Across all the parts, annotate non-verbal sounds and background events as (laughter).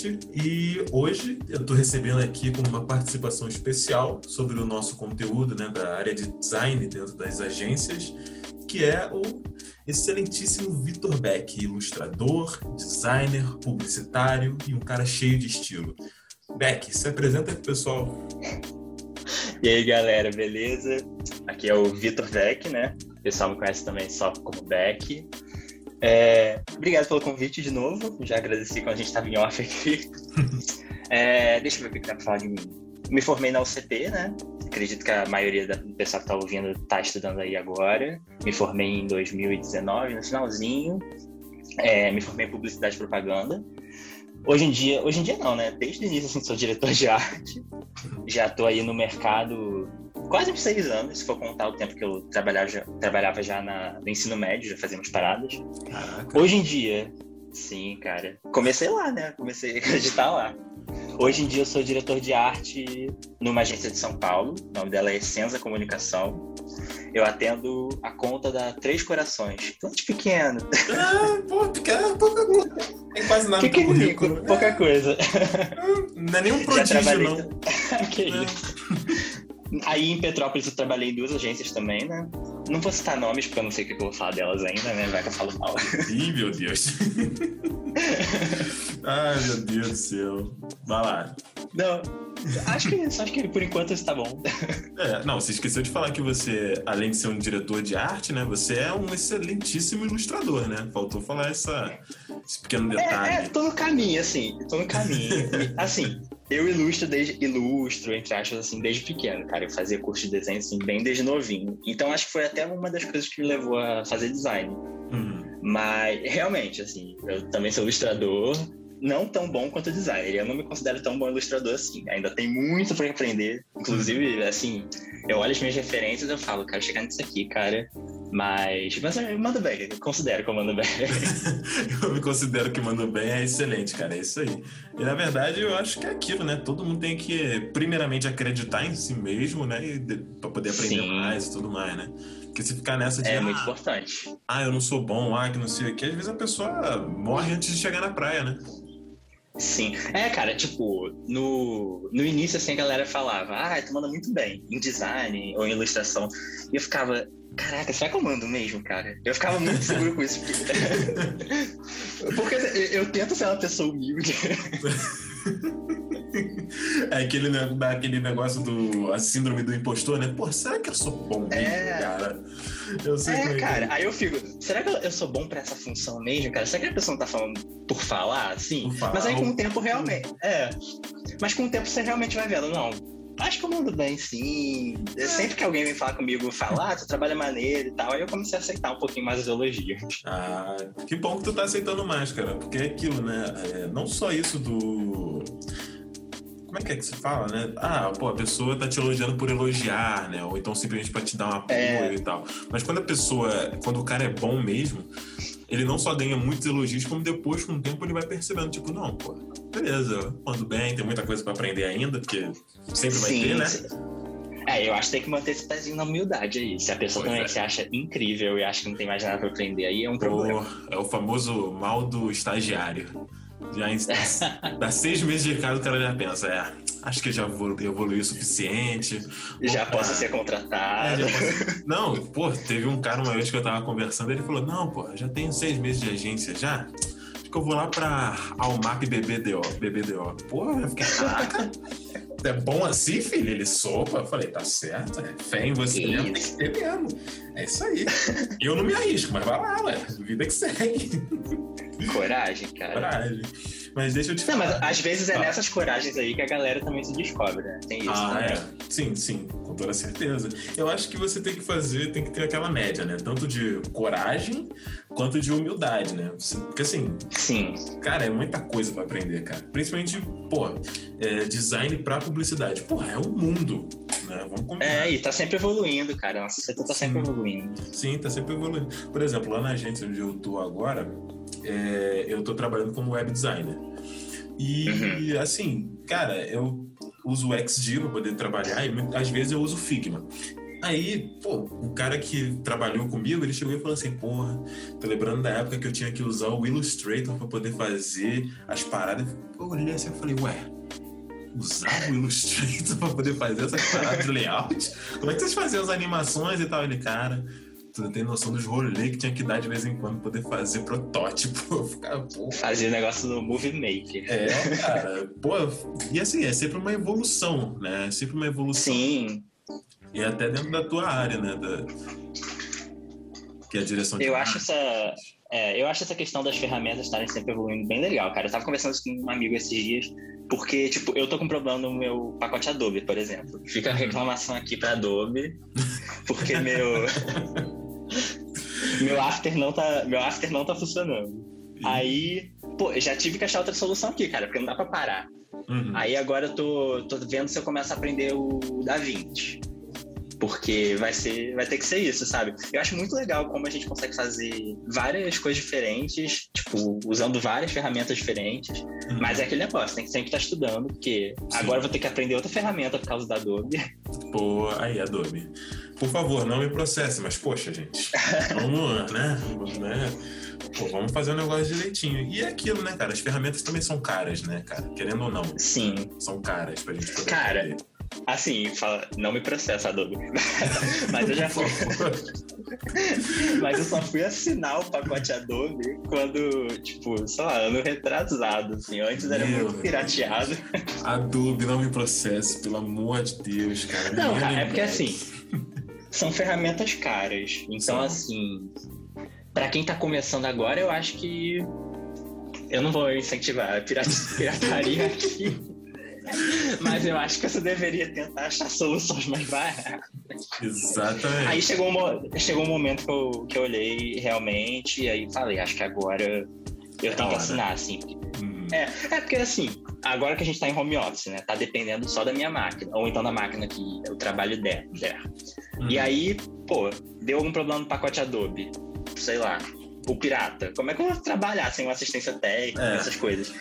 podcast e hoje eu estou recebendo aqui com uma participação especial sobre o nosso conteúdo né, da área de design dentro das agências, que é o excelentíssimo Vitor Beck, ilustrador, designer, publicitário e um cara cheio de estilo. Beck, se apresenta para o pessoal. E aí, galera, beleza? Aqui é o Vitor Beck, né? O pessoal me conhece também só como Beck. É, obrigado pelo convite de novo. Já agradeci quando a gente estava em off aqui. (laughs) é, deixa eu ver o que dá para falar de mim. Me formei na UCP, né? Acredito que a maioria do pessoal que está ouvindo está estudando aí agora. Me formei em 2019, no finalzinho. É, me formei em publicidade e propaganda. Hoje em dia, hoje em dia não, né? Desde o início assim, sou diretor de arte. Já estou aí no mercado quase seis anos, se for contar o tempo que eu trabalhava já, trabalhava já na, no ensino médio, já fazíamos paradas. Caraca. Hoje em dia, sim, cara. Comecei lá, né? Comecei a acreditar lá. Hoje em dia eu sou diretor de arte numa agência de São Paulo. O nome dela é Essenza Comunicação. Eu atendo a conta da Três Corações. Tanto pequeno. Ah, pô, pequeno, pouca coisa. Tem quase nada que no currículo. Pouca coisa. Não é nem um prodígio, não. (laughs) que isso. Aí em Petrópolis eu trabalhei em duas agências também, né? Não vou citar nomes porque eu não sei o que eu vou falar delas ainda, né? Vai que eu falo mal. (laughs) Ih, meu Deus. (laughs) Ai, meu Deus do céu. Vai lá. Não, acho que acho que por enquanto está bom. É, não, você esqueceu de falar que você, além de ser um diretor de arte, né? Você é um excelentíssimo ilustrador, né? Faltou falar essa, esse pequeno detalhe. É, é tô no caminho, assim. Tô no caminho. (laughs) assim, eu ilustro desde ilustro, entre aspas, assim, desde pequeno, cara. Eu fazia curso de desenho, assim, bem desde novinho. Então acho que foi até uma das coisas que me levou a fazer design. Uhum. Mas, realmente, assim, eu também sou ilustrador, não tão bom quanto designer. Eu não me considero tão bom ilustrador assim. Ainda tem muito para aprender. Inclusive, assim, eu olho as minhas referências e eu falo, quero chegar nisso aqui, cara. Mas, mas eu mando bem, eu considero que eu mando bem. (laughs) eu me considero que mando bem, é excelente, cara, é isso aí. E na verdade eu acho que é aquilo, né? Todo mundo tem que, primeiramente, acreditar em si mesmo, né? Para poder aprender Sim. mais e tudo mais, né? Porque se ficar nessa de. É ah, muito importante. Ah, eu não sou bom, ah, que não sei o que, às vezes a pessoa morre antes de chegar na praia, né? Sim. É, cara, tipo, no, no início, assim, a galera falava, ah, tu manda muito bem em design ou em ilustração. E eu ficava, caraca, será que eu mando mesmo, cara? Eu ficava muito seguro com isso. (laughs) Porque eu tento ser uma pessoa humilde. (laughs) É aquele, aquele negócio do a síndrome do impostor, né? Pô, será que eu sou bom mesmo, é... cara? Eu sei é, é cara, é. aí eu fico, será que eu sou bom pra essa função mesmo, cara? Será que a pessoa não tá falando por falar, assim? Por falar, mas aí com o tempo realmente. É. Mas com o tempo você realmente vai vendo, não. Acho que eu mando bem, sim. É. Sempre que alguém vem falar comigo, falar, ah, tu trabalha maneiro e tal, aí eu comecei a aceitar um pouquinho mais as elogios. Ah, que bom que tu tá aceitando mais, cara. Porque é aquilo, né? É, não só isso do como é que é que se fala, né? Ah, pô, a pessoa tá te elogiando por elogiar, né? Ou então simplesmente pra te dar um apoio é. e tal. Mas quando a pessoa, quando o cara é bom mesmo, ele não só ganha muitos elogios, como depois, com o tempo, ele vai percebendo, tipo, não, pô, beleza, mando bem, tem muita coisa para aprender ainda, porque sempre vai Sim, ter, né? É, eu acho que tem que manter esse pezinho na humildade aí. Se a pessoa pois também é. se acha incrível e acha que não tem mais nada pra aprender, aí é um problema. É o famoso mal do estagiário. Já dá seis meses de casa, o cara já pensa, é, acho que já evoluiu o suficiente. Já Opa. posso ser contratado. É, posso... Não, pô, teve um cara uma vez que eu tava conversando, ele falou, não, pô, já tenho seis meses de agência já. Acho que eu vou lá pra Almap BBDO. BBDO. Pô, eu fiquei, caraca. É bom assim, filho? Ele sopa. Eu falei, tá certo, é fé em você mesmo, tem que ter mesmo. É isso aí. Eu não me arrisco, mas vai lá, ué. Vida que segue. Coragem, cara. Coragem. Mas deixa eu te Não, falar. mas às vezes é ah. nessas coragens aí que a galera também se descobre, né? Tem isso ah, É. Sim, sim, com toda certeza. Eu acho que você tem que fazer, tem que ter aquela média, né? Tanto de coragem quanto de humildade, né? Porque assim. Sim. Cara, é muita coisa para aprender, cara. Principalmente, pô, é, design para publicidade. Porra, é um mundo. Né? Vamos combinar. É, e tá sempre evoluindo, cara. Nossa, você tá sempre evoluindo. Sim, tá sempre evoluindo. Por exemplo, lá na agência onde eu tô agora, é, eu tô trabalhando como web designer. E, uhum. assim, cara, eu uso o XG para poder trabalhar e às vezes eu uso Figma. Aí, pô, o cara que trabalhou comigo, ele chegou e falou assim, porra, tô lembrando da época que eu tinha que usar o Illustrator pra poder fazer as paradas. Eu olhei assim e falei, ué, usar o Illustrator (laughs) pra poder fazer essas paradas de layout? Como é que vocês faziam as animações e tal? Ele, cara, tu não tem noção dos rolês que tinha que dar de vez em quando pra poder fazer protótipo. (laughs) Ficava. Fazia negócio no Movie Maker. É, cara, pô, e assim, é sempre uma evolução, né? É sempre uma evolução. Sim. E até dentro da tua área, né? Da... Que é a direção de Eu acho essa. É, eu acho essa questão das ferramentas estarem sempre evoluindo bem legal, cara. Eu tava conversando isso com um amigo esses dias, porque, tipo, eu tô com problema no meu pacote Adobe, por exemplo. Fica a reclamação aqui pra Adobe, porque meu. (laughs) meu After não tá. Meu After não tá funcionando. Aí, pô, já tive que achar outra solução aqui, cara, porque não dá pra parar. Uhum. Aí agora eu tô, tô vendo se eu começo a aprender o DaVinci. Porque vai ser, vai ter que ser isso, sabe? Eu acho muito legal como a gente consegue fazer várias coisas diferentes, tipo, usando várias ferramentas diferentes. Uhum. Mas é aquele negócio, tem que sempre estar estudando, porque Sim. agora eu vou ter que aprender outra ferramenta por causa da Adobe. Pô, aí, Adobe. Por favor, não me processe, mas poxa, gente. (laughs) Vamos, né? Vamos, né? Pô, vamos fazer o negócio direitinho. E é aquilo, né, cara? As ferramentas também são caras, né, cara? Querendo ou não, Sim. são caras pra gente poder Cara, aprender. Assim, fala, não me processa, Adobe. (laughs) Mas eu já fui. (laughs) Mas eu só fui assinar o pacote Adobe quando, tipo, sei lá, ano retrasado, assim. Antes era Meu muito pirateado. Adobe, não me processe, pelo amor de Deus, cara. Não, Me cara, é porque assim, são ferramentas caras. Então, São. assim, pra quem tá começando agora, eu acho que eu não vou incentivar a pira- (laughs) pirataria aqui. (laughs) Mas eu acho que você deveria tentar achar soluções mais baratas. Exatamente. Aí chegou um, chegou um momento que eu, que eu olhei realmente, e aí falei, acho que agora eu É tenho que hora. assinar, assim. Hum, É, é porque assim, agora que a gente tá em home office, né? Tá dependendo só da minha máquina, ou então da máquina que o trabalho der. der. hum. E aí, pô, deu algum problema no pacote Adobe, sei lá, o pirata. Como é que eu vou trabalhar sem uma assistência técnica, É. essas coisas?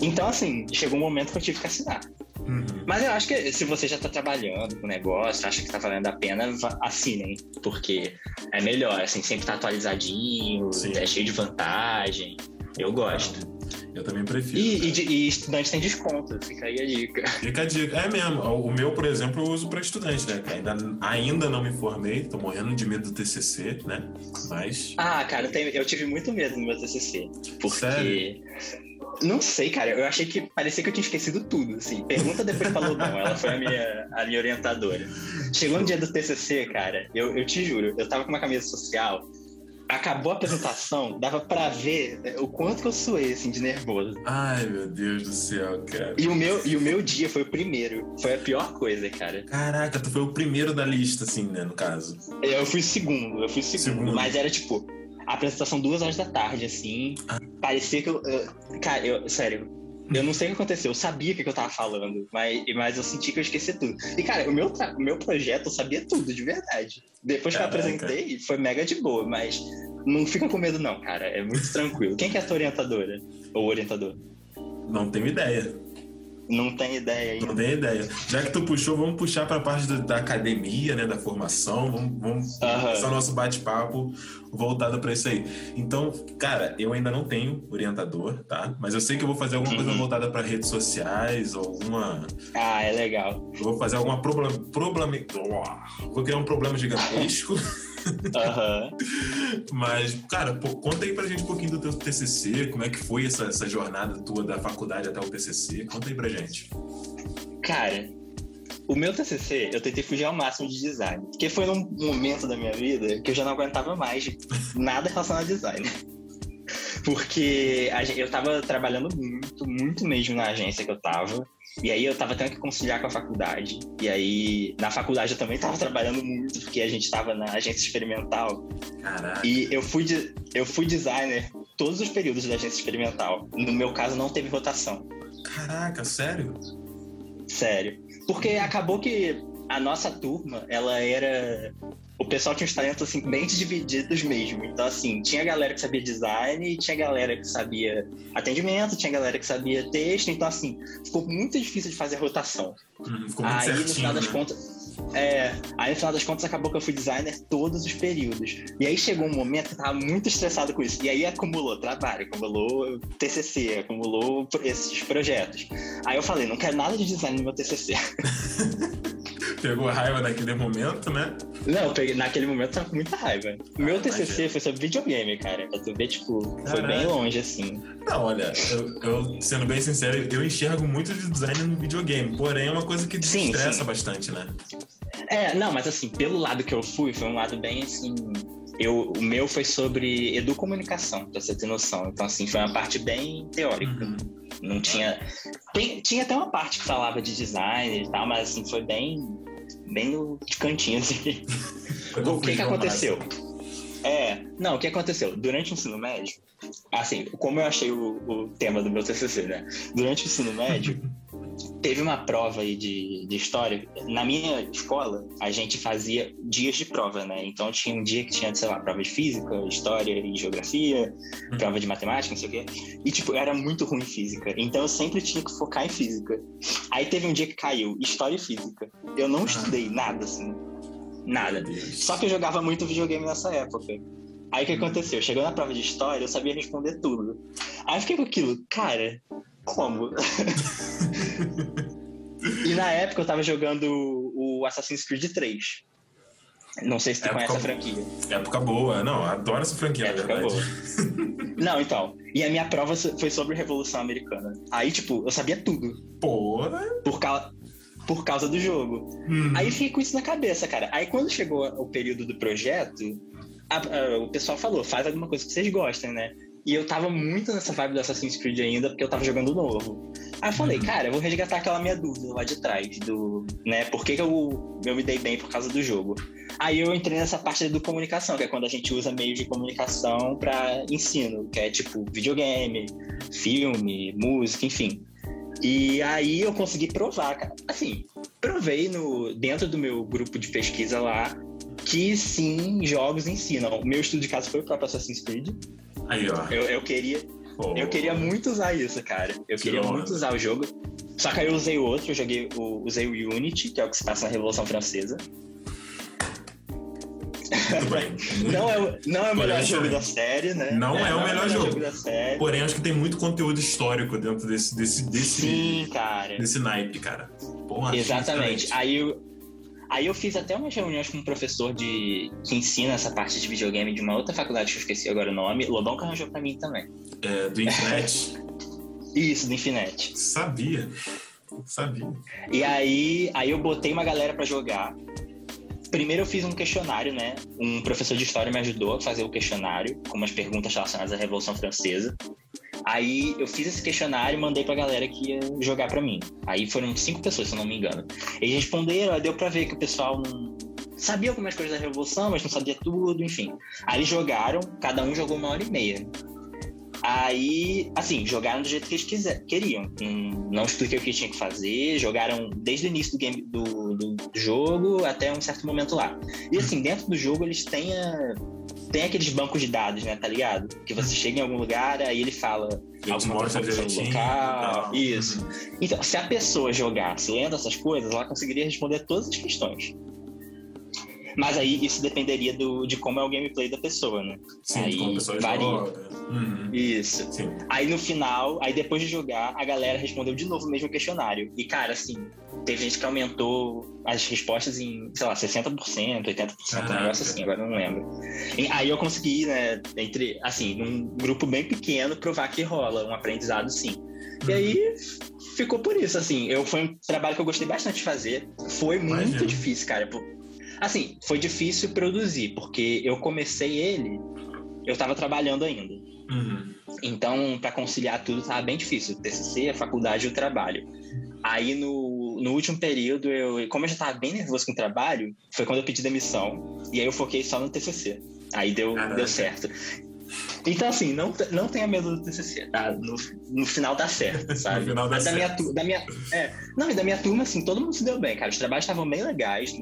Então, assim, chegou um momento que eu tive que assinar. Uhum. Mas eu acho que se você já tá trabalhando com o negócio, acha que tá valendo a pena, assinem. Porque é melhor, assim, sempre tá atualizadinho, Sim. é cheio de vantagem. Eu gosto. Eu também prefiro. E, e, e estudante tem desconto, fica aí a dica. (laughs) Fica a dica. É mesmo. O meu, por exemplo, eu uso para estudante, né? Ainda, ainda não me formei, tô morrendo de medo do TCC, né? Mas. Ah, cara, eu, tenho- eu tive muito medo no meu TCC. Porque. Sério? Não sei, cara. Eu achei que parecia que eu tinha esquecido tudo, assim. Pergunta depois falou não. Ela foi a minha, a minha orientadora. Chegou no dia do TCC, cara. Eu, eu te juro, eu tava com uma camisa social. Acabou a apresentação, dava pra ver o quanto que eu suei, assim, de nervoso. Ai, meu Deus do céu, cara. E o meu, e o meu dia foi o primeiro. Foi a pior coisa, cara. Caraca, tu foi o primeiro da lista, assim, né? No caso. Eu fui segundo, eu fui segundo, Segundo. mas era tipo, a apresentação duas horas da tarde, assim. Parecia que eu. eu- cara, eu, sério, eu não sei o que aconteceu, eu sabia o que eu tava falando, mas, mas eu senti que eu esqueci tudo. E, cara, o meu, o meu projeto eu sabia tudo, de verdade. Depois que eu Caraca. apresentei, foi mega de boa, mas não fica com medo, não, cara. É muito tranquilo. Quem que é a tua orientadora? Ou orientador? Não tenho ideia. Não tem ideia aí. Não tenho ideia. Já que tu puxou, vamos puxar pra parte da, da academia, né? Da formação. Vamos, vamos Aham. começar o nosso bate-papo voltado pra isso aí. Então, cara, eu ainda não tenho orientador, tá? Mas eu sei que eu vou fazer alguma coisa Uhum. voltada pra redes sociais, alguma. Ah, é legal. Eu vou fazer alguma problema. problema... Vou criar um problema gigantesco. (laughs) Aham. Mas, cara, pô, conta aí pra gente um pouquinho do teu TCC, como é que foi essa, essa jornada tua da faculdade até o TCC. Conta aí pra gente. Cara, o meu TCC, eu tentei fugir ao máximo de design. Porque foi num momento da minha vida que eu já não aguentava mais nada relacionado a design. (laughs) Porque eu tava trabalhando muito, muito mesmo na agência que eu tava. E aí eu tava tendo que conciliar com a faculdade. E aí, na faculdade eu também tava trabalhando muito, porque a gente tava na agência experimental. Caraca. E eu fui, de- eu fui designer todos os períodos da agência experimental. No meu caso, não teve rotação. Caraca, sério? Sério. Porque acabou que a nossa turma, ela era. O pessoal tinha os talentos assim, bem divididos mesmo. Então, assim, tinha galera que sabia design, tinha galera que sabia atendimento, tinha galera que sabia texto. Então, assim, ficou muito difícil de fazer rotação. Hum, ficou muito Aí, no certinho, final das né? contas. É, aí no final das contas acabou que eu fui designer todos os períodos. E aí chegou um momento que eu tava muito estressado com isso. E aí acumulou trabalho, acumulou TCC, acumulou esses projetos. Aí eu falei, não quero nada de design no meu TCC. (laughs) Pegou raiva naquele momento, né? Não, peguei, naquele momento tava com muita raiva. O meu TCC foi sobre videogame, cara. Pra tu ver, tipo, Caraca. foi bem longe, assim. Não, olha, eu, eu, sendo bem sincero, eu enxergo muito de design no videogame. Porém, é uma coisa que desestressa bastante, né? É, não, mas assim, pelo lado que eu fui, foi um lado bem assim. Eu, o meu foi sobre educomunicação, pra você ter noção. Então, assim, foi uma parte bem teórica. Uhum. Não tinha. Tem, tinha até uma parte que falava de design e tal, mas assim, foi bem. bem no de cantinho, assim. (laughs) o que que aconteceu? É, não, o que aconteceu? Durante o ensino médio, assim, como eu achei o, o tema do meu TCC, né? Durante o ensino médio, (laughs) teve uma prova aí de, de história. Na minha escola, a gente fazia dias de prova, né? Então tinha um dia que tinha, sei lá, prova de física, história e geografia, hum. prova de matemática, não sei o quê. E, tipo, era muito ruim física. Então eu sempre tinha que focar em física. Aí teve um dia que caiu história e física. Eu não ah. estudei nada, assim. Nada. Só que eu jogava muito videogame nessa época. Aí o que aconteceu? Chegou na prova de história, eu sabia responder tudo. Aí eu fiquei com aquilo, cara, como? e na época eu tava jogando o Assassin's Creed 3. Não sei se tu época, conhece a franquia. Época boa, não, adoro essa franquia, época na verdade. Boa. não, então. E a minha prova foi sobre Revolução Americana. Aí, tipo, eu sabia tudo. Porra! Por causa, por causa do jogo. Uhum. Aí fiquei com isso na cabeça, cara. Aí quando chegou o período do projeto, a, a, o pessoal falou: faz alguma coisa que vocês gostem, né? E eu tava muito nessa vibe do Assassin's Creed ainda, porque eu tava jogando novo. Aí eu falei, uhum. cara, eu vou resgatar aquela minha dúvida lá de trás, do, né, por que, que eu, eu me dei bem por causa do jogo. Aí eu entrei nessa parte do comunicação, que é quando a gente usa meios de comunicação para ensino, que é tipo videogame, filme, música, enfim. E aí eu consegui provar, cara. Assim, provei no, dentro do meu grupo de pesquisa lá que sim, jogos ensinam. O meu estudo de caso foi o próprio Assassin's Creed. Aí, ó. Eu, eu queria. Oh. Eu queria muito usar isso, cara. Eu que queria muito usar o jogo. Só que aí eu usei outro, eu joguei o, usei o Unity, que é o que se passa na Revolução Francesa. Não, é, não é o melhor jogo da série, né? Não é, é o melhor, é jogo. jogo. da série. Porém, acho que tem muito conteúdo histórico dentro desse, desse, desse, Sim, cara. desse naipe, cara. Porra, Exatamente. Aí eu, Aí eu fiz até umas reuniões com um professor de que ensina essa parte de videogame de uma outra faculdade que eu esqueci agora o nome. Lobão que arranjou pra mim também. É, do Infinet? (laughs) Isso, do Infinet. Sabia. Sabia. E aí, aí eu botei uma galera para jogar. Primeiro eu fiz um questionário, né? Um professor de história me ajudou a fazer o questionário, com umas perguntas relacionadas à Revolução Francesa. Aí eu fiz esse questionário e mandei pra galera que ia jogar pra mim. Aí foram cinco pessoas, se eu não me engano. Eles responderam, deu pra ver que o pessoal não sabia algumas coisas da Revolução, mas não sabia tudo, enfim. Aí jogaram, cada um jogou uma hora e meia. Aí, assim, jogaram do jeito que eles quiser, queriam. Não, não expliquei o que tinha que fazer, jogaram desde o início do, game, do, do, do jogo até um certo momento lá. E assim, dentro do jogo eles têm a tem aqueles bancos de dados, né, tá ligado? Que você chega em algum lugar, aí ele fala alguma coisa sobre local. Isso. Então, se a pessoa jogasse lendo essas coisas, ela conseguiria responder todas as questões. Mas aí isso dependeria do, de como é o gameplay da pessoa, né? Sim, aí como a pessoa varia. joga. Uhum. Isso. Sim. Aí no final, aí depois de jogar, a galera respondeu de novo o mesmo questionário. E, cara, assim, teve gente que aumentou as respostas em, sei lá, 60%, 80%, Caraca. um negócio assim, agora não lembro. E aí eu consegui, né, entre, assim, num grupo bem pequeno, provar que rola um aprendizado sim. E aí uhum. ficou por isso, assim. Eu, foi um trabalho que eu gostei bastante de fazer. Foi muito Imagina. difícil, cara. Assim, foi difícil produzir, porque eu comecei ele, eu tava trabalhando ainda. Uhum. Então, para conciliar tudo tava bem difícil. O TCC, a faculdade e o trabalho. Aí, no, no último período, eu, como eu já tava bem nervoso com o trabalho, foi quando eu pedi demissão. E aí eu foquei só no TCC. Aí deu, deu certo. Então, assim, não, não tenha medo do TCC, tá? No, no final dá certo, (laughs) sabe? no final dá da certo. Minha, da minha, é, não, e da minha turma, assim, todo mundo se deu bem, cara. Os trabalhos estavam bem legais.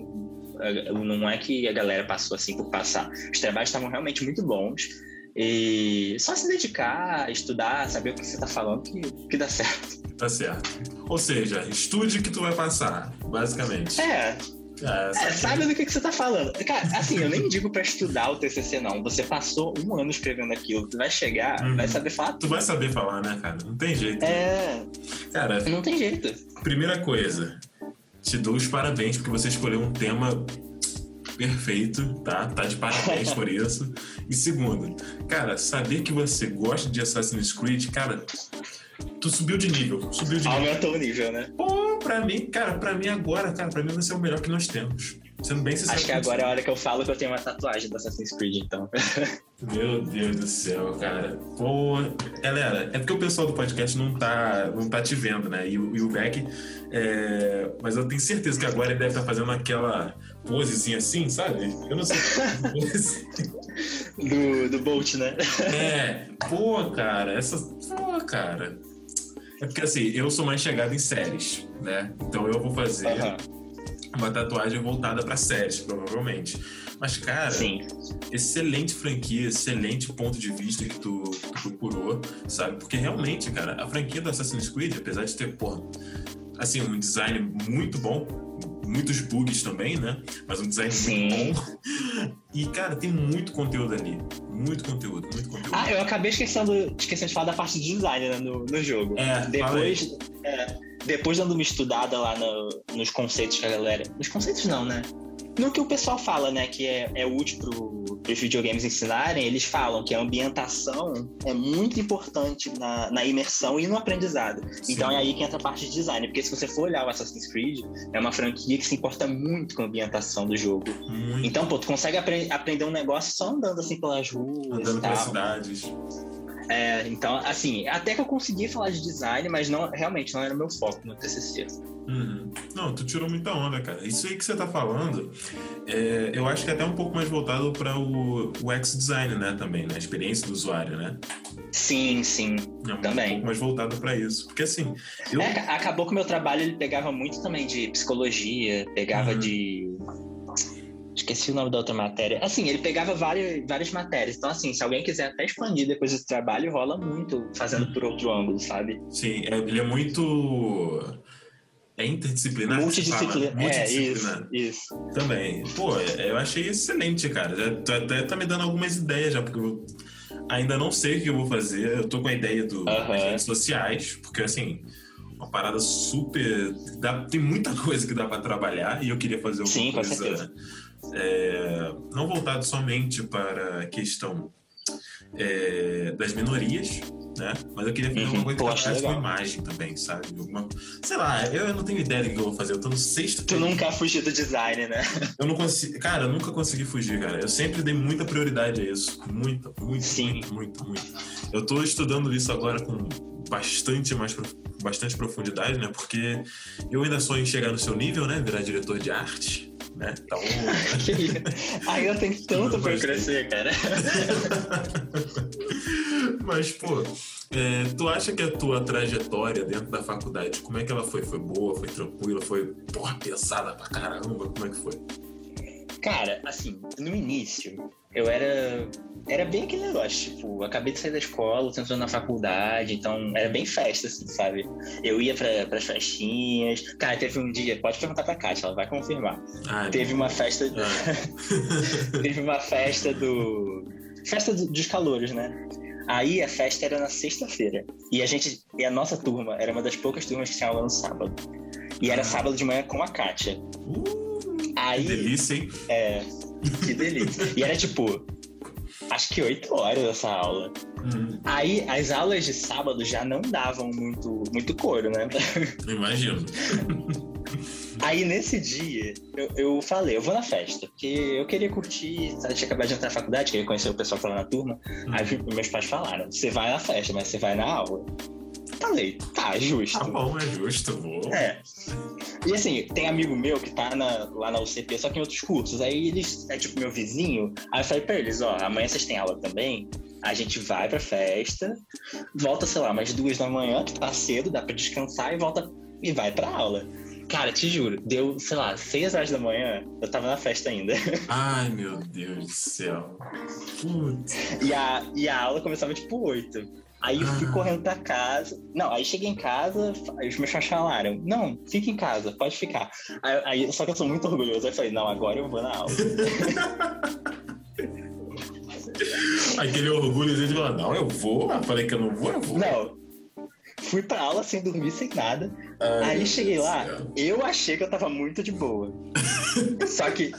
Não é que a galera passou assim por passar. Os trabalhos estavam realmente muito bons. E só se dedicar, estudar, saber o que você está falando, que, que dá certo. Tá certo. Ou seja, estude que tu vai passar, basicamente. É, É, é, sabe do que, que você tá falando. Cara, assim, eu nem digo pra estudar o TCC, não. Você passou um ano escrevendo aquilo, tu vai chegar, uhum. vai saber falar. Tu vai saber falar, né, cara? Não tem jeito. É. Cara. Não tem jeito. Primeira coisa, te dou os parabéns porque você escolheu um tema perfeito, tá? Tá de parabéns por isso. E segundo, cara, saber que você gosta de Assassin's Creed, cara, tu subiu de nível. Subiu de Aumentou o nível, né? Pô, pra mim, cara, pra mim agora, cara, pra mim você é o melhor que nós temos. Sendo bem sincero. Acho que agora é a hora que eu falo que eu tenho uma tatuagem do Assassin's Creed, então. (laughs) Meu Deus do céu, cara. Pô, galera, é porque o pessoal do podcast não tá, não tá te vendo, né? E, e o Beck, é... mas eu tenho certeza que agora ele deve estar tá fazendo aquela posezinha assim, sabe? Eu não sei. do, do Bolt, né? É, pô, cara, essa. Pô, cara. É porque assim, eu sou mais chegado em séries, né? Então eu vou fazer. Uhum uma tatuagem voltada para séries, provavelmente. Mas, cara, Sim. excelente franquia, excelente ponto de vista que tu, tu, procurou, sabe? Porque realmente, cara, a franquia do Assassin's Creed, apesar de ter, porra, assim, um design muito bom, muitos bugs também, né? Mas um design Sim. muito bom. E, cara, tem muito conteúdo ali. Muito conteúdo, muito conteúdo. Ah, eu acabei esquecendo, esquecendo de falar da parte de design né, no, no jogo. É, Depois. É, depois dando uma estudada lá no, nos conceitos que a galera. Nos conceitos não, né? No que o pessoal fala, né, que é, é útil para os videogames ensinarem, eles falam que a ambientação é muito importante na, na imersão e no aprendizado. Sim. Então é aí que entra a parte de design, porque se você for olhar o Assassin's Creed, é uma franquia que se importa muito com a ambientação do jogo. Muito. Então, pô, tu consegue apre aprender um negócio só andando assim pelas ruas. Andando pelas cidades. É, então, assim, até que eu consegui falar de design, mas não, realmente não era o meu foco no TCC. Uhum. Não, tu tirou muita onda, cara. Isso aí que você tá falando, é, eu acho que é até um pouco mais voltado para o UX design, né, também, né? A experiência do usuário, né? Sim, sim, é também. Um pouco mais voltado para isso. Porque, assim... Eu... É, acabou que o meu trabalho, ele pegava muito também de psicologia, pegava uhum. de Esqueci o nome da outra matéria. Assim, ele pegava várias, várias matérias. Então, assim, se alguém quiser até expandir depois desse trabalho, rola muito fazendo por outro ângulo, sabe? Sim, é, ele é muito. É interdisciplinar. Multidisciplinar. É, isso, isso. Também. Pô, é, eu achei excelente, cara. Tu até tá me dando algumas ideias já, porque eu ainda não sei o que eu vou fazer. Eu tô com a ideia do, das redes sociais, porque assim uma parada super. Dá, tem muita (laughs) coisa que dá para trabalhar e eu queria fazer alguma Sim, coisa é, não voltado somente para a questão é, das minorias, né? Mas eu queria fazer uhum, alguma coisa que com imagem também, sabe? Alguma, sei lá, eu, não tenho ideia do que eu vou fazer. Eu tô no sexto. Tu nunca fugiu do design, né? Eu não consigo. Cara, eu nunca consegui fugir, cara. Eu sempre dei muita prioridade a isso. Muita, muito, Sim. muito, muito, muito. Eu tô estudando isso agora com bastante mais bastante profundidade, né? Porque eu ainda sonho em chegar no seu nível, né? Virar diretor de arte né? Então. (laughs) Aí eu tenho tanto pra crescer, cara. (laughs) Mas, pô, é, tu acha que a tua trajetória dentro da faculdade, como é que ela foi? Foi boa, foi tranquila, foi, porra, pesada pra caramba? Como é que foi? Cara, assim, no início, eu era. Era bem aquele negócio, tipo, acabei de sair da escola, entrando na faculdade, então era bem festa, assim, sabe? Eu ia pra, pras festinhas. Cara, teve um dia, pode perguntar pra Kátia, ela vai confirmar. Ai, teve uma festa. Ah. (laughs) teve uma festa do. Festa do, dos calouros, né? Aí a festa era na sexta-feira. E a gente. E a nossa turma era uma das poucas turmas que tinha aula no sábado. E era ah. sábado de manhã com a Kátia. Uh, Aí, que delícia, hein? É. Que delícia. e era tipo, acho que oito horas essa aula. Hum. Aí as aulas de sábado já não davam muito, muito couro, né? Imagino. Aí nesse dia, eu, eu, falei, eu vou na festa, porque eu queria curtir, sabe? tinha acabado de entrar na faculdade, queria conhecer o pessoal que tava na turma. Hum. Aí meus pais falaram, você vai na festa, mas você vai na aula. Falei, tá, justo. Tá bom, é justo, vou. É. E assim, tem amigo meu que tá na, lá na UCP, só que em outros cursos. Aí eles, é tipo meu vizinho. Aí eu falei pra eles: ó, amanhã vocês têm aula também. A gente vai pra festa, volta, sei lá, mais duas da manhã, que tá cedo, dá pra descansar e volta e vai pra aula. Cara, te juro, deu, sei lá, seis horas da manhã, eu tava na festa ainda. (laughs) Ai, meu Deus do céu. Putz. E a, e a aula começava tipo oito. Aí eu fui ah. correndo pra casa. Não, aí cheguei em casa, aí os meus pais falaram: Não, fica em casa, pode ficar. Aí, aí, só que eu sou muito orgulhoso. Aí eu falei: Não, agora eu vou na aula. (laughs) Aquele orgulho de falar: Não, eu vou. Eu falei que eu não vou, eu vou. Não. Fui pra aula sem dormir, sem nada. Ai, aí cheguei lá, céu. eu achei que eu tava muito de boa. (laughs) só que.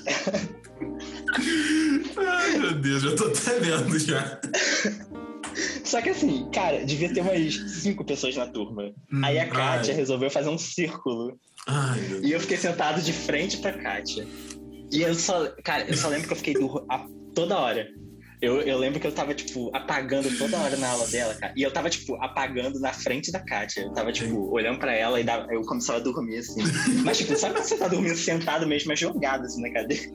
Ai, meu Deus, já tô até vendo já. Só que assim, cara, devia ter umas cinco pessoas na turma. Hum, Aí a Kátia ai. resolveu fazer um círculo. Ai, e eu fiquei sentado de frente pra Kátia. E eu só, cara, eu só lembro que eu fiquei do, a, toda hora. Eu, eu lembro que eu tava, tipo, apagando toda hora na aula dela, cara. E eu tava, tipo, apagando na frente da Kátia. Eu tava, tipo, olhando pra ela e dava, eu começava a dormir, assim. Mas, tipo, sabe quando você tá dormindo sentado mesmo, mas jogado, assim, na cadeira?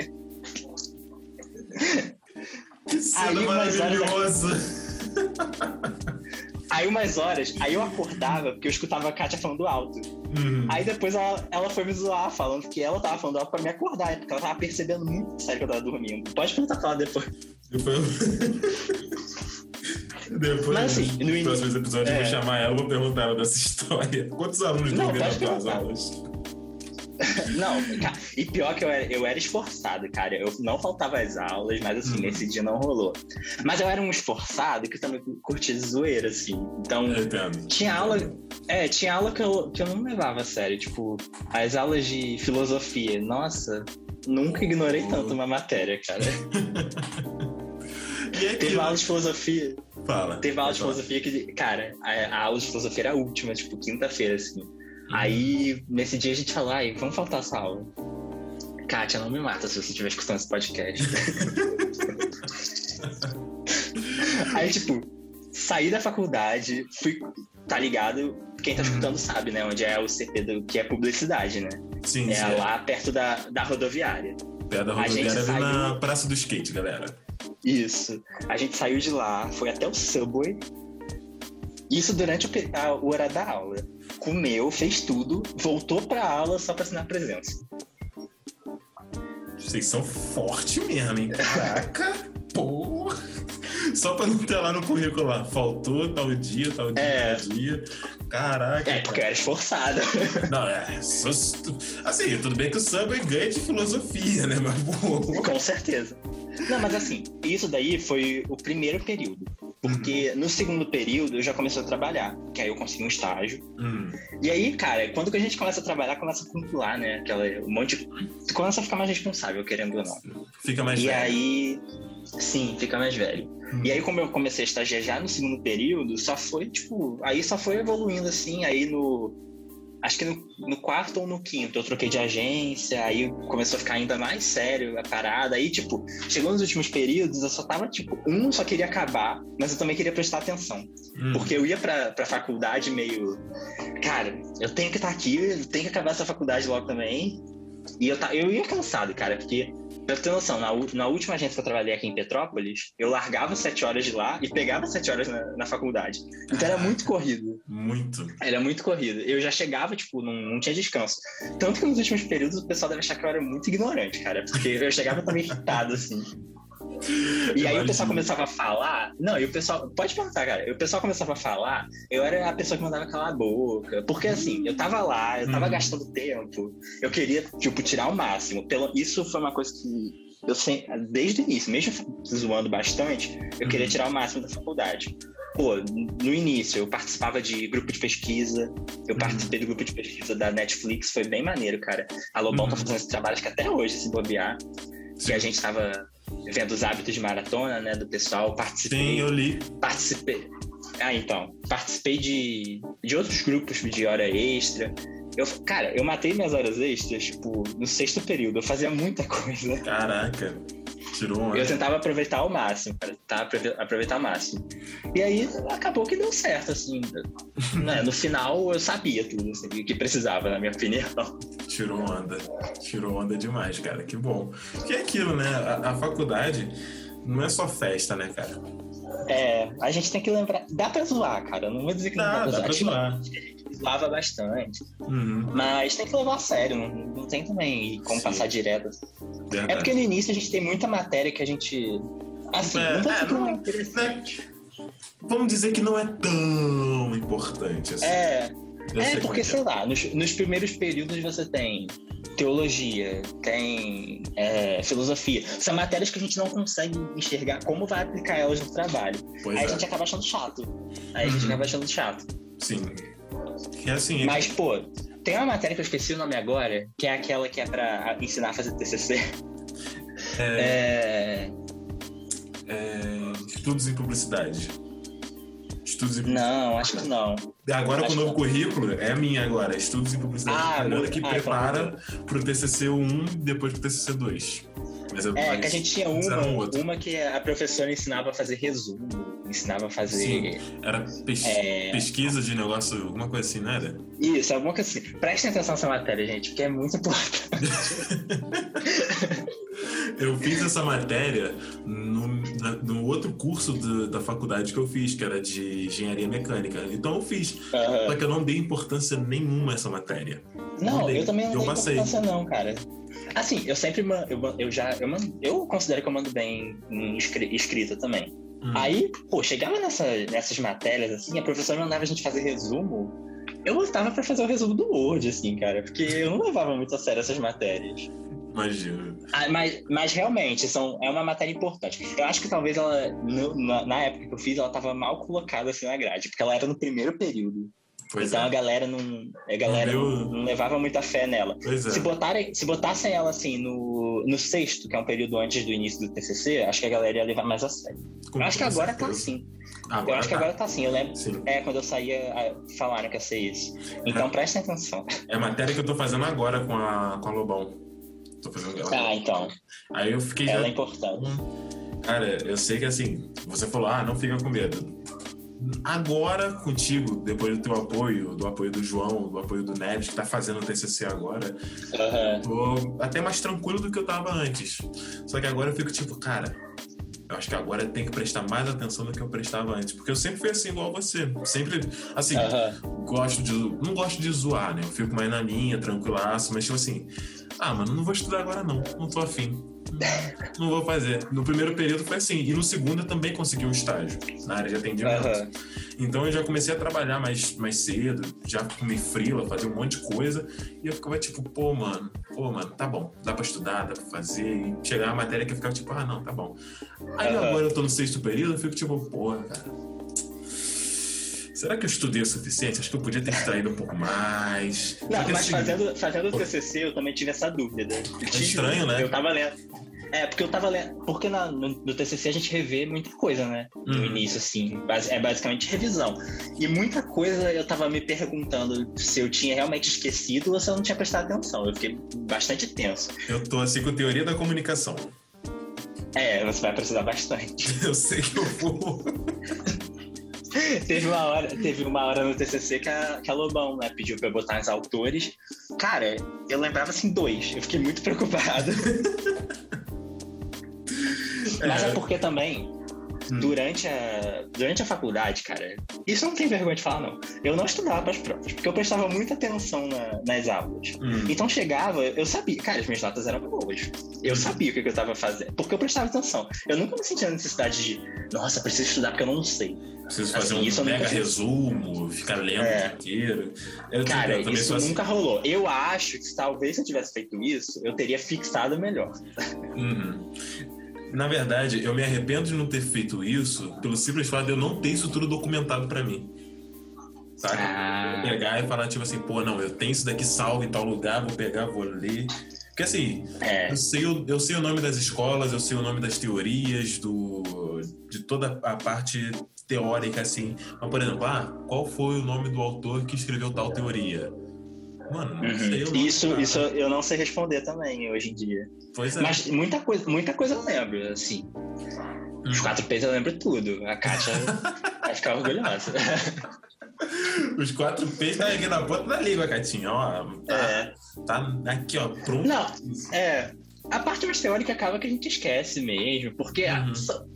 Que cena Aí, maravilhosa! Aí umas horas, aí eu acordava porque eu escutava a Kátia falando alto. Uhum. Aí depois ela, ela foi me zoar, falando que ela tava falando alto pra me acordar, porque ela tava percebendo muito sério que eu tava dormindo. Pode perguntar pra ela depois. Depois. (laughs) depois Mas, assim, no início, próximos episódios é... eu vou chamar ela e vou perguntar ela dessa história. Quantos alunos dormiram nas aulas? (laughs) não, cara, e pior que eu era, eu era esforçado, cara. Eu não faltava às aulas, mas assim, uhum. nesse dia não rolou. Mas eu era um esforçado que também curtia zoeira, assim. Então, tinha aula. É, tinha aula que eu, que eu não levava a sério. Tipo, as aulas de filosofia. Nossa, nunca ignorei oh. tanto uma matéria, cara. (laughs) e Teve aula de filosofia. Fala. Teve aula de filosofia que, cara, a, a aula de filosofia era a última, tipo, quinta-feira, assim. Aí, nesse dia, a gente falou, ai, vamos faltar essa aula. Kátia, não me mata se você estiver escutando esse podcast. (laughs) Aí, tipo, saí da faculdade, fui, tá ligado? Quem tá uhum. escutando sabe, né? Onde é o CP do que é publicidade, né? Sim, é sim. lá perto da, da rodoviária. Perto da rodoviária saiu... na Praça do Skate, galera. Isso. A gente saiu de lá, foi até o Subway. Isso durante a, o horário da aula comeu, fez tudo, voltou pra aula só pra assinar presença. Vocês são fortes mesmo, hein? Caraca, pô! Só pra não ter lá no currículo lá. Faltou tal dia, tal dia, é. tal dia. Caraca. É, porque eu era esforçado. Não, é. Assim, tudo bem que o samba ganha de filosofia, né? Mas, pô. Com certeza. Não, mas assim, isso daí foi o primeiro período. Porque uhum. no segundo período eu já comecei a trabalhar, que aí eu consegui um estágio. Uhum. E aí, cara, quando que a gente começa a trabalhar, começa a acumular, né? Aquela, um monte de... Tu começa a ficar mais responsável, querendo ou não. Fica mais e velho. E aí. Sim, fica mais velho. Uhum. E aí, como eu comecei a estagiar já no segundo período, só foi, tipo, aí só foi evoluindo assim, aí no acho que no, no, quarto ou no quinto eu troquei de agência, aí começou a ficar ainda mais sério a parada. Aí, tipo, chegou nos últimos períodos, eu só tava, tipo, um só queria acabar, mas eu também queria prestar atenção. Hum. Porque eu ia pra, pra faculdade meio. Cara, eu tenho que estar tá aqui, eu tenho que acabar essa faculdade logo também. E eu, eu ia cansado, cara, porque Pra ter noção, na, na, última agência que eu trabalhei aqui em Petrópolis, eu largava sete horas de lá e pegava sete horas na, na faculdade. Então era muito corrido. Muito. Era muito corrido. Eu já chegava, tipo, não, não tinha descanso. Tanto que nos últimos períodos o pessoal deve achar que eu era muito ignorante, cara. Porque eu chegava também irritado, assim. E aí o pessoal começava a falar. Não, e o pessoal. Pode perguntar, cara. E o pessoal começava a falar, eu era a pessoa que mandava calar a boca. Porque assim, eu tava lá, eu tava uhum. gastando tempo. Eu queria, tipo, tirar o máximo. Pelo... Isso foi uma coisa que eu sempre, desde o início, mesmo zoando bastante, eu queria uhum. tirar o máximo da faculdade. Pô, no início eu participava de grupo de pesquisa, eu uhum. participei do grupo de pesquisa da Netflix, foi bem maneiro, cara. A Lobão tá uhum. tá fazendo esse trabalho que até hoje, se bobear. Sim. Que a gente tava vendo os hábitos de maratona, né, do pessoal, participei. Sim, eu li. Participei. Ah, então. Participei de, de outros grupos de hora extra. Eu, cara, eu matei minhas horas extras, tipo, no sexto período. Eu fazia muita (laughs) coisa. Caraca. Tirou. Eu tentava aproveitar ao máximo, cara. Tá, aproveitar ao máximo. E aí acabou que deu certo, assim. (laughs) né? No final eu sabia tudo, assim, o que precisava, na minha opinião. Tirou onda. Tirou onda demais, cara. Que bom. Que é aquilo, né? A, a faculdade não é só festa, né, cara? É, a gente tem que lembrar. Dá pra zoar, cara. Não vou dizer que dá, não dá pra zoar. Zoava bastante. Uhum. Mas tem que levar a sério. Não, não tem também como Sim. passar direto. Verdade. É porque no início a gente tem muita matéria que a gente. Assim, é, não é, que não é interessante. vamos dizer que não é tão importante assim. É, Eu é porque, é. sei lá, nos, nos primeiros períodos você tem teologia, tem é, filosofia. São matérias que a gente não consegue enxergar como vai aplicar elas no trabalho. Pois Aí é. a gente acaba achando chato. Aí a gente Uhum. acaba achando chato. Sim. Que é assim, Mas, pô, tem uma matéria que eu esqueci o nome agora, que é aquela que é pra ensinar a fazer TCC. É... é, estudos em publicidade. Estudos em Não, acho que não. Agora com Acho o novo currículo, é a minha agora. Estudos em publicidade. Ah, muito- que ah, prepara pro TCC 1 e depois pro TCC 2. Mas eu, É, que a gente tinha uma, uma que a professora ensinava a fazer resumo, ensinava a fazer. Era pes- É. pesquisa de negócio, alguma coisa assim, não era? Isso, alguma coisa assim. Prestem atenção nessa matéria, gente, porque é muito importante. (laughs) Eu fiz essa matéria no, no outro curso do- da faculdade que eu fiz, que era de engenharia mecânica. Então eu fiz. Aham. Só que eu não dei importância nenhuma a essa matéria. Não, Não eu também não Eu dei passei. importância não, cara. Assim, eu sempre mando, eu, eu já, eu, eu considero que eu mando bem em escri- escrita também. Hum. Aí, pô, chegava nessa, nessas matérias, assim, a professora mandava a gente fazer resumo, eu botava pra fazer o resumo do Word, assim, cara, porque eu não levava muito a sério essas matérias. Imagina. Ah, mas, mas realmente, são, é uma matéria importante. Eu acho que talvez ela, no- na, na época que eu fiz, ela tava mal colocada assim na grade, porque ela era no primeiro período. Pois então é. a galera não. A galera Não não, levava muita fé nela. Pois é. Se, botarem, se botassem ela assim no, no sexto, que é um período antes do início do TCC, acho que a galera ia levar mais a sério. Com eu acho que agora tá certeza. assim. Agora eu acho que tá. agora tá assim. Eu lembro. Sim. É, quando eu saía, falaram que ia ser isso. Então prestem atenção. (laughs) É a matéria que eu tô fazendo agora com a, com a Lobão. Tô fazendo ela. Ah, então. Aí eu fiquei Ela é já. importante. Cara, eu sei que assim, você falou, ah, não fica com medo. Agora, contigo, depois do teu apoio, do apoio do João, do apoio do Neves, que tá fazendo o TCC agora, Aham. tô até mais tranquilo do que eu tava antes. Só que agora eu fico tipo, cara, eu acho que agora tenho que prestar mais atenção do que eu prestava antes. Porque eu sempre fui assim, igual você. Sempre, assim, Aham. gosto de. Não gosto de zoar, né? Eu fico mais na linha, tranquilaço, mas tipo assim, ah, mano, não vou estudar agora não, não tô afim. Não vou fazer. No primeiro período foi assim, e no segundo eu também consegui um estágio na área de atendimento. Aham. Então eu já comecei a trabalhar mais, mais cedo, já comi frila, fazer um monte de coisa, e eu ficava tipo, pô, mano, pô, mano, tá bom, dá pra estudar, dá pra fazer, e chegar a matéria que eu ficava tipo, ah, não, tá bom. Aí Aham. agora eu tô no sexto período, eu fico tipo, porra, cara. Será que eu estudei o suficiente? Acho que eu podia ter extraído um pouco mais. Não, que mas assim, fazendo, fazendo o TCC eu também tive essa dúvida. Eu tive- estranho, né? Eu tava lendo. É, porque eu tava lendo. Porque na- no, no TCC a gente revê muita coisa, né? No Uhum. início, assim. É basicamente revisão. E muita coisa eu tava me perguntando se eu tinha realmente esquecido ou se eu não tinha prestado atenção. Eu fiquei bastante tenso. Eu tô assim com teoria da comunicação. É, você vai precisar bastante. (laughs) Eu sei que eu vou. (laughs) (laughs) teve, uma hora, teve uma hora no TCC que a, que a Lobão né, pediu pra eu botar os autores. Cara, eu lembrava assim dois. Eu fiquei muito preocupado. (laughs) Mas é porque também, Hum. durante a, durante a faculdade, cara, isso eu não tem vergonha de falar, não. Eu não estudava para as provas, porque eu prestava muita atenção na- nas aulas. Hum. Então chegava, eu sabia, cara, as minhas notas eram boas. Eu sabia o que, que eu tava fazendo, porque eu prestava atenção. Eu nunca me sentia a necessidade de, nossa, preciso estudar porque eu não sei. Preciso fazer Assim, um mega resumo, ficar lendo É. o inteiro. Eu, Cara, também isso assim. nunca rolou. Eu acho que talvez se eu tivesse feito isso, eu teria fixado melhor. Uhum. Na verdade, eu me arrependo de não ter feito isso pelo simples fato de eu não ter isso tudo documentado pra mim. Sabe? Ah. Pegar e falar, tipo assim, pô, não, eu tenho isso daqui salvo em tal lugar, vou pegar, vou ler. Porque assim, É. eu sei, o- eu sei o nome das escolas, eu sei o nome das teorias, do, de toda a parte teórica, assim. Mas, por exemplo, ah, qual foi o nome do autor que escreveu tal teoria? Mano, não sei o Uhum. nome. Isso, cara. isso eu não sei responder também hoje em dia. Pois é. Mas muita coisa, muita coisa eu lembro, assim. Os Hum. quatro P's eu lembro tudo. A Kátia (laughs) vai ficar orgulhosa. Os quatro P's tá aqui na ponta da língua, Catinha. Ó, tá, É. tá aqui, ó, pronto. Não, é. A parte mais teórica acaba que a gente esquece mesmo, porque Uhum.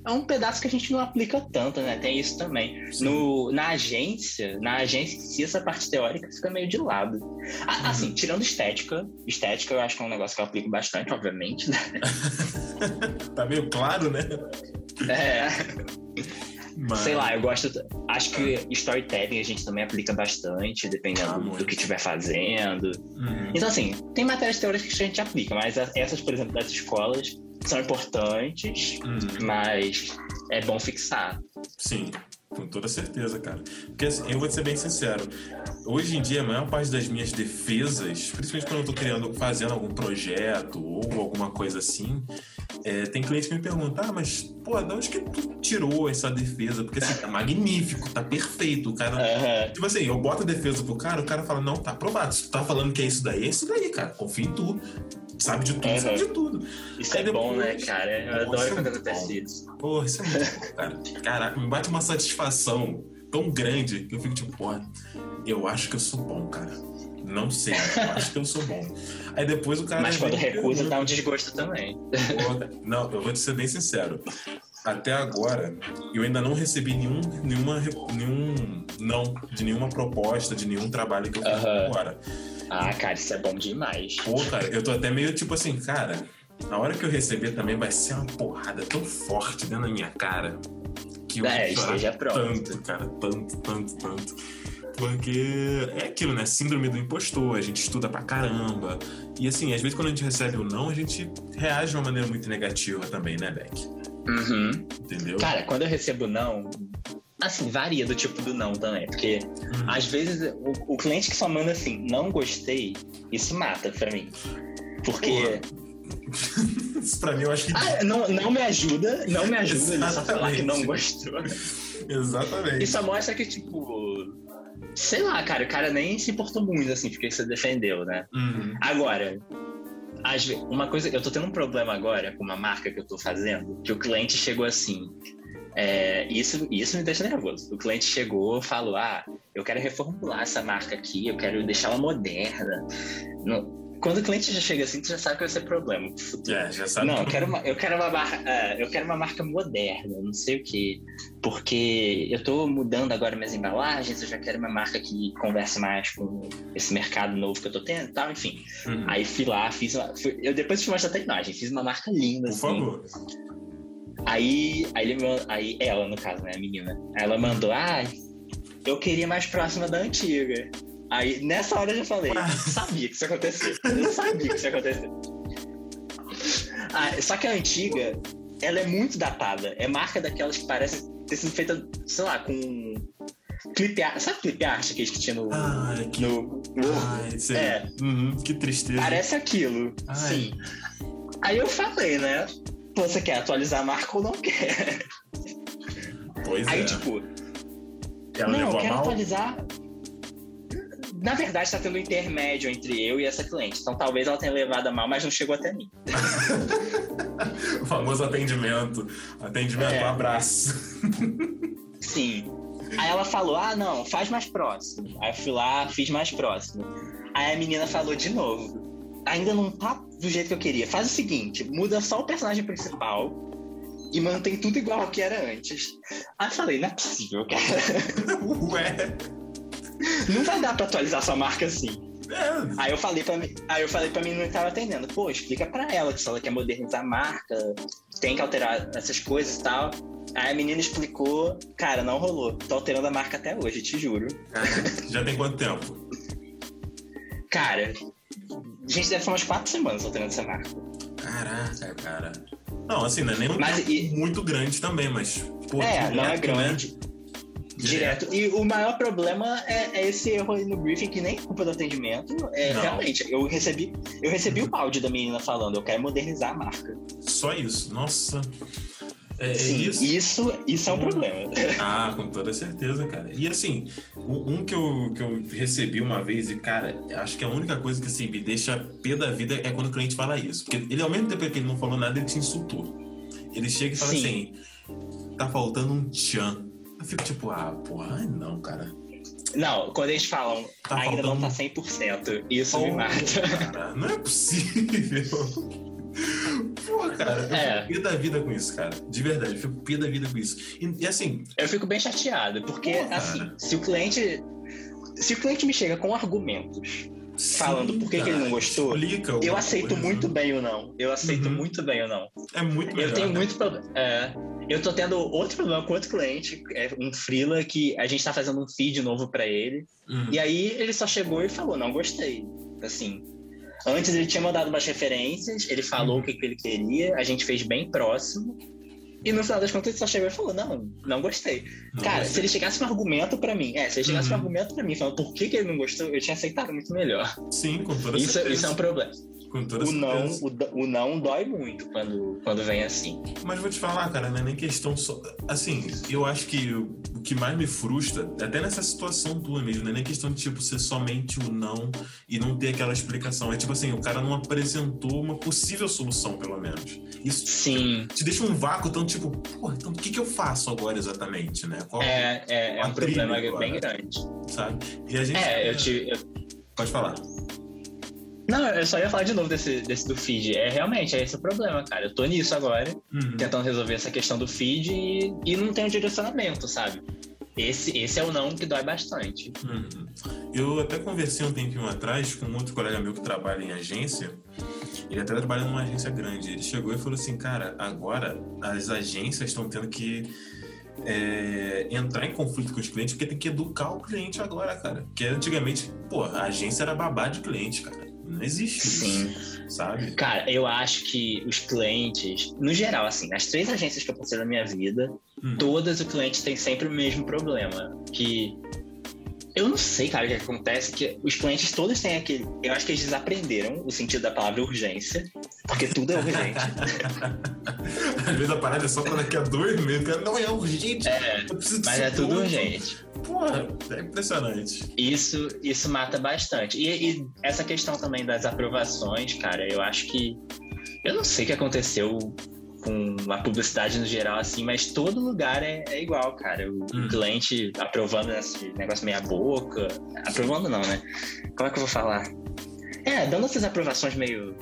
é um pedaço que a gente não aplica tanto, né? Tem isso também. Sim. No, na agência, na agência em si, essa parte teórica fica meio de lado. A- Uhum. Assim, tirando estética, estética eu acho que é um negócio que eu aplico bastante, obviamente, né? (laughs) Tá meio claro, né? É. (laughs) Mas... Sei lá, eu gosto. Acho que storytelling a gente também aplica bastante, dependendo ah, do que estiver fazendo. Uhum. Então, assim, tem matérias teóricas que a gente aplica, mas essas, por exemplo, das escolas são importantes, uhum. mas é bom fixar. Sim, com toda certeza, cara. Porque assim, eu vou te ser bem sincero. Hoje em dia, a maior parte das minhas defesas, principalmente quando eu tô criando, fazendo algum projeto ou alguma coisa assim, é, tem cliente que me pergunta, ah, mas, pô, de onde que tu tirou essa defesa? Porque assim, tá magnífico, tá perfeito. O cara. (laughs) Uhum. Tipo assim, eu boto a defesa pro cara, o cara fala, não, tá aprovado. Se tu tá falando que é isso daí, é isso daí, cara. Confia em tu. Sabe de tudo, uhum. sabe de tudo. Isso Aí é depois, bom, né, cara? Eu adoro é quando acontece isso. Pô, isso é muito bom, cara. Caraca, me bate uma satisfação tão grande que eu fico tipo, pô, eu acho que eu sou bom, cara. Não sei, acho que eu sou bom. Aí depois o cara. Mas quando recusa, dá um desgosto também. Não, eu vou te ser bem sincero. Até agora, eu ainda não recebi nenhum, nenhuma, nenhum não de nenhuma proposta, de nenhum trabalho que eu fiz agora. Ah, cara, isso é bom demais. Pô, cara, eu tô até meio tipo assim, cara, na hora que eu receber também vai ser uma porrada tão forte dentro da minha cara que eu é, esteja pronto. tanto, cara, tanto, tanto, tanto. Porque é aquilo, né? Síndrome do impostor, a gente estuda pra caramba. E assim, às vezes quando a gente recebe o não, a gente reage de uma maneira muito negativa também, né, Beck? Uhum. Entendeu? Cara, quando eu recebo não, assim, varia do tipo do não também. Porque uhum. às vezes o, o, cliente que só manda assim, não gostei, isso mata pra mim. Porque. (laughs) isso pra mim eu acho que. Ah, não, não me ajuda, não me ajuda ele só falar que não gostou. Exatamente. Isso mostra que, tipo, sei lá, cara, o cara nem se importou muito, assim, porque você defendeu, né? Uhum. Agora, uma coisa, eu tô tendo um problema agora com uma marca que eu tô fazendo, que o cliente chegou assim. É, isso, isso me deixa nervoso. O cliente chegou, falou: Ah, eu quero reformular essa marca aqui, eu quero deixá-la moderna. Não, quando o cliente já chega assim, tu já sabe que vai ser problema. É, já sabe. Não, eu quero uma, eu quero uma marca, uh, eu quero uma marca moderna, não sei o que, porque eu tô mudando agora minhas embalagens, eu já quero uma marca que converse mais com esse mercado novo que eu tô tendo, tal, enfim. Uhum. Aí fui lá, fiz uma, fui, eu depois te mostro até a imagem, fiz uma marca linda, Por assim. favor. Aí, aí, ele, aí ela, no caso, né, a menina, ela mandou, ah, eu queria mais próxima da antiga. Aí, nessa hora eu já falei, sabia que isso ia acontecer. Eu sabia que isso ia acontecer. Ah, só que a antiga, ela é muito datada. É marca daquelas que parecem ter sido feita, sei lá, com clip art. Sabe clip art que tinha no. Ai, que... no, Ai, sei. É. Uhum, que tristeza. Parece aquilo. Ai. Sim. Aí eu falei, né? Você quer atualizar a marca ou não quer? Pois Aí, é. tipo. Ela não, eu quero mal? atualizar na verdade, está tendo um intermédio entre eu e essa cliente. Então, talvez ela tenha levado a mal, mas não chegou até mim. (laughs) o famoso atendimento. Atendimento, é. um abraço. (laughs) Sim. Aí ela falou: ah, não, faz mais próximo. Aí eu fui lá, fiz mais próximo. Aí a menina falou de novo: ainda não tá do jeito que eu queria. Faz o seguinte: muda só o personagem principal e mantém tudo igual ao que era antes. Aí eu falei: não é possível, cara. (laughs) Ué. Não vai dar pra atualizar sua marca assim. É. Aí eu falei pra mim, aí eu falei pra mim não tava atendendo. Pô, explica pra ela que se ela quer modernizar a marca, tem que alterar essas coisas e tal. Aí a menina explicou, cara, não rolou. Tô alterando a marca até hoje, te juro. Já tem quanto tempo? Cara, a gente deve ser umas quatro semanas alterando essa marca. Caraca, cara. Não, assim, não é nem um mas, e... muito grande também, mas. Pô, é, não é né? grande. Né? Direto. E o maior problema é, é, esse erro aí no briefing, que nem é culpa do atendimento. É, realmente, eu recebi, eu recebi o áudio da menina falando, eu quero modernizar a marca. Só isso, nossa. É, é Sim, isso. isso, isso é um problema. (laughs) Ah, com toda certeza, cara. E assim, um que eu, que eu recebi uma vez, e cara, acho que a única coisa que assim, me deixa pé da vida é quando o cliente fala isso. Porque ele, ao mesmo tempo que ele não falou nada, ele te insultou. Ele chega e fala Sim. assim: tá faltando um tchan. Eu fico tipo, ah, porra, ai não, cara. Não, quando eles falam tá ainda faltando... não tá 100%, isso oh, me mata. Cara, não é possível. Pô, cara, eu é. fico pé da vida com isso, cara. De verdade, eu fico pé da vida com isso. E, e assim. Eu fico bem chateado, porque, Pô, assim, se o cliente. Se o cliente me chega com argumentos falando por que, que ele não gostou, Explica eu aceito coisa. muito bem o não. Eu aceito Uhum. muito bem o não. É muito melhor. Eu tenho né? muito problema. É, eu tô tendo outro problema com outro cliente, é um freela que a gente tá fazendo um feed novo pra ele. Uhum. E aí ele só chegou e falou, não gostei. Assim, antes ele tinha mandado umas referências, ele falou Uhum. o que, que ele queria, a gente fez bem próximo. E no final das contas ele só chegou e falou, não, não gostei. Não Cara, gostei. se ele chegasse com um argumento pra mim, é, se ele chegasse com um Uhum. argumento pra mim, falando por que, que ele não gostou, eu tinha aceitado muito melhor. Sim, com toda Isso, certeza. isso é um problema. Com toda O não, o, o não dói muito quando, quando vem assim. Mas vou te falar, cara, não é nem questão só. Assim, eu acho que o que mais me frustra, até nessa situação tua mesmo, não é nem questão de, tipo, ser somente o não e não ter aquela explicação. É tipo assim, o cara não apresentou uma possível solução, pelo menos. Isso Sim, te deixa um vácuo tão, tipo, pô, então o que, que eu faço agora exatamente, né? Qual, é, é, é um problema agora. bem grande. sabe? E a gente. É, eu te. eu- Pode falar. Não, eu só ia falar de novo desse, desse do feed. É realmente, é esse o problema, cara. Eu tô nisso agora, Uhum. tentando resolver essa questão do feed e, e não tem um direcionamento, sabe? Esse, esse é o não que dói bastante. Uhum. Eu até conversei um tempinho atrás com um outro colega meu que trabalha em agência. Ele até trabalha numa agência grande. Ele chegou e falou assim: Cara, agora as agências estão tendo que é, entrar em conflito com os clientes porque tem que educar o cliente agora, cara. Porque antigamente, pô, a agência era babá de cliente, cara. Não existe Sim. isso, sabe? Cara, eu acho que os clientes, no geral, assim, nas três agências que eu passei na minha vida, Uhum. todas o cliente tem sempre o mesmo problema. Que eu não sei, cara, o que acontece, que os clientes todos têm aquele. Eu acho que eles desaprenderam o sentido da palavra urgência, porque tudo é urgente. (laughs) Às vezes a parada é só pra daqui a dois meses. Cara, não é urgente. É, mas é tudo hoje. urgente. Porra, é impressionante. Isso, isso mata bastante. E, e essa questão também das aprovações, cara, eu acho que. Eu não sei o que aconteceu com a publicidade no geral, assim, mas todo lugar é, é igual, cara. O Hum. cliente aprovando esse negócio meia boca. Aprovando não, né? Como é que eu vou falar? É, dando essas aprovações meio.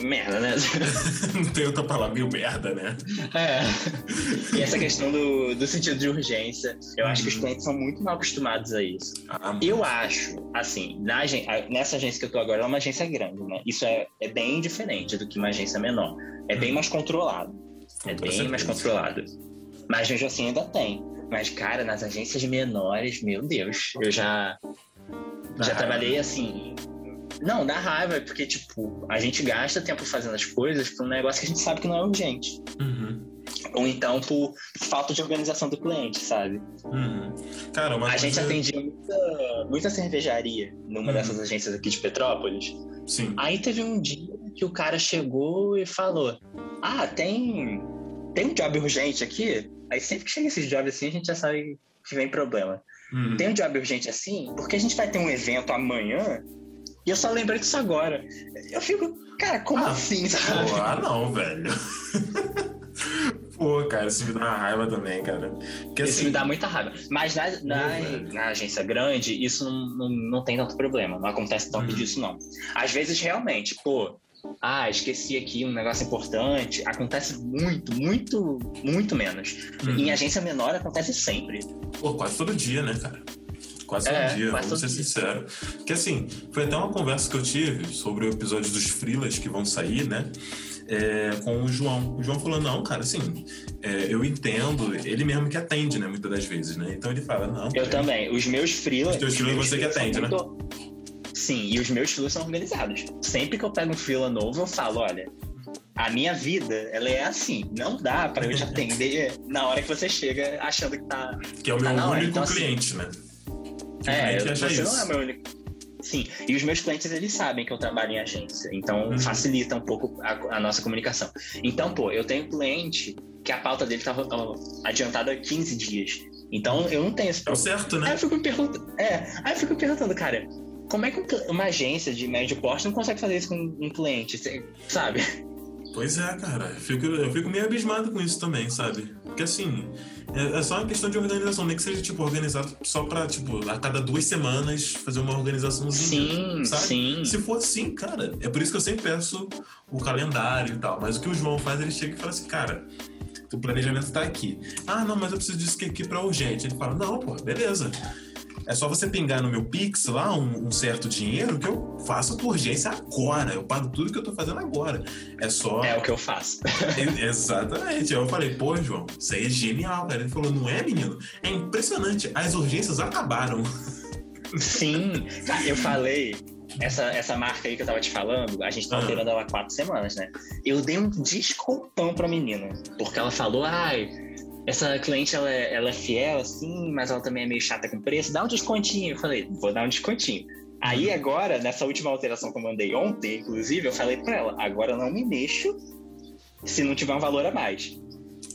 Merda, né? (laughs) Não tem outra palavra, meio merda, né? É. E essa questão do, do sentido de urgência, eu acho que os Uhum. clientes são muito mal acostumados a isso. Ah, Eu acho, assim, na nessa agência que eu tô agora, ela é uma agência grande, né? Isso é, é bem diferente do que uma agência menor. É bem Hum. mais controlado. com É bem mais certeza. controlado. Mas mesmo assim ainda tem. Mas, cara, nas agências menores, meu Deus, eu já, já raiva, trabalhei assim. Não, dá raiva, porque, tipo, a gente gasta tempo fazendo as coisas pra um negócio que a gente sabe que não é urgente. Uhum, Ou então por falta de organização do cliente, sabe? uhum. Cara, a coisa... gente atendia muita, muita cervejaria numa Uhum. dessas agências aqui de Petrópolis. Sim. Aí teve um dia que o cara chegou e falou: Ah, tem, tem um job urgente aqui? Aí sempre que chega esses jobs assim, a gente já sabe que vem problema. Uhum. Tem um job urgente assim, porque a gente vai ter um evento amanhã e eu só lembrei disso agora. Eu fico, cara, como Ah, assim, sabe? Ah, não, velho. (laughs) Pô, cara, isso me dá uma raiva também, cara. Porque, Isso assim, me dá muita raiva. Mas na, na, velho. na agência grande, isso não, não, não tem tanto problema. Não acontece tanto Uhum. disso, não. Às vezes, realmente, pô, ah, esqueci aqui um negócio importante. Acontece muito, muito, muito menos. uhum. Em agência menor, acontece sempre. Pô, quase todo dia, né, cara? Quase É, todo dia, vamos ser todo dia. sincero. Porque assim, foi até uma conversa que eu tive sobre o episódio dos Frilas que vão sair, né? É, com o João. O João falou, não, cara, assim, é, eu entendo, ele mesmo que atende, né, muitas das vezes, né? Então ele fala, não. Eu cara, também. Os meus freelas. Os teus freelas você que atende, né? Sim, e os meus freelas são organizados. Sempre que eu pego um freela novo, eu falo, olha. A minha vida, ela é assim. Não dá pra eu te atender (laughs) na hora que você chega achando que tá Que é o meu não, único então, assim, cliente, né? É, acha você não é meu único. Sim, e os meus clientes eles sabem que eu trabalho em agência, então Uhum. facilita um pouco a, a nossa comunicação. Então, pô, eu tenho cliente que a pauta dele estava adiantada há 15 dias. Então eu não tenho esse É o problema. certo, Aí né? eu fico me perguntando, é, aí eu fico me perguntando, cara, como é que um uma agência de médio porte não consegue fazer isso com um cliente, sabe? Pois é, cara. Eu fico, eu fico meio abismado com isso também, sabe? Porque assim, é, é só uma questão de organização, nem que seja, tipo, organizado só pra, tipo, a cada duas semanas fazer uma organizaçãozinha. Sim, sabe? sim. Se for assim, cara, é por isso que eu sempre peço o calendário e tal. Mas o que o João faz, ele chega e fala assim, cara, o planejamento tá aqui. Ah, não, mas eu preciso disso aqui pra urgente. Ele fala, não, pô, beleza. É só você pingar no meu Pix lá um, um, certo dinheiro que eu faço a tua urgência agora. Eu pago tudo que eu tô fazendo agora. É só. É o que eu faço. (laughs) Exatamente. Aí eu falei, pô, João, isso aí é genial, cara. Ele falou, não é, menino? É impressionante. As urgências acabaram. Sim, eu falei. Essa, essa marca aí que eu tava te falando, a gente tá operando ela há quatro semanas, né? Eu dei um descontão pra menina. Porque ela falou, ai, essa cliente ela é, ela é fiel, assim, mas ela também é meio chata com preço, dá um descontinho. Eu falei, vou dar um descontinho. Aí agora, nessa última alteração que eu mandei ontem, inclusive, eu falei pra ela, agora não me mexo se não tiver um valor a mais.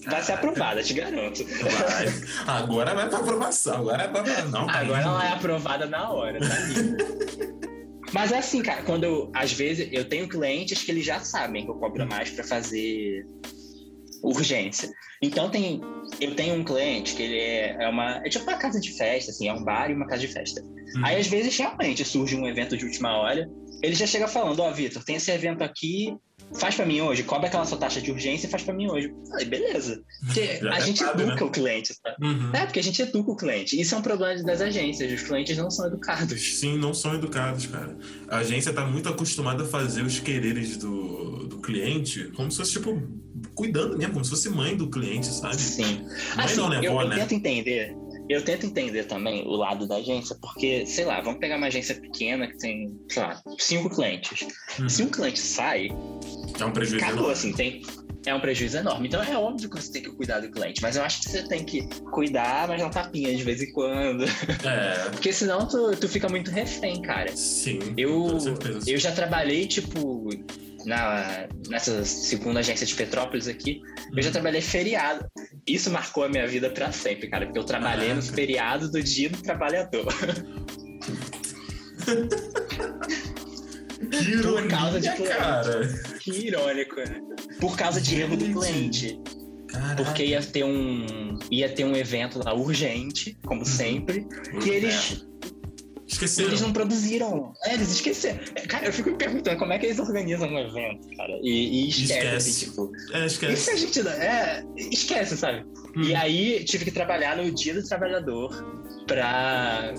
Vai ser aprovada, te garanto. Vai. Agora vai pra aprovação. Agora é pra... Não, tá agora ela é aprovada na hora, tá Mas é assim, cara, quando eu, às vezes, eu tenho clientes que eles já sabem que eu cobro mais para fazer urgência. Então tem, eu tenho um cliente que ele é, é uma, é tipo uma casa de festa, assim, é um bar e uma casa de festa. Uhum. Aí às vezes realmente surge um evento de última hora, ele já chega falando, ó, oh, Vitor, tem esse evento aqui, faz para mim hoje, cobra aquela sua taxa de urgência e faz para mim hoje. Falei, beleza. Porque (laughs) a é gente educa né? o cliente, tá? Uhum. É, porque a gente educa o cliente. Isso é um problema das agências, os clientes não são educados. Sim, não são educados, cara. A agência tá muito acostumada a fazer os quereres do, do cliente como se fosse, tipo, cuidando mesmo, como se fosse mãe do cliente, sabe? Sim. Mãe assim, não, né? Eu, eu né? tento entender. Eu tento entender também o lado da agência, porque, sei lá, vamos pegar uma agência pequena que tem, sei lá, cinco clientes. Hum. Se um cliente sai, é um prejuízo acabou, enorme. assim, tem, é um prejuízo enorme. Então é óbvio que você tem que cuidar do cliente, mas eu acho que você tem que cuidar, mas não tapinha de vez em quando. É. (laughs) Porque senão tu, tu fica muito refém, cara. Sim. Eu, eu já trabalhei, tipo, na, nessa segunda agência de Petrópolis aqui, eu já trabalhei feriado. Isso marcou a minha vida para sempre, cara, porque eu trabalhei nos feriados do dia do trabalhador. Que ironia, Por causa de cliente. cara. Que irônico, né? Por causa de erro do cliente. Caraca. Porque ia ter um ia ter um evento lá urgente, como uhum. sempre, e eles Esqueceram. Eles não produziram. É, eles esqueceram. Cara, eu fico me perguntando como é que eles organizam um evento, cara. E, e esquece, esquece. Tipo. É, esquece. Isso a gente. É, esquece, sabe? Hum. E aí tive que trabalhar no dia do trabalhador pra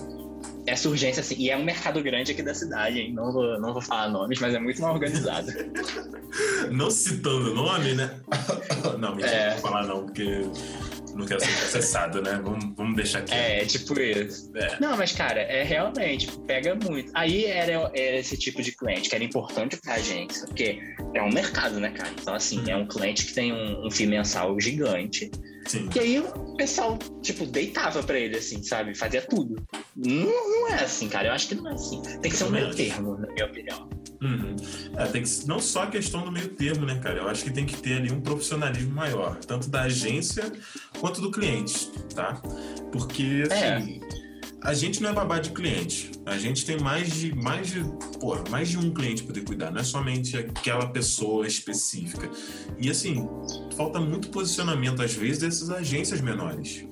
essa urgência, assim, e é um mercado grande aqui da cidade, hein? Não vou, não vou falar nomes, mas é muito mal organizado. (laughs) não citando nome, né? (laughs) não, mentira, é... não vou falar não, porque não quero ser processado, né? Vamos, vamos deixar aqui. É, tipo isso. É. Não, mas, cara, é realmente, pega muito. Aí era, era esse tipo de cliente que era importante pra agência, porque é um mercado, né, cara? Então, assim, é um cliente que tem um, um FII mensal gigante. Sim. E aí o pessoal, tipo, deitava pra ele, assim, sabe? Fazia tudo. Não, não é assim, cara. Eu acho que não é assim. Tem que ser um meio termo, na minha opinião. Uhum. É, tem que, não só a questão do meio termo, né, cara? Eu acho que tem que ter ali um profissionalismo maior, tanto da agência quanto do cliente, tá? Porque, assim, é. A gente não é babá de cliente. A gente tem mais de, mais de, pô, mais de um cliente para poder cuidar, não é somente aquela pessoa específica. E, assim, falta muito posicionamento, às vezes, dessas agências menores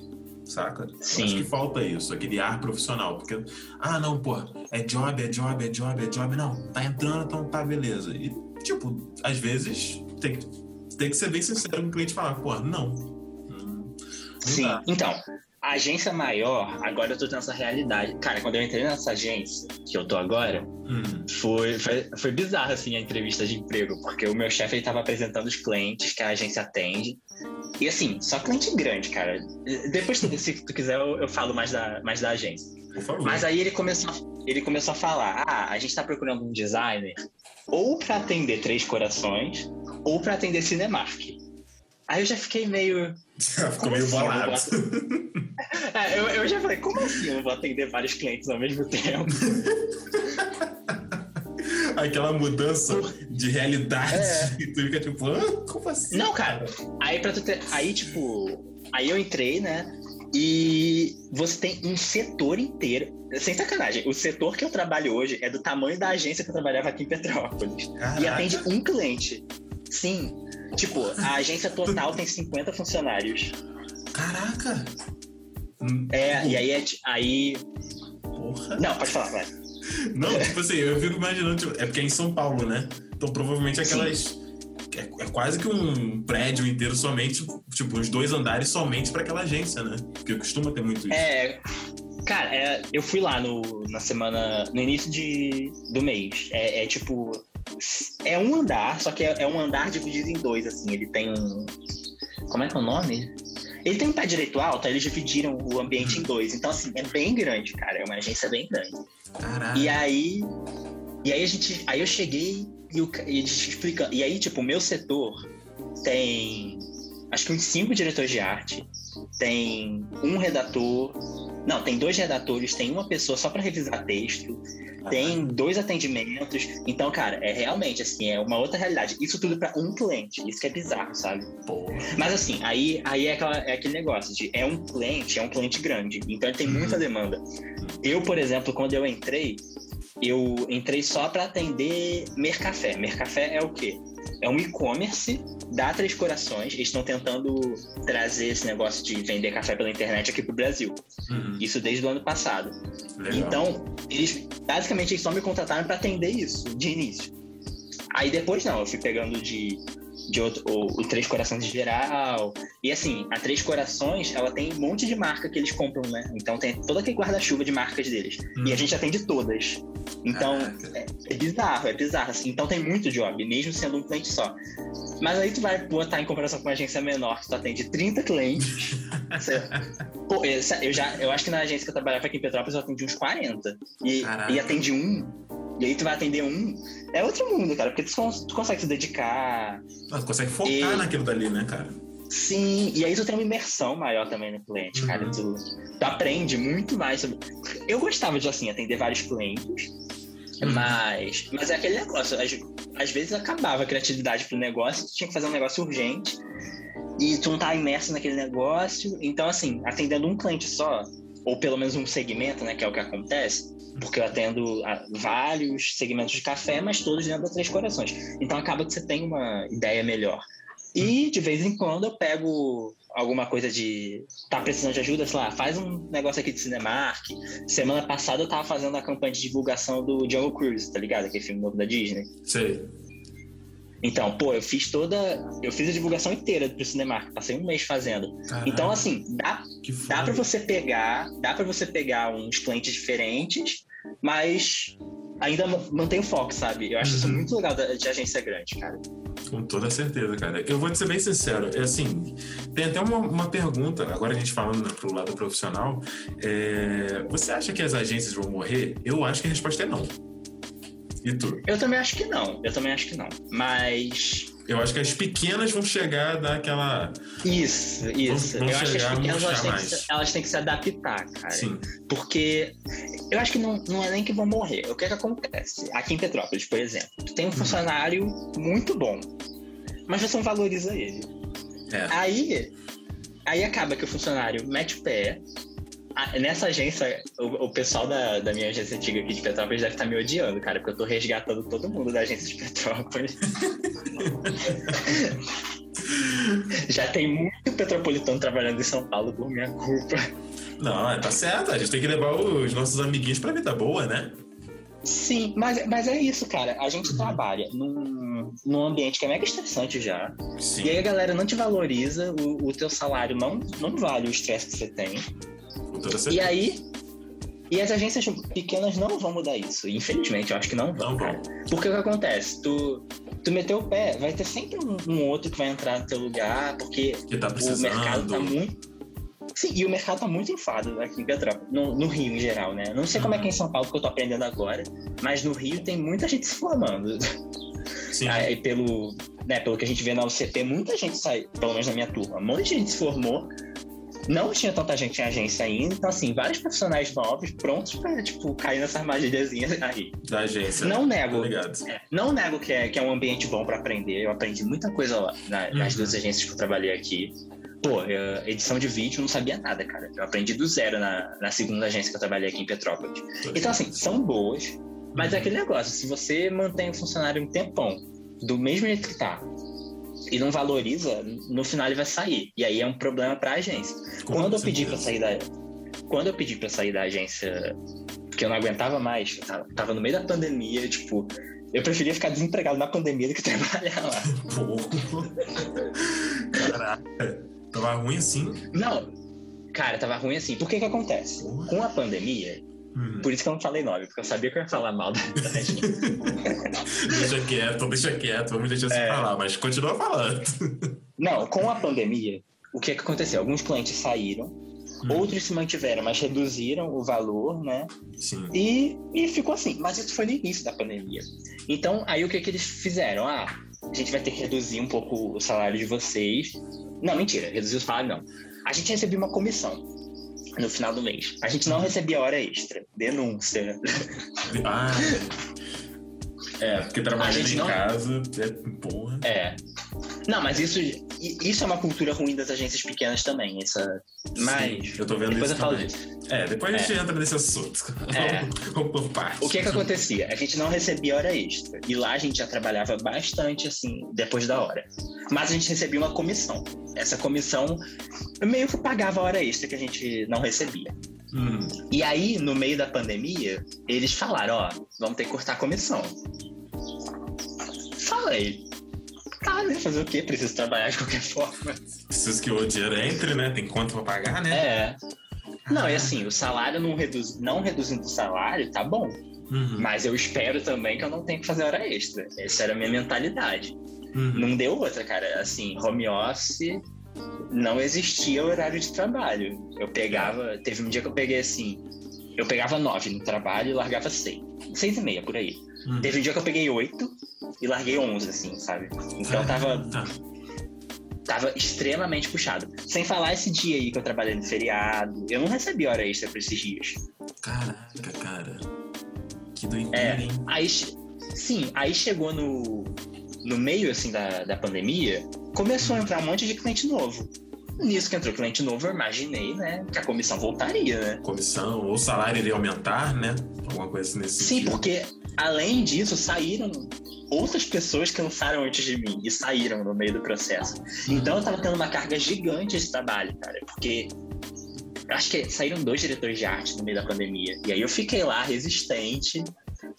saca? Sim. Acho que falta isso, aquele ar profissional. Porque, ah, não, pô, é job, é job, é job, é job. Não, tá entrando, então tá, beleza. E, tipo, às vezes tem, tem que ser bem sincero com o cliente falar, pô, não. não Sim, dá. então, a agência maior, agora eu tô tendo essa realidade. Cara, quando eu entrei nessa agência, que eu tô agora, hum. foi, foi, foi bizarro, assim, a entrevista de emprego, porque o meu chefe, ele tava apresentando os clientes que a agência atende, e assim, só cliente grande, cara. Depois, se tu quiser, eu, eu falo mais da, mais da agência. Por favor. Mas aí ele começou, ele começou a falar: ah, a gente tá procurando um designer ou para atender Três Corações ou para atender Cinemark. Aí eu já fiquei meio. (laughs) Ficou meio assim bolado. (laughs) é, eu, eu já falei, como assim eu vou atender vários clientes ao mesmo tempo? (laughs) aquela mudança de realidade. É. E tu fica tipo, ah, como assim? Não, cara. Aí pra tu ter. Aí, tipo. Aí eu entrei, né? E você tem um setor inteiro. Sem sacanagem, o setor que eu trabalho hoje é do tamanho da agência que eu trabalhava aqui em Petrópolis. Caraca. E atende um cliente. Sim. Tipo, a agência total tem 50 funcionários. Caraca! É, e aí é. Aí. Porra. Não, pode falar, vai. Não, tipo assim, eu fico imaginando, tipo, é porque é em São Paulo, né? Então provavelmente aquelas. É, é, quase que um prédio inteiro somente, tipo, uns dois andares somente para aquela agência, né? Porque costuma ter muito isso. É. Cara, é, eu fui lá no, na semana. no início de, do mês. É, é tipo. É um andar, só que é, é, um andar dividido em dois, assim. Ele tem um. Como é que é o nome? Ele tem um pé direito alto, eles dividiram o ambiente em dois. Então, assim, é bem grande, cara. É uma agência bem grande. Caralho. E aí. E aí a gente. Aí eu cheguei e, o, e a gente explica. E aí, tipo, o meu setor tem acho que uns cinco diretores de arte, tem um redator, não, tem dois redatores, tem uma pessoa só para revisar texto, tem dois atendimentos. Então, cara, é realmente assim, é uma outra realidade. Isso tudo para um cliente. Isso que é bizarro, sabe? Porra. Mas assim, aí, aí é, aquela, é aquele negócio de é um cliente, é um cliente grande. Então ele tem uhum. muita demanda. Eu, por exemplo, quando eu entrei, eu entrei só para atender Mercafé. Mercafé é o quê? É um e-commerce da Três Corações. Eles estão tentando trazer esse negócio de vender café pela internet aqui pro Brasil. Uhum. Isso desde o ano passado. Legal. Então, eles basicamente eles só me contrataram para atender isso de início. Aí depois não, eu fui pegando de de outro, o, o, Três Corações em geral. E assim, a Três Corações, ela tem um monte de marca que eles compram, né? Então tem todo aquele guarda-chuva de marcas deles. Hum. E a uhum. gente atende todas. Então, é, é, bizarro, é bizarro. Assim. Então tem muito job, mesmo sendo um cliente só. Mas aí tu vai botar em comparação com uma agência menor, que tu atende 30 clientes. (laughs) você, pô, eu, já, eu acho que na agência que eu trabalhava aqui em Petrópolis, eu atendi uns 40. E, e atendi um e aí tu vai atender um, é outro mundo, cara, porque tu, tu consegue se dedicar. Ah, tu consegue focar e... naquilo dali, né, cara? Sim, e aí tu tem uma imersão maior também no cliente, uhum. cara. Tu, tu, aprende muito mais sobre. Eu gostava de, assim, atender vários clientes, uhum. mas, mas é aquele negócio. Às, às vezes acabava a criatividade pro negócio, tu tinha que fazer um negócio urgente e tu não tá imerso naquele negócio. Então, assim, atendendo um cliente só, ou pelo menos um segmento, né, que é o que acontece, porque eu atendo vários segmentos de café, mas todos dentro da Três Corações. Então acaba que você tem uma ideia melhor. E de vez em quando eu pego alguma coisa de tá precisando de ajuda, sei lá, faz um negócio aqui de Cinemark. Semana passada eu tava fazendo a campanha de divulgação do Jungle Cruise, tá ligado? Aquele filme novo da Disney. Sei. Então, pô, eu fiz toda. Eu fiz a divulgação inteira pro Cinemark, passei um mês fazendo. Caralho, então, assim, dá, dá para você pegar, dá para você pegar uns clientes diferentes, mas ainda mantém o foco, sabe? Eu acho uhum. isso muito legal de agência grande, cara. Com toda certeza, cara. Eu vou te ser bem sincero, é assim, tem até uma, uma pergunta, agora a gente falando né, pro lado profissional, é, você acha que as agências vão morrer? Eu acho que a resposta é não. E tu? Eu também acho que não. Eu também acho que não. Mas. Eu acho que as pequenas vão chegar daquela. Isso, isso. Vão, vão eu acho que as pequenas elas têm que, se, elas têm que, se, adaptar, cara. Sim. Porque eu acho que não, não é nem que vão morrer. O que é que acontece? Aqui em Petrópolis, por exemplo, tu tem um uhum. funcionário uhum. muito bom, mas você não valoriza ele. É. Aí, aí acaba que o funcionário mete o pé, nessa agência, o, o, pessoal da, da minha agência antiga aqui de Petrópolis deve estar tá me odiando, cara, porque eu tô resgatando todo mundo da agência de Petrópolis. (laughs) Já tem muito petropolitano trabalhando em São Paulo por minha culpa. Não, tá certo. A gente tem que levar os nossos amiguinhos pra vida boa, né? Sim, mas, mas é isso, cara. A gente uhum. trabalha num, num ambiente que é mega estressante já. Sim. E aí a galera não te valoriza, o, o teu salário não, não vale o estresse que você tem. E aí, e as agências pequenas não vão mudar isso. Infelizmente, eu acho que não vão, não. Porque o que acontece? Tu, tu meteu o pé, vai ter sempre um, um outro que vai entrar no teu lugar, porque tá o mercado tá muito. Sim, e o mercado tá muito enfado aqui em Petrópolis, no, no, Rio em geral, né? Não sei como é que é em São Paulo, que eu tô aprendendo agora, mas no Rio tem muita gente se formando. Sim. Aí, pelo, né, pelo que a gente vê na UCP, muita gente sai, pelo menos na minha turma, um monte de gente se formou, não tinha tanta gente em agência ainda, então assim, vários profissionais novos prontos pra, tipo, cair nessa armadilhazinha aí. Da agência. Não nego. É, não nego que é, que é um ambiente bom para aprender. Eu aprendi muita coisa lá na, uhum. nas duas agências que eu trabalhei aqui. Pô, eu, edição de vídeo não sabia nada, cara. Eu aprendi do zero na, na segunda agência que eu trabalhei aqui em Petrópolis. Então, assim, são boas, mas uhum. é aquele negócio, se você mantém o funcionário um tempão, do mesmo jeito que tá, e não valoriza, no final ele vai sair. E aí é um problema para a agência. Com quando eu pedi para sair da quando eu pedi para sair da agência, porque eu não aguentava mais, tava, tava, no meio da pandemia, tipo, eu preferia ficar desempregado na pandemia do que (laughs) trabalhar lá. Caraca. Tava ruim assim? Não. Cara, tava ruim assim. Por que que acontece? Com a pandemia, Uhum. por isso que eu não falei nome, porque eu sabia que eu ia falar mal da internet. (laughs) deixa quieto, deixa quieto, vamos deixar você É. falar, mas continua falando. (laughs) não, com a pandemia, o que que aconteceu? Alguns clientes saíram, Hum. outros se mantiveram, mas reduziram o valor, né? Sim. E, e ficou assim. Mas isso foi no início da pandemia. Então, aí o que, que eles fizeram? Ah, a gente vai ter que reduzir um pouco o salário de vocês. Não, mentira, reduzir o salário não. A gente recebia uma comissão no final do mês. A gente não recebia hora extra. Denúncia. Ah, (laughs) é, porque trabalhando em não- casa é porra. É. Não, mas isso, isso é uma cultura ruim das agências pequenas também. Essa... Mas. Sim, eu tô vendo Depois isso eu falo disso. É, depois a gente entra nesse assunto. É. (laughs) Por. O que que acontecia? A gente não recebia hora extra. E lá a gente já trabalhava bastante, assim, depois da hora. Mas a gente recebia uma comissão. Essa comissão meio que pagava a hora extra que a gente não recebia. Hum, E aí, no meio da pandemia, eles falaram, ó, vamos ter que cortar a comissão. Falei. Tá, né? Fazer o quê? Preciso trabalhar de qualquer forma. preciso que o dinheiro entre, né? Tem conta pra pagar, né? É. Não, e assim, o salário não, reduz, não reduzindo o salário, tá bom. Uhum, Mas eu espero também que eu não tenha que fazer hora extra. Essa era a minha mentalidade. uhum. Não deu outra, cara. Assim, home office não existia horário de trabalho. Eu pegava. Teve um dia que eu peguei assim. Eu pegava nove no trabalho e largava seis. Seis e meia, por aí. Uhum. Teve um dia que eu peguei oito e larguei onze, assim, sabe? Então tava, tava extremamente puxado. Sem falar esse dia aí que eu trabalhei no feriado. Eu não recebi hora extra por esses dias. Caraca, cara. Que doideira, É. hein? Aí, sim, aí chegou no, no meio assim da, da pandemia, começou a entrar um monte de cliente novo. Nisso que entrou cliente novo, eu imaginei, né, que a comissão voltaria, né? Comissão, ou o salário iria aumentar, né? Alguma coisa assim nesse Sim, sentido. porque além disso, saíram outras pessoas que lançaram antes de mim e saíram no meio do processo. Então eu tava tendo uma carga gigante de trabalho, cara, porque acho que saíram dois diretores de arte no meio da pandemia. E aí eu fiquei lá resistente,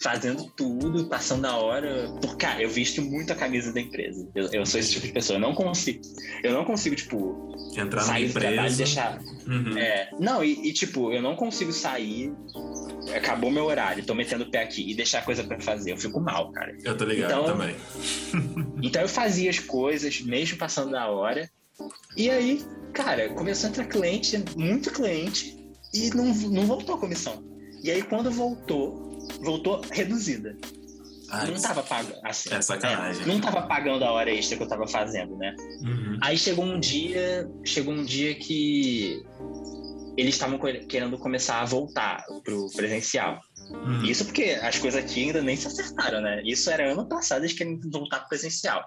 fazendo tudo, passando a hora. Por, cara, eu visto muito a camisa da empresa. Eu, eu sou esse tipo de pessoa. Eu não consigo. Eu não consigo, tipo, Entrar sair do trabalho e empresa. deixar. Uhum. É, não, e, e, tipo, eu não consigo sair. Acabou meu horário, tô metendo o pé aqui e deixar coisa pra fazer. Eu fico mal, cara. Eu tô ligado Então- também. (laughs) Então eu fazia as coisas, mesmo passando da hora. E aí, cara, começou a entrar cliente, muito cliente, e não, não voltou a comissão. E aí, quando voltou, voltou reduzida. Ai, não tava pagando. Assim, é sacanagem. é, não tava pagando a hora extra que eu tava fazendo, né? Uhum. Aí chegou um dia, chegou um dia que eles estavam querendo começar a voltar pro presencial. Uhum. Isso porque as coisas aqui ainda nem se acertaram, né? Isso era ano passado, eles querem voltar pro presencial.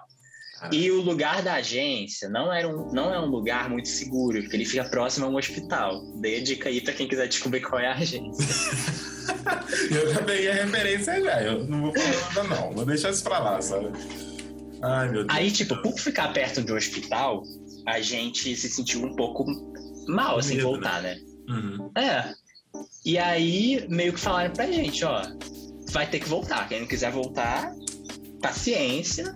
E o lugar da agência não, era um, não é um lugar muito seguro, porque ele fica próximo a um hospital. A dica aí pra quem quiser descobrir qual é a agência. (laughs) Eu já peguei a referência já. Eu não vou falar nada, não. Vou deixar isso pra lá, sabe? Ai, meu Deus. Aí, tipo, por ficar perto de um hospital, a gente se sentiu um pouco mal, assim, Medo, voltar, né? Uhum. É. E aí, meio que falaram pra gente, ó, vai ter que voltar. Quem não quiser voltar, paciência.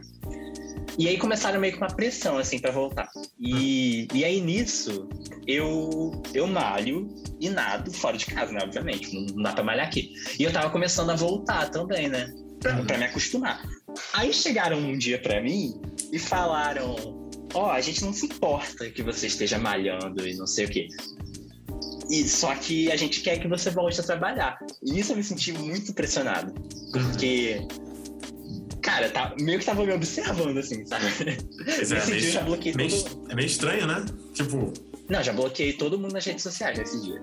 E aí começaram meio que uma pressão, assim, pra voltar. E, e aí, nisso, eu, eu malho e nado fora de casa, né? Obviamente, não, dá pra malhar aqui. E eu tava começando a voltar também, né? Pra, Uhum. pra me acostumar. Aí chegaram um dia pra mim e falaram: Ó, a gente não se importa que você esteja malhando e não sei o quê. E, só que a gente quer que você volte a trabalhar. E nisso eu me senti muito pressionado. Porque, cara, tá, meio que tava me observando, assim, sabe? Pois é, Nesse meio- dia eu já bloqueei meio- todo. É meio estranho, né? Tipo, Não, já bloqueei todo mundo nas redes sociais nesse dia.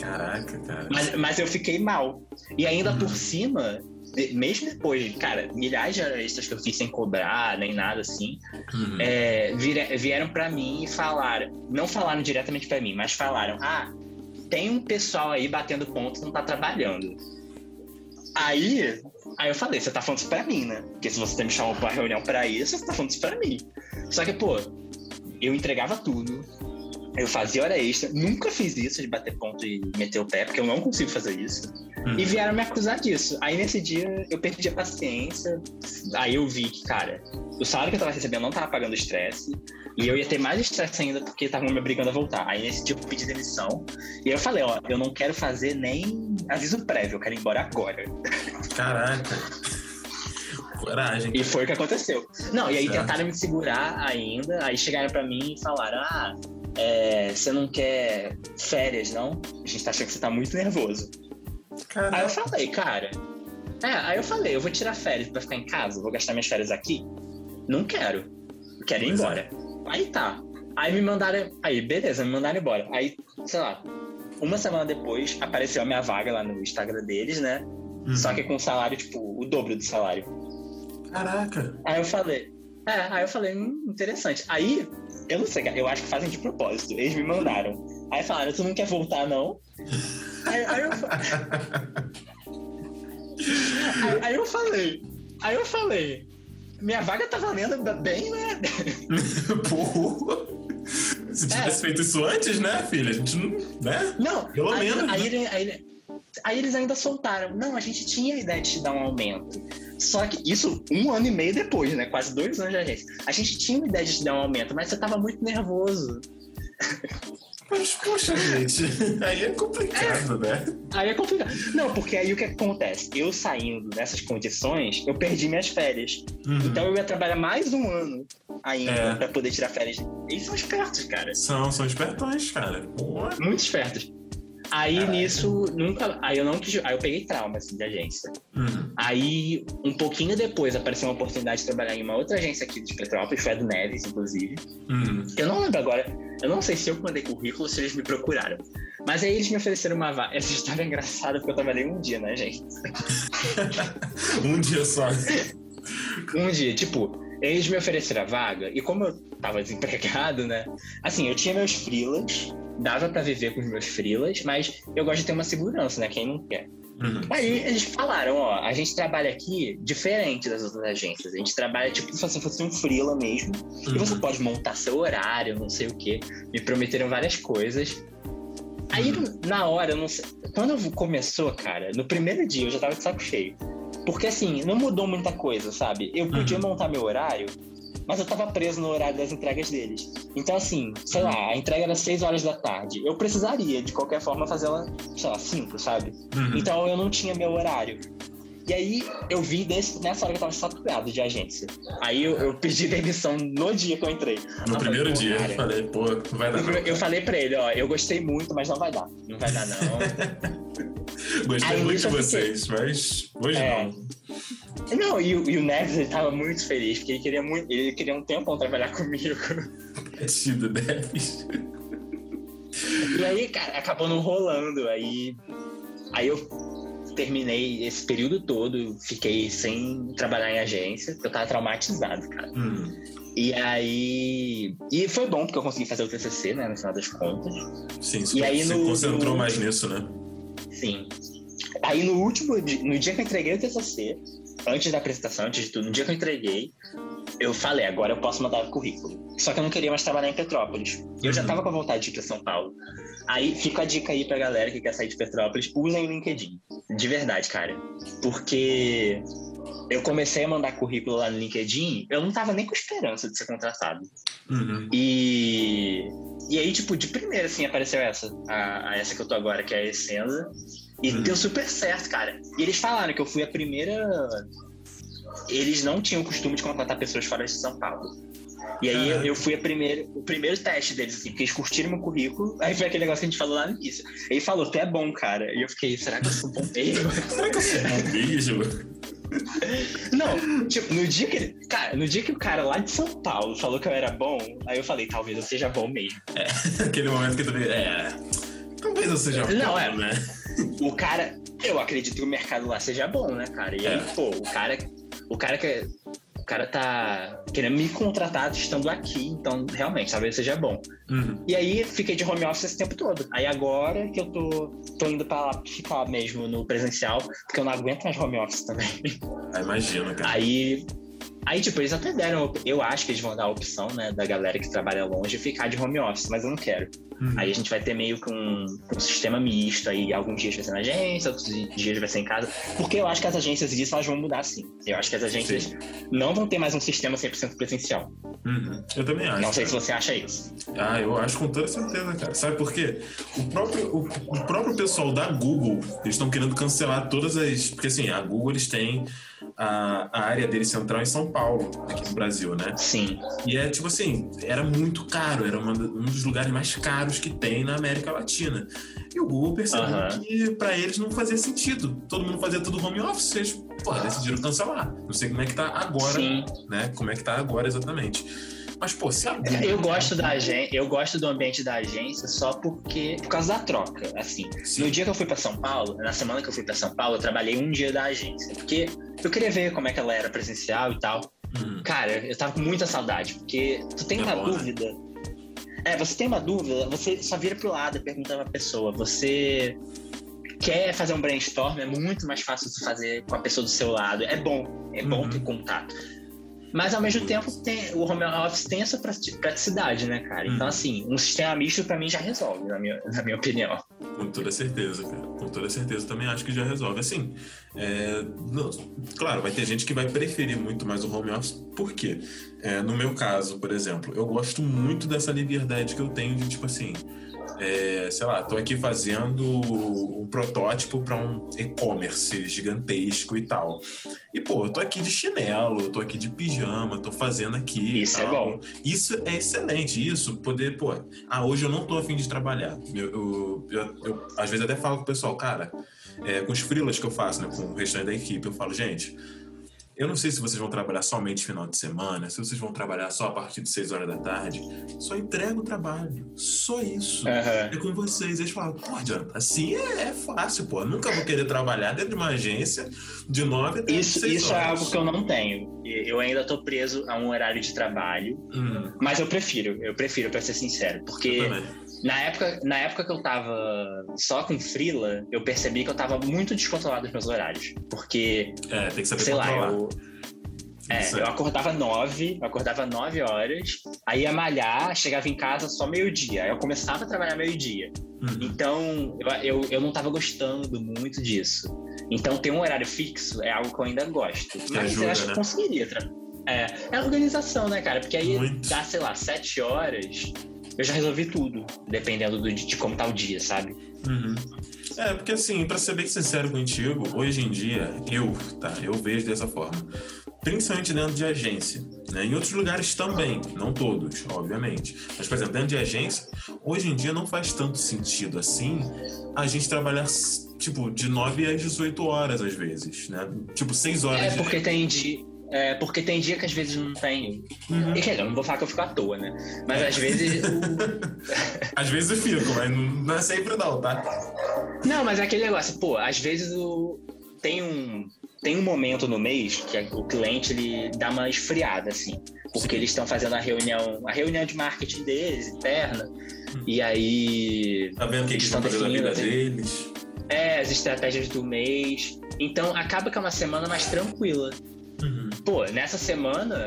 caraca, cara. Mas, mas eu fiquei mal. E ainda Uhum. por cima, de- mesmo depois, cara, milhares de extras que eu fiz sem cobrar, nem nada assim, Uhum. é, vieram pra mim e falaram, não falaram diretamente pra mim, mas falaram, ah, tem um pessoal aí batendo ponto não tá trabalhando. Aí, aí eu falei, você tá falando isso pra mim, né? Porque se você me chamou pra reunião pra isso, você tá falando isso pra mim. Só que, pô, eu entregava tudo, eu fazia hora extra, nunca fiz isso de bater ponto e meter o pé, porque eu não consigo fazer isso. Uhum. E vieram me acusar disso. Aí nesse dia eu perdi a paciência. Aí eu vi que, cara, o salário que eu tava recebendo não tava pagando estresse. E eu ia ter mais estresse ainda porque estavam me obrigando a voltar. Aí nesse dia eu pedi demissão. E eu falei, ó, eu não quero fazer nem aviso prévio, eu quero ir embora agora. Caraca. Coragem. E foi o que aconteceu. Não, e aí tentaram me segurar ainda. Aí chegaram para mim e falaram: Ah, é, você não quer férias, não? A gente tá achando que você tá muito nervoso. Caraca. Aí eu falei, cara. É, aí eu falei, eu vou tirar férias pra ficar em casa, vou gastar minhas férias aqui. Não quero. Quero ir pois é. embora. É. Aí tá. Aí me mandaram. Aí, beleza, me mandaram embora. Aí, sei lá, uma semana depois apareceu a minha vaga lá no Instagram deles, né? Uhum. Só que com salário, tipo, o dobro do salário. Caraca! Aí eu falei. É, aí eu falei, hum, interessante. Aí, eu não sei, eu acho que fazem de propósito. Eles me mandaram. Aí falaram, tu não quer voltar, não? (laughs) aí, aí, eu, (laughs) aí, aí eu falei. Aí eu falei, minha vaga tá valendo bem, né? (laughs) Porra! Se tivesse é. feito isso antes, né, filha? A gente não. Né? Não, pelo aí, menos. Aí, né? aí, aí, aí, eles ainda soltaram. Não, a gente tinha a ideia de te dar um aumento. Só que isso um ano e meio depois, né? Quase dois anos de agência. A gente tinha a ideia de te dar um aumento, mas você tava muito nervoso. (laughs) Mas, poxa, gente, (laughs) aí é complicado, né? Aí é complicado. Não, porque aí o que acontece? Eu saindo nessas condições, eu perdi minhas férias. Uhum. Então eu ia trabalhar mais um ano ainda é. pra poder tirar férias. Eles são espertos, cara. São, são espertões, cara. Boa. Muito espertos. Aí Caralho. nisso, nunca. Aí eu não quis. Aí eu peguei trauma assim, de agência. Uhum. Aí, um pouquinho depois, apareceu uma oportunidade de trabalhar em uma outra agência aqui de Petrópolis, foi a do Neves, inclusive. Uhum. Eu não lembro agora. Eu não sei se eu mandei currículo ou se eles me procuraram. Mas aí eles me ofereceram uma vaga. Essa história é engraçada porque eu trabalhei um dia, né, gente? (laughs) um dia só. um dia, tipo, eles me ofereceram a vaga e como eu tava desempregado, né? Assim, eu tinha meus frilas dava para viver com os meus frilas, mas eu gosto de ter uma segurança, né? Quem não quer. Uhum. Aí eles falaram, ó, a gente trabalha aqui diferente das outras agências. A gente trabalha tipo se você fosse um freela mesmo. Uhum. E você pode montar seu horário, não sei o quê. Me prometeram várias coisas. Aí, uhum. na hora, eu não sei. Quando começou, cara, no primeiro dia eu já tava de saco cheio. Porque assim, não mudou muita coisa, sabe? Eu podia uhum. montar meu horário mas eu tava preso no horário das entregas deles. Então, assim, sei lá, a entrega era 6 horas da tarde. Eu precisaria, de qualquer forma, fazer ela, sei lá, 5, sabe? Uhum. Então eu não tinha meu horário. E aí eu vi nessa hora que eu tava saturado de agência. Aí eu, eu pedi demissão no dia que eu entrei. No primeiro falei, dia, cara, eu falei, pô, não vai dar. Eu, eu falei pra ele, ó, eu gostei muito, mas não vai dar. Não vai dar, não. (laughs) gostei aí, muito de vocês, fiquei... mas hoje é, não. Não, e, e o Neves ele tava muito feliz, porque ele queria muito. Ele queria um tempão trabalhar (laughs) comigo. Tecido Neves. E aí, cara, acabou não rolando. Aí, aí eu terminei esse período todo, fiquei sem trabalhar em agência, eu tava traumatizado, cara. Hum. E aí. E foi bom, porque eu consegui fazer o TCC, né, no final das contas. Sim, e aí você no, concentrou no... mais nisso, né? Sim. Aí no último no dia que eu entreguei o TCC, antes da apresentação, antes de tudo, no dia que eu entreguei, eu falei, agora eu posso mandar o currículo. Só que eu não queria mais trabalhar em Petrópolis. Eu já uhum. tava com vontade de ir pra São Paulo. Aí fica a dica aí pra galera que quer sair de Petrópolis, usem o LinkedIn. De verdade, cara. Porque eu comecei a mandar currículo lá no LinkedIn, eu não tava nem com esperança de ser contratado. Uhum. E, e aí, tipo, de primeira, assim, apareceu essa, a, a essa que eu tô agora, que é a Essenza. E uhum. deu super certo, cara. E eles falaram que eu fui a primeira. Eles não tinham o costume de contratar pessoas fora de São Paulo. E aí uhum. eu fui a primeiro, o primeiro teste deles, assim, porque eles curtiram meu currículo. Aí foi aquele negócio que a gente falou lá no início. Ele falou, tu é bom, cara. E eu fiquei, será que eu sou bom mesmo? será que eu sou bom mesmo? Não, tipo, no dia que. Cara, no dia que o cara lá de São Paulo falou que eu era bom, aí eu falei, talvez eu seja bom mesmo. É, (laughs) aquele momento que tu. É. Talvez eu seja Não, bom, é. né? O cara. Eu acredito que o mercado lá seja bom, né, cara? E aí, é. pô, o cara. O cara que. O cara tá querendo me contratar estando aqui, então realmente, talvez seja bom. Uhum. E aí fiquei de home office esse tempo todo. Aí agora que eu tô, tô indo pra lá ficar mesmo no presencial, porque eu não aguento mais home office também. Ah, imagina, cara. Aí Aí, tipo, eles até deram. Eu acho que eles vão dar a opção, né, da galera que trabalha longe ficar de home office, mas eu não quero. Uhum. Aí a gente vai ter meio que um, um, sistema misto. Aí alguns dias vai ser na agência, outros dias vai ser em casa. Porque eu acho que as agências disso elas vão mudar sim. Eu acho que as agências sim. não vão ter mais um sistema 100% presencial. Uhum. Eu também acho. Não sei cara. se você acha isso. Ah, eu acho com toda certeza, cara. Sabe por quê? O próprio, o, o próprio pessoal da Google, eles estão querendo cancelar todas as. Porque assim, a Google eles têm a, a área dele central em São Paulo, aqui no Brasil, né? Sim. E é tipo assim, era muito caro, era uma, um dos lugares mais caros que tem na América Latina. E o Google percebeu uhum. que para eles não fazia sentido. Todo mundo fazia tudo home office, eles porra, decidiram cancelar. Não sei como é que tá agora, Sim. né? Como é que tá agora exatamente. Mas, pô, se a Google... Eu gosto da agência, eu gosto do ambiente da agência só porque. Por causa da troca. Assim. Sim. No dia que eu fui para São Paulo, na semana que eu fui para São Paulo, eu trabalhei um dia da agência. Porque eu queria ver como é que ela era presencial e tal. Hum. Cara, eu tava com muita saudade, porque tu tem é uma bom, né? dúvida. Né? É, você tem uma dúvida, você só vira pro lado e pergunta pra pessoa. Você quer fazer um brainstorm, é muito mais fácil de fazer com a pessoa do seu lado. É bom, é bom uhum. ter contato. Mas ao mesmo tempo, tem, o home office tem essa praticidade, né, cara? Então, hum. assim, um sistema misto para mim já resolve, na minha, na minha opinião. Com toda certeza, cara. Com toda certeza também acho que já resolve. Assim, é, não, claro, vai ter gente que vai preferir muito mais o home office. Por quê? É, no meu caso, por exemplo, eu gosto muito dessa liberdade que eu tenho de, tipo assim, é, sei lá, tô aqui fazendo um protótipo para um e-commerce gigantesco e tal. E, pô, eu tô aqui de chinelo, eu tô aqui de pijama, tô fazendo aqui. Isso é bom. Isso é excelente, isso, poder, pô, ah, hoje eu não tô afim de trabalhar. Eu, eu, eu, eu às vezes até falo com o pessoal, cara, é, com os freelas que eu faço, né, com o restante da equipe, eu falo, gente, eu não sei se vocês vão trabalhar somente final de semana, se vocês vão trabalhar só a partir de 6 horas da tarde. Só entrega o trabalho. Só isso. Uhum. É com vocês. Eles falam, pô, adianta. Assim é, é, fácil, pô. Eu nunca vou querer trabalhar dentro de uma agência de 9 até isso, 6 isso horas. é algo que eu não tenho. Eu ainda tô preso a um horário de trabalho. Uhum. Mas eu prefiro. Eu prefiro, pra ser sincero. Porque na época, na época que eu tava só com Freela, eu percebi que eu tava muito descontrolado nos meus horários. Porque, é, tem que saber sei controlar. lá, eu, é, eu acordava nove, eu acordava nove horas, aí ia malhar, chegava em casa só meio-dia. Aí eu começava a trabalhar meio-dia. Uhum. Então, eu, eu, eu não estava gostando muito disso. Então, ter um horário fixo é algo que eu ainda gosto. Mas ajuda, eu acho né? que conseguiria. É, é organização, né, cara? Porque aí muito. dá, sei lá, sete horas, eu já resolvi tudo, dependendo do, de, de como tá o dia, sabe? Uhum. É, porque assim, para ser bem sincero contigo, hoje em dia, eu, tá, eu vejo dessa forma. Principalmente dentro de agência. Né? Em outros lugares também, não todos, obviamente. Mas, por exemplo, dentro de agência, hoje em dia não faz tanto sentido assim a gente trabalhar, tipo, de 9 às 18 horas, às vezes, né? Tipo, 6 horas. É, porque tem de é, porque tem dia que às vezes não tem. Uhum. E quer dizer, não vou falar que eu fico à toa, né? Mas é. às vezes. O... (laughs) às vezes eu fico, mas não é sempre não, tá? Não, mas é aquele negócio, pô, às vezes o... tem um. Tem um momento no mês que o cliente ele dá uma esfriada, assim. Porque Sim. eles estão fazendo a reunião, a reunião de marketing deles, interna. Hum. E aí. Tá vendo o que, que estão fazendo na vida assim, deles? É, as estratégias do mês. Então acaba que é uma semana mais tranquila. Pô, nessa semana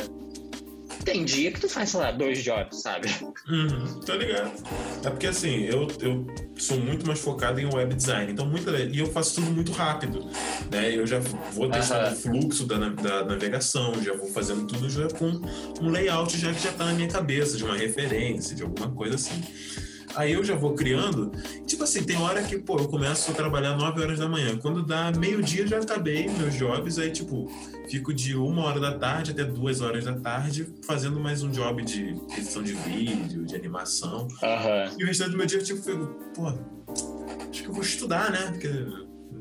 tem dia que tu faz, sei lá, dois jobs, sabe? Uhum, tá ligado. É porque assim, eu, eu sou muito mais focado em web design, então muito, e eu faço tudo muito rápido. Né? Eu já vou deixando uhum. o fluxo da, da navegação, já vou fazendo tudo já com um layout já que já tá na minha cabeça, de uma referência, de alguma coisa assim. Aí eu já vou criando. Tipo assim, tem hora que, pô, eu começo a trabalhar 9 horas da manhã. Quando dá meio-dia, já acabei meus jobs. Aí, tipo, fico de uma hora da tarde até duas horas da tarde fazendo mais um job de edição de vídeo, de animação. Uhum. E o restante do meu dia, tipo, fico, pô, acho que eu vou estudar, né? Porque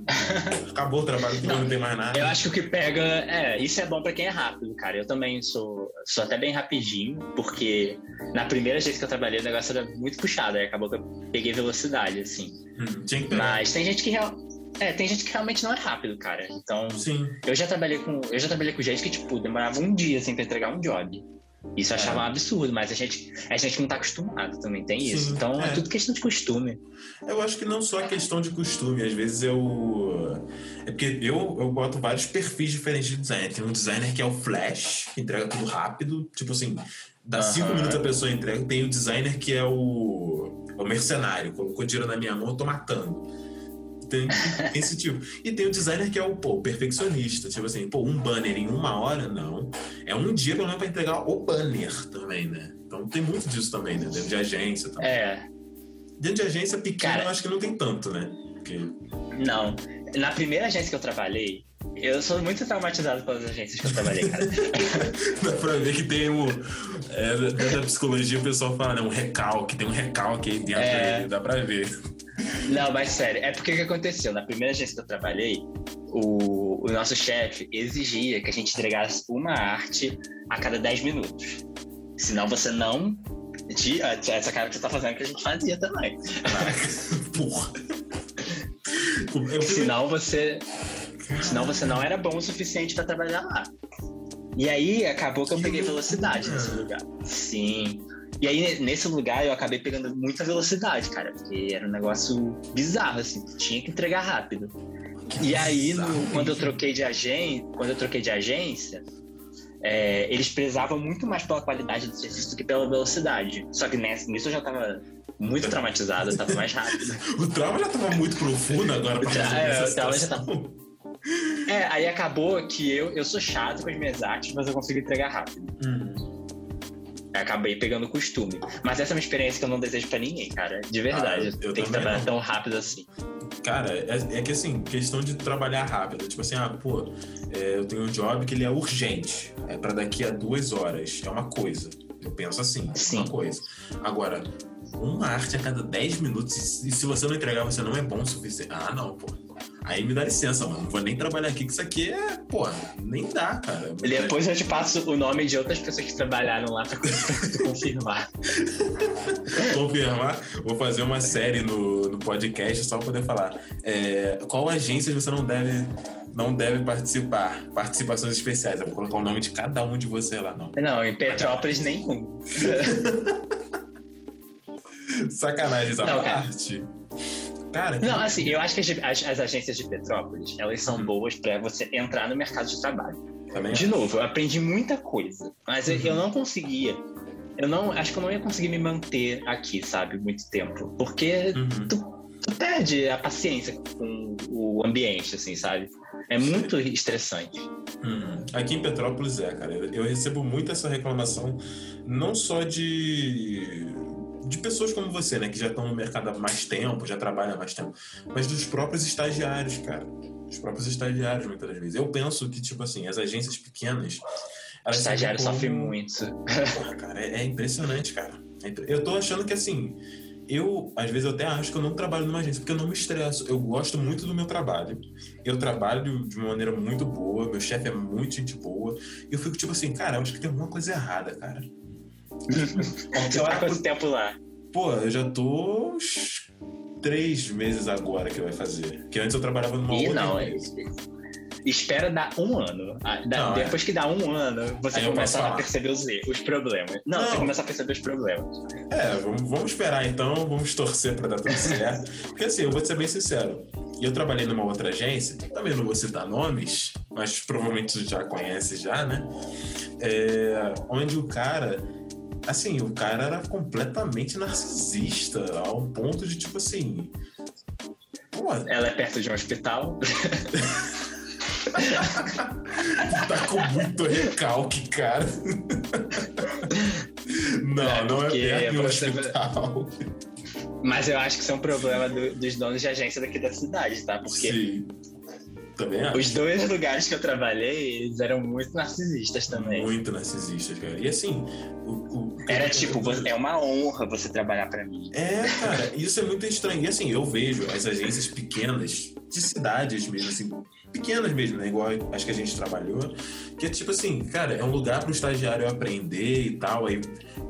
(laughs) Acabou o trabalho, não, não tem mais nada. Eu acho que o que pega. É, isso é bom para quem é rápido, cara. Eu também sou, sou até bem rapidinho, porque na primeira vez que eu trabalhei o negócio era muito puxado, aí acabou que eu peguei velocidade, assim. Hum, Mas tem gente que real... É, tem gente que realmente não é rápido, cara. Então, Sim. eu já trabalhei com. Eu já trabalhei com gente que, tipo, demorava um dia assim pra entregar um job. Isso eu achava é. um absurdo, mas a gente, a gente não tá acostumado também, tem Sim, isso. Então é. é. tudo questão de costume. Eu acho que não só questão de costume, às vezes eu. É porque eu, eu boto vários perfis diferentes de designer. Tem um designer que é o Flash, que entrega tudo rápido, tipo assim, dá cinco minutos a pessoa entrega. Tem o designer que é o, é o mercenário, colocou dinheiro na minha mão, eu tô matando. Tem esse tipo. E tem o designer que é o, pô, perfeccionista. Tipo assim, pô, um banner em uma hora, não. É um dia pelo menos pra entregar o banner também, né? Então tem muito disso também, né? Dentro de agência também. É. Dentro de agência pequena, Cara, eu acho que não tem tanto, né? Porque... Não. Na primeira agência que eu trabalhei, eu sou muito traumatizado pelas agências que eu trabalhei, cara. (laughs) Dá pra ver que tem o. É, dentro da psicologia o pessoal fala, né? Um recalque, tem um recalque aí dentro, é... dá pra ver. Não, mas sério, é porque o que aconteceu? Na primeira agência que eu trabalhei, o, o nosso chefe exigia que a gente entregasse uma arte a cada 10 minutos. Senão você não. Essa cara que você tá fazendo que a gente fazia também. (laughs) Porra. Senão você. Senão você não era bom o suficiente para trabalhar lá. E aí acabou que eu peguei velocidade nesse lugar. Sim. E aí, nesse lugar, eu acabei pegando muita velocidade, cara, porque era um negócio bizarro, assim, tinha que entregar rápido. Que e aí, no, quando eu troquei de agência, quando eu troquei de agência, é, eles prezavam muito mais pela qualidade do serviço do que pela velocidade. Só que nessa, nisso eu já tava muito traumatizado, eu tava mais rápido. (laughs) o trauma já tava muito profundo agora pra (laughs) é, o trauma já tava... É, aí acabou que eu, eu sou chato com as minhas artes, mas eu consigo entregar rápido. Uhum acabei pegando costume. Mas essa é uma experiência que eu não desejo para ninguém, cara. De verdade. Ah, eu, eu Tem que trabalhar não. tão rápido assim. Cara, é, é, que assim, questão de trabalhar rápido. Tipo assim, ah, pô, é, eu tenho um job que ele é urgente. É para daqui a duas horas. É uma coisa. Eu penso assim, Sim. uma coisa. Agora, uma arte a cada 10 minutos, e se você não entregar, você não é bom o suficiente. Ah, não, pô. Aí me dá licença, mano. Não vou nem trabalhar aqui, que isso aqui é, pô, nem dá, cara. Depois eu te passo o nome de outras pessoas que trabalharam lá pra (laughs) confirmar. confirmar? Vou fazer uma série no, no podcast só pra poder falar. É, qual agência você não deve não deve participar. Participações especiais. Eu vou colocar o nome de cada um de você lá, não. Não, em Petrópolis nenhum. (laughs) Sacanagem essa não, parte. Cara. Não, assim, eu acho que as, as, as agências de Petrópolis, elas são uhum. boas para você entrar no mercado de trabalho. Também de novo, eu aprendi muita coisa, mas uhum. eu não conseguia. Eu não, acho que eu não ia conseguir me manter aqui, sabe, muito tempo, porque uhum. tu, tu perde a paciência com o ambiente, assim, sabe? É muito estressante. Uhum. Aqui em Petrópolis é, cara. Eu recebo muito essa reclamação, não só de de pessoas como você, né, que já estão no mercado há mais tempo, já trabalham há mais tempo, mas dos próprios estagiários, cara. Dos próprios estagiários, muitas das vezes. Eu penso que, tipo assim, as agências pequenas. O estagiário como... sofre muito. Porra, cara, é, é impressionante, cara. É eu tô achando que, assim, eu, às vezes, eu até acho que eu não trabalho numa agência, porque eu não me estresso. Eu gosto muito do meu trabalho. Eu trabalho de uma maneira muito boa, meu chefe é muito gente boa. E eu fico tipo assim, cara, eu acho que tem alguma coisa errada, cara. Você tá quanto tempo lá? Pô, eu já tô uns três meses agora que vai fazer. Que antes eu trabalhava numa e outra não, empresa. Espera dar um ano. Ah, não, é. depois é. que dá um ano, você Aí começa a perceber os, os problemas. Não, não, você começa a perceber os problemas. É, vamos, vamos esperar então, vamos torcer para dar tudo certo. Porque assim, eu vou te ser bem sincero. Eu trabalhei numa outra agência, também não vou citar nomes, mas provavelmente você já conhece já, né? É, onde o cara assim, o cara era completamente narcisista, ao ponto de, tipo assim. Pô, Ela é perto de um hospital. (laughs) tá com muito recalque, cara. Não, é não é perto de um hospital. Mas eu acho que isso é um problema do, dos donos de agência daqui da cidade, tá? Porque Sim. Também acho. Os dois lugares que eu trabalhei, eles eram muito narcisistas também. Muito narcisistas, cara. E assim, o, o... era tipo, é uma honra você trabalhar para mim. É, cara, isso é muito estranho. E assim, eu vejo as agências pequenas, de cidades mesmo, assim, pequenas mesmo, né? Igual acho que a gente trabalhou. Que é tipo assim, cara, é um lugar para o estagiário aprender e tal. Aí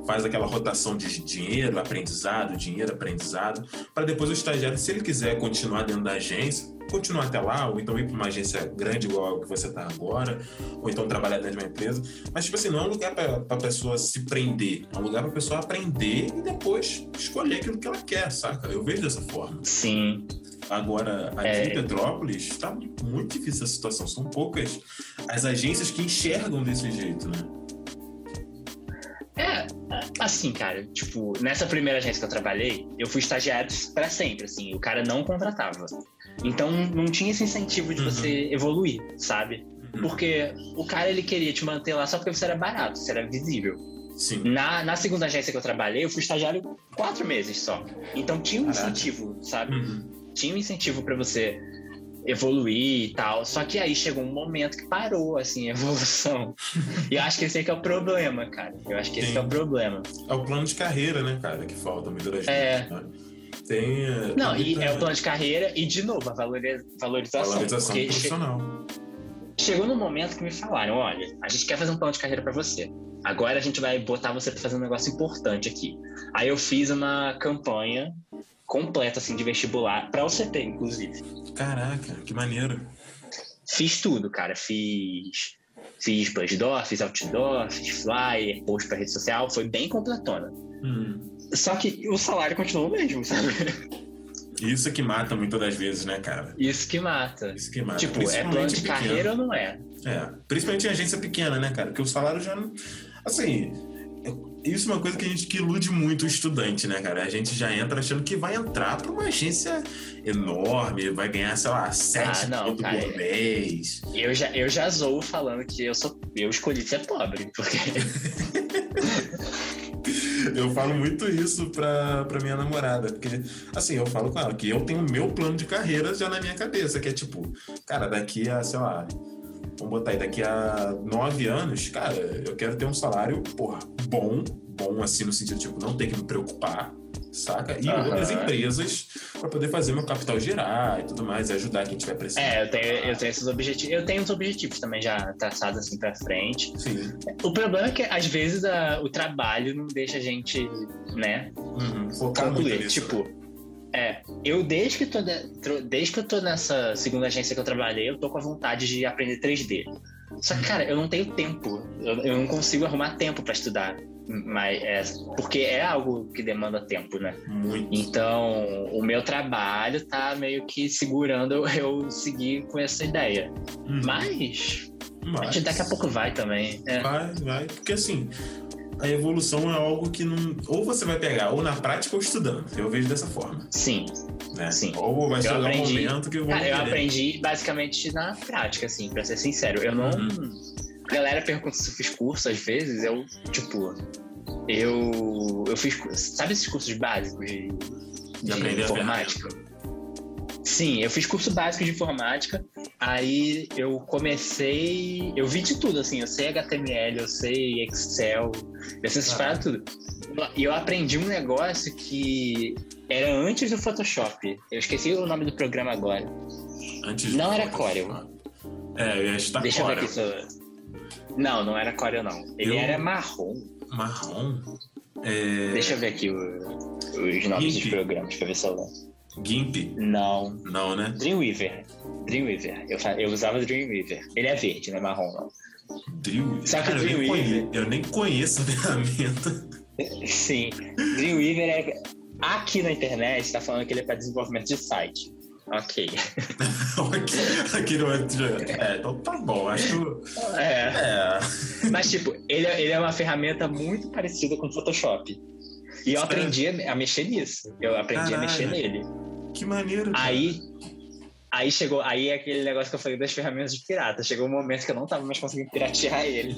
faz aquela rotação de dinheiro, aprendizado, dinheiro, aprendizado, para depois o estagiário, se ele quiser continuar dentro da agência, continuar até lá, ou então ir para uma agência grande igual a que você está agora, ou então trabalhar dentro de uma empresa. Mas, tipo assim, não é um lugar para a pessoa se prender, é um lugar para a pessoa aprender e depois escolher aquilo que ela quer, saca? Eu vejo dessa forma. Sim. Agora, aqui é... em Petrópolis, está muito difícil a situação. São poucas as agências que enxergam desse jeito, né? É, assim, cara, tipo, nessa primeira agência que eu trabalhei, eu fui estagiário para sempre, assim, o cara não contratava. Então não tinha esse incentivo de uhum. você evoluir, sabe? Uhum. Porque o cara ele queria te manter lá só porque você era barato, você era visível. Sim. Na, na segunda agência que eu trabalhei, eu fui estagiário quatro meses só. Então tinha um Caraca. incentivo, sabe? Uhum. Tinha um incentivo para você evoluir e tal. Só que aí chegou um momento que parou, assim, a evolução. (laughs) e eu acho que esse é que é o problema, cara. Eu acho que esse é o problema. É o plano de carreira, né, cara, que falta muita gente. É. Né? Tem, é, Não, tem e é o plano de carreira e, de novo, a valorização. Valorização profissional. Chegou no momento que me falaram: olha, a gente quer fazer um plano de carreira para você. Agora a gente vai botar você para fazer um negócio importante aqui. Aí eu fiz uma campanha completa assim de vestibular para o CT, inclusive. Caraca, que maneiro. Fiz tudo, cara. Fiz fiz buzzdoor, fiz outdoor, fiz flyer, post para rede social, foi bem completona. Hum. Só que o salário continuou o mesmo, sabe? Isso que mata muitas das vezes, né, cara? Isso que mata. Isso que mata. Tipo, é plano de pequeno. carreira ou não é? É. Principalmente em agência pequena, né, cara? Porque o salário já não. Assim, isso é uma coisa que a gente que ilude muito o estudante, né, cara? A gente já entra achando que vai entrar para uma agência enorme, vai ganhar, sei lá, sete ah, não, cara, por mês. Eu já, eu já zoo falando que eu sou. Eu escolhi ser pobre, porque. (laughs) eu falo muito isso pra, pra minha namorada, porque, assim, eu falo com ela que eu tenho o meu plano de carreira já na minha cabeça, que é tipo, cara, daqui a, sei lá, vamos botar aí, daqui a nove anos, cara, eu quero ter um salário, porra, bom, bom assim, no sentido, tipo, não ter que me preocupar, saca? E uhum. outras empresas para poder fazer meu capital girar e tudo mais, e ajudar quem tiver precisando. É, eu tenho, eu tenho esses objetivos. Eu tenho os objetivos também já traçados assim para frente. Sim. O problema é que às vezes a, o trabalho não deixa a gente, né, uhum, concluir. Tipo, é, eu desde que, tô de, desde que eu tô nessa segunda agência que eu trabalhei, eu tô com a vontade de aprender 3D. Só que, cara, eu não tenho tempo. Eu, eu não consigo arrumar tempo para estudar. Mas é, porque é algo que demanda tempo, né? Muito. Então, o meu trabalho tá meio que segurando eu seguir com essa ideia. Uhum. Mas, Mas, daqui a pouco vai também. É. Vai, vai. Porque assim, a evolução é algo que não. Ou você vai pegar, ou na prática ou estudando. Eu vejo dessa forma. Sim. Né? Sim. Ou vai chegar um momento que eu vou. Cara, eu aprendi basicamente na prática, assim, pra ser sincero. Eu não. Uhum. A galera pergunta se eu fiz curso às vezes, eu, tipo. Eu. Eu fiz. Sabe esses cursos básicos de, de, de informática? Sim, eu fiz curso básico de informática. Aí eu comecei. Eu vi de tudo, assim. Eu sei HTML, eu sei Excel, eu sei essas ah. tudo. E eu aprendi um negócio que era antes do Photoshop. Eu esqueci o nome do programa agora. Antes Não era Corel. É, eu ia estar Deixa Corel. eu ver aqui. Não, não era Corel, não. Ele eu... era marrom. Marrom? É... Deixa eu ver aqui o... os nomes dos programas pra ver se eu lembro. GIMP? Não. Não, né? Dreamweaver. Dreamweaver. Eu, eu usava Dreamweaver. Ele é verde, não é marrom, não. Dreamweaver? Só que Cara, Dreamweaver... Eu, nem eu nem conheço a (laughs) ferramenta. (laughs) Sim. Dreamweaver é... Aqui na internet está falando que ele é para desenvolvimento de site. Ok. (laughs) Aqui no é, então tá bom, acho é. é. Mas, tipo, ele, é, ele é uma ferramenta muito parecida com o Photoshop. E eu aprendi a, mexer nisso. Eu aprendi Caralho. a mexer nele. Que maneiro. Cara. Aí, aí chegou, aí é aquele negócio que eu falei das ferramentas de pirata. Chegou um momento que eu não tava mais conseguindo piratear ele.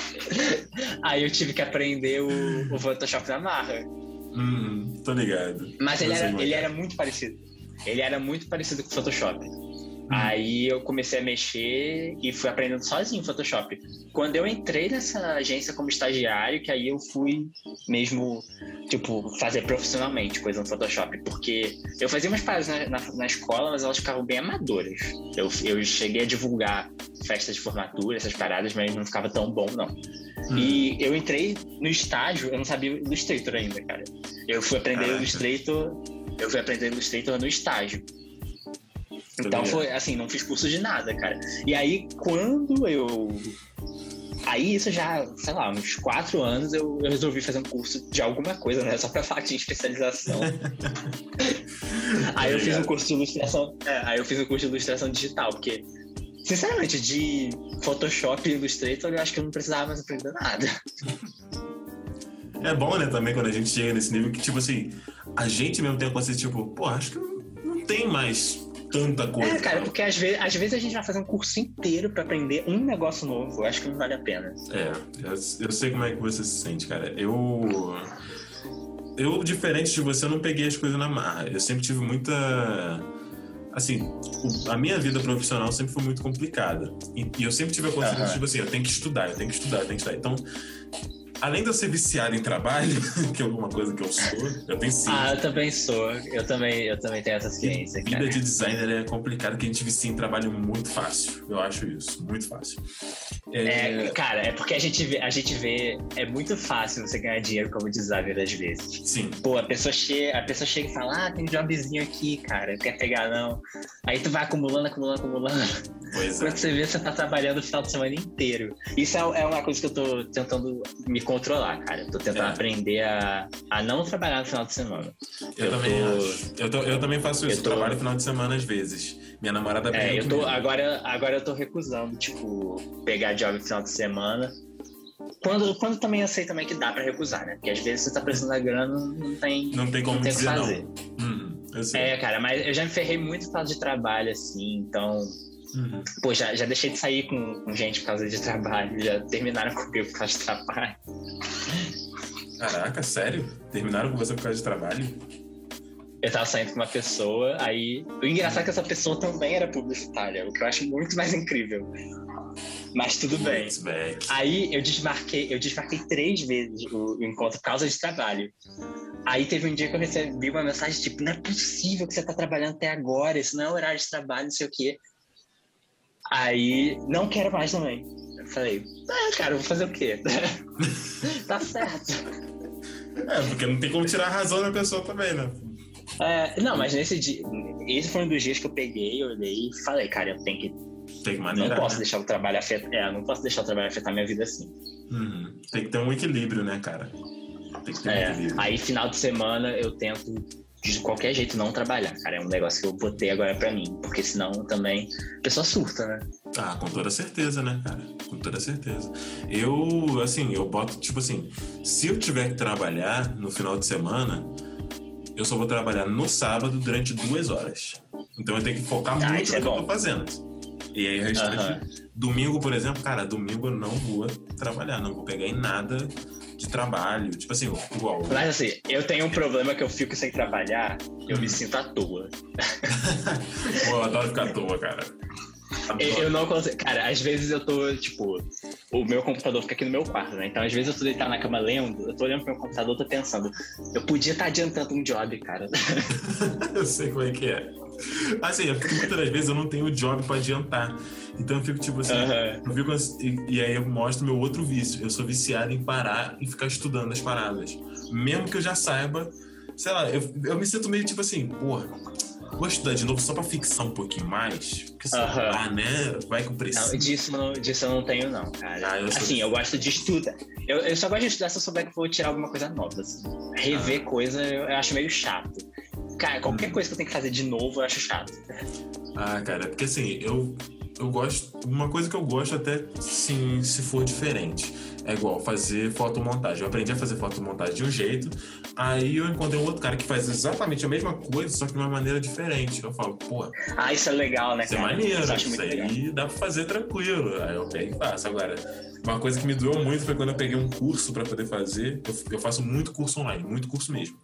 (laughs) aí eu tive que aprender o, o Photoshop na marra. Hum, tô ligado. Mas ele era, ele era muito parecido. Ele era muito parecido com o Photoshop. Aí eu comecei a mexer e fui aprendendo sozinho Photoshop. Quando eu entrei nessa agência como estagiário, que aí eu fui mesmo, tipo, fazer profissionalmente coisa no Photoshop. Porque eu fazia umas paradas na, na, na escola, mas elas ficavam bem amadoras. Eu, eu cheguei a divulgar festas de formatura, essas paradas, mas não ficava tão bom, não. Hum. E eu entrei no estágio, eu não sabia Illustrator ainda, cara. Eu fui aprender Caraca. Illustrator, eu fui aprender Illustrator no estágio. Então foi assim, não fiz curso de nada, cara. E aí quando eu. Aí isso já, sei lá, uns quatro anos eu, eu resolvi fazer um curso de alguma coisa, né? Só pra falar tinha especialização. (laughs) aí eu fiz um curso de ilustração. É, aí eu fiz um curso de ilustração digital, porque, sinceramente, de Photoshop e Illustrator, eu acho que eu não precisava mais aprender nada. É bom, né, também, quando a gente chega nesse nível que, tipo assim, a gente mesmo tem a consciência, tipo, pô, acho que não tem mais tanta coisa. É, cara, porque às vezes, às vezes a gente vai fazer um curso inteiro para aprender um negócio novo. Eu acho que não vale a pena. É, eu, eu sei como é que você se sente, cara. Eu. Eu, diferente de você, não peguei as coisas na marra. Eu sempre tive muita. Assim, a minha vida profissional sempre foi muito complicada. E, eu sempre tive a consciência, uhum. tipo assim, eu tenho que estudar, eu tenho que estudar, eu tenho que estudar. Então, além de eu ser viciado em trabalho, (laughs) que é alguma coisa que eu sou, eu tenho sim. Ah, eu também sou. Eu também, eu também tenho essa ciência. Vida cara. de designer é complicado, que a gente vicia em trabalho muito fácil. Eu acho isso, muito fácil. É... é, cara, é porque a gente, vê, a gente vê. É muito fácil você ganhar dinheiro como designer às vezes. Sim. Pô, a pessoa chega, a pessoa chega e fala: Ah, tem um jobzinho aqui, cara, quer pegar não. Aí tu vai acumulando, acumulando, acumulando. Pois (laughs) Quando é. você vê, você tá trabalhando o final de semana inteiro. Isso é, é uma coisa que eu tô tentando me controlar, cara. tô tentando é. aprender a, a não trabalhar no final de semana. Eu, eu também tô... Eu, tô, eu também faço isso. Eu tô... trabalho no final de semana às vezes. Minha namorada É, eu tô, agora, agora eu tô recusando, tipo, pegar job no final de semana. Quando, quando também eu sei também que dá pra recusar, né? Porque às vezes você tá precisando da grana, não tem, não tem como não tem dizer fazer. não. Uhum, é, cara, mas eu já me ferrei muito por causa de trabalho, assim, então Uhum. Pô, já, já deixei de sair com, com, gente por causa de trabalho, já terminaram (laughs) comigo por causa de trabalho. Caraca, sério? Terminaram com você por causa de trabalho? Eu tava saindo com uma pessoa, aí. O engraçado é que essa pessoa também era publicitária, o que eu acho muito mais incrível. Mas tudo bem. Aí eu desmarquei, eu desmarquei três vezes o, o encontro por causa de trabalho. Aí teve um dia que eu recebi uma mensagem tipo, não é possível que você tá trabalhando até agora, isso não é horário de trabalho, não sei o quê. Aí, não quero mais também. Eu falei, ah, cara, vou fazer o quê? (laughs) tá certo. É, porque não tem como tirar a razão da pessoa também, né? É, não, mas nesse dia, esse foi um dos dias que eu peguei, olhei e falei, cara, eu tenho que. Tem que maneirar, não posso né? deixar o trabalho afetar. É, não posso deixar o trabalho afetar minha vida assim. Uhum. Tem que ter um equilíbrio, né, cara? Tem que ter é, um equilíbrio. Aí, final de semana, eu tento de qualquer jeito não trabalhar, cara. É um negócio que eu botei agora para mim, porque senão também a pessoa surta, né? Ah, com toda certeza, né, cara? Com toda certeza. Eu, assim, eu boto, tipo assim, se eu tiver que trabalhar no final de semana, eu só vou trabalhar no sábado durante duas horas. Então eu tenho que focar ah, muito no é que bom. eu tô fazendo. E aí, o restante, domingo, por exemplo, cara, domingo eu não vou trabalhar, não vou pegar em nada de trabalho. Tipo assim, igual. Mas assim, eu tenho um problema que eu fico sem trabalhar, eu hum. me sinto à toa. (laughs) Pô, eu adoro ficar à toa, cara. Eu, eu não consigo. Cara, às vezes eu tô, tipo, o meu computador fica aqui no meu quarto, né? Então, às vezes eu tô deitado na cama lendo, eu tô olhando pro meu computador, tô pensando, eu podia estar tá adiantando um job, cara. (laughs) eu sei como é que é. Assim, é porque muitas das vezes eu não tenho job pra adiantar. Então eu fico tipo assim, uhum. eu fico assim, e, e, aí eu mostro meu outro vício. Eu sou viciado em parar e ficar estudando as paradas. Mesmo que eu já saiba, sei lá, eu, eu me sinto meio tipo assim, porra, vou estudar de novo só pra fixar um pouquinho mais. Porque sei uhum. lá, né? Vai com pressão. Não, disso, não, disso eu não tenho, não, cara. Ah, eu assim, eu gosto de estudar. Eu, eu só gosto de estudar se eu souber que vou tirar alguma coisa nova. Assim. Rever ah. coisa eu, eu acho meio chato. Cara, qualquer hum. coisa que eu tenho que fazer de novo eu acho chato. Ah, cara, porque assim, eu, eu gosto. Uma coisa que eu gosto até sim, se for diferente. É igual fazer fotomontagem. Eu aprendi a fazer fotomontagem de um jeito, aí eu encontrei um outro cara que faz exatamente a mesma coisa, só que de uma maneira diferente. Eu falo, pô. Ah, isso é legal, né? Isso é cara? é maneiro, isso, isso aí legal. dá pra fazer tranquilo. Aí eu pego e faço. Agora, Uma coisa que me doeu muito foi quando eu peguei um curso para poder fazer. Eu, eu, faço muito curso online, muito curso mesmo.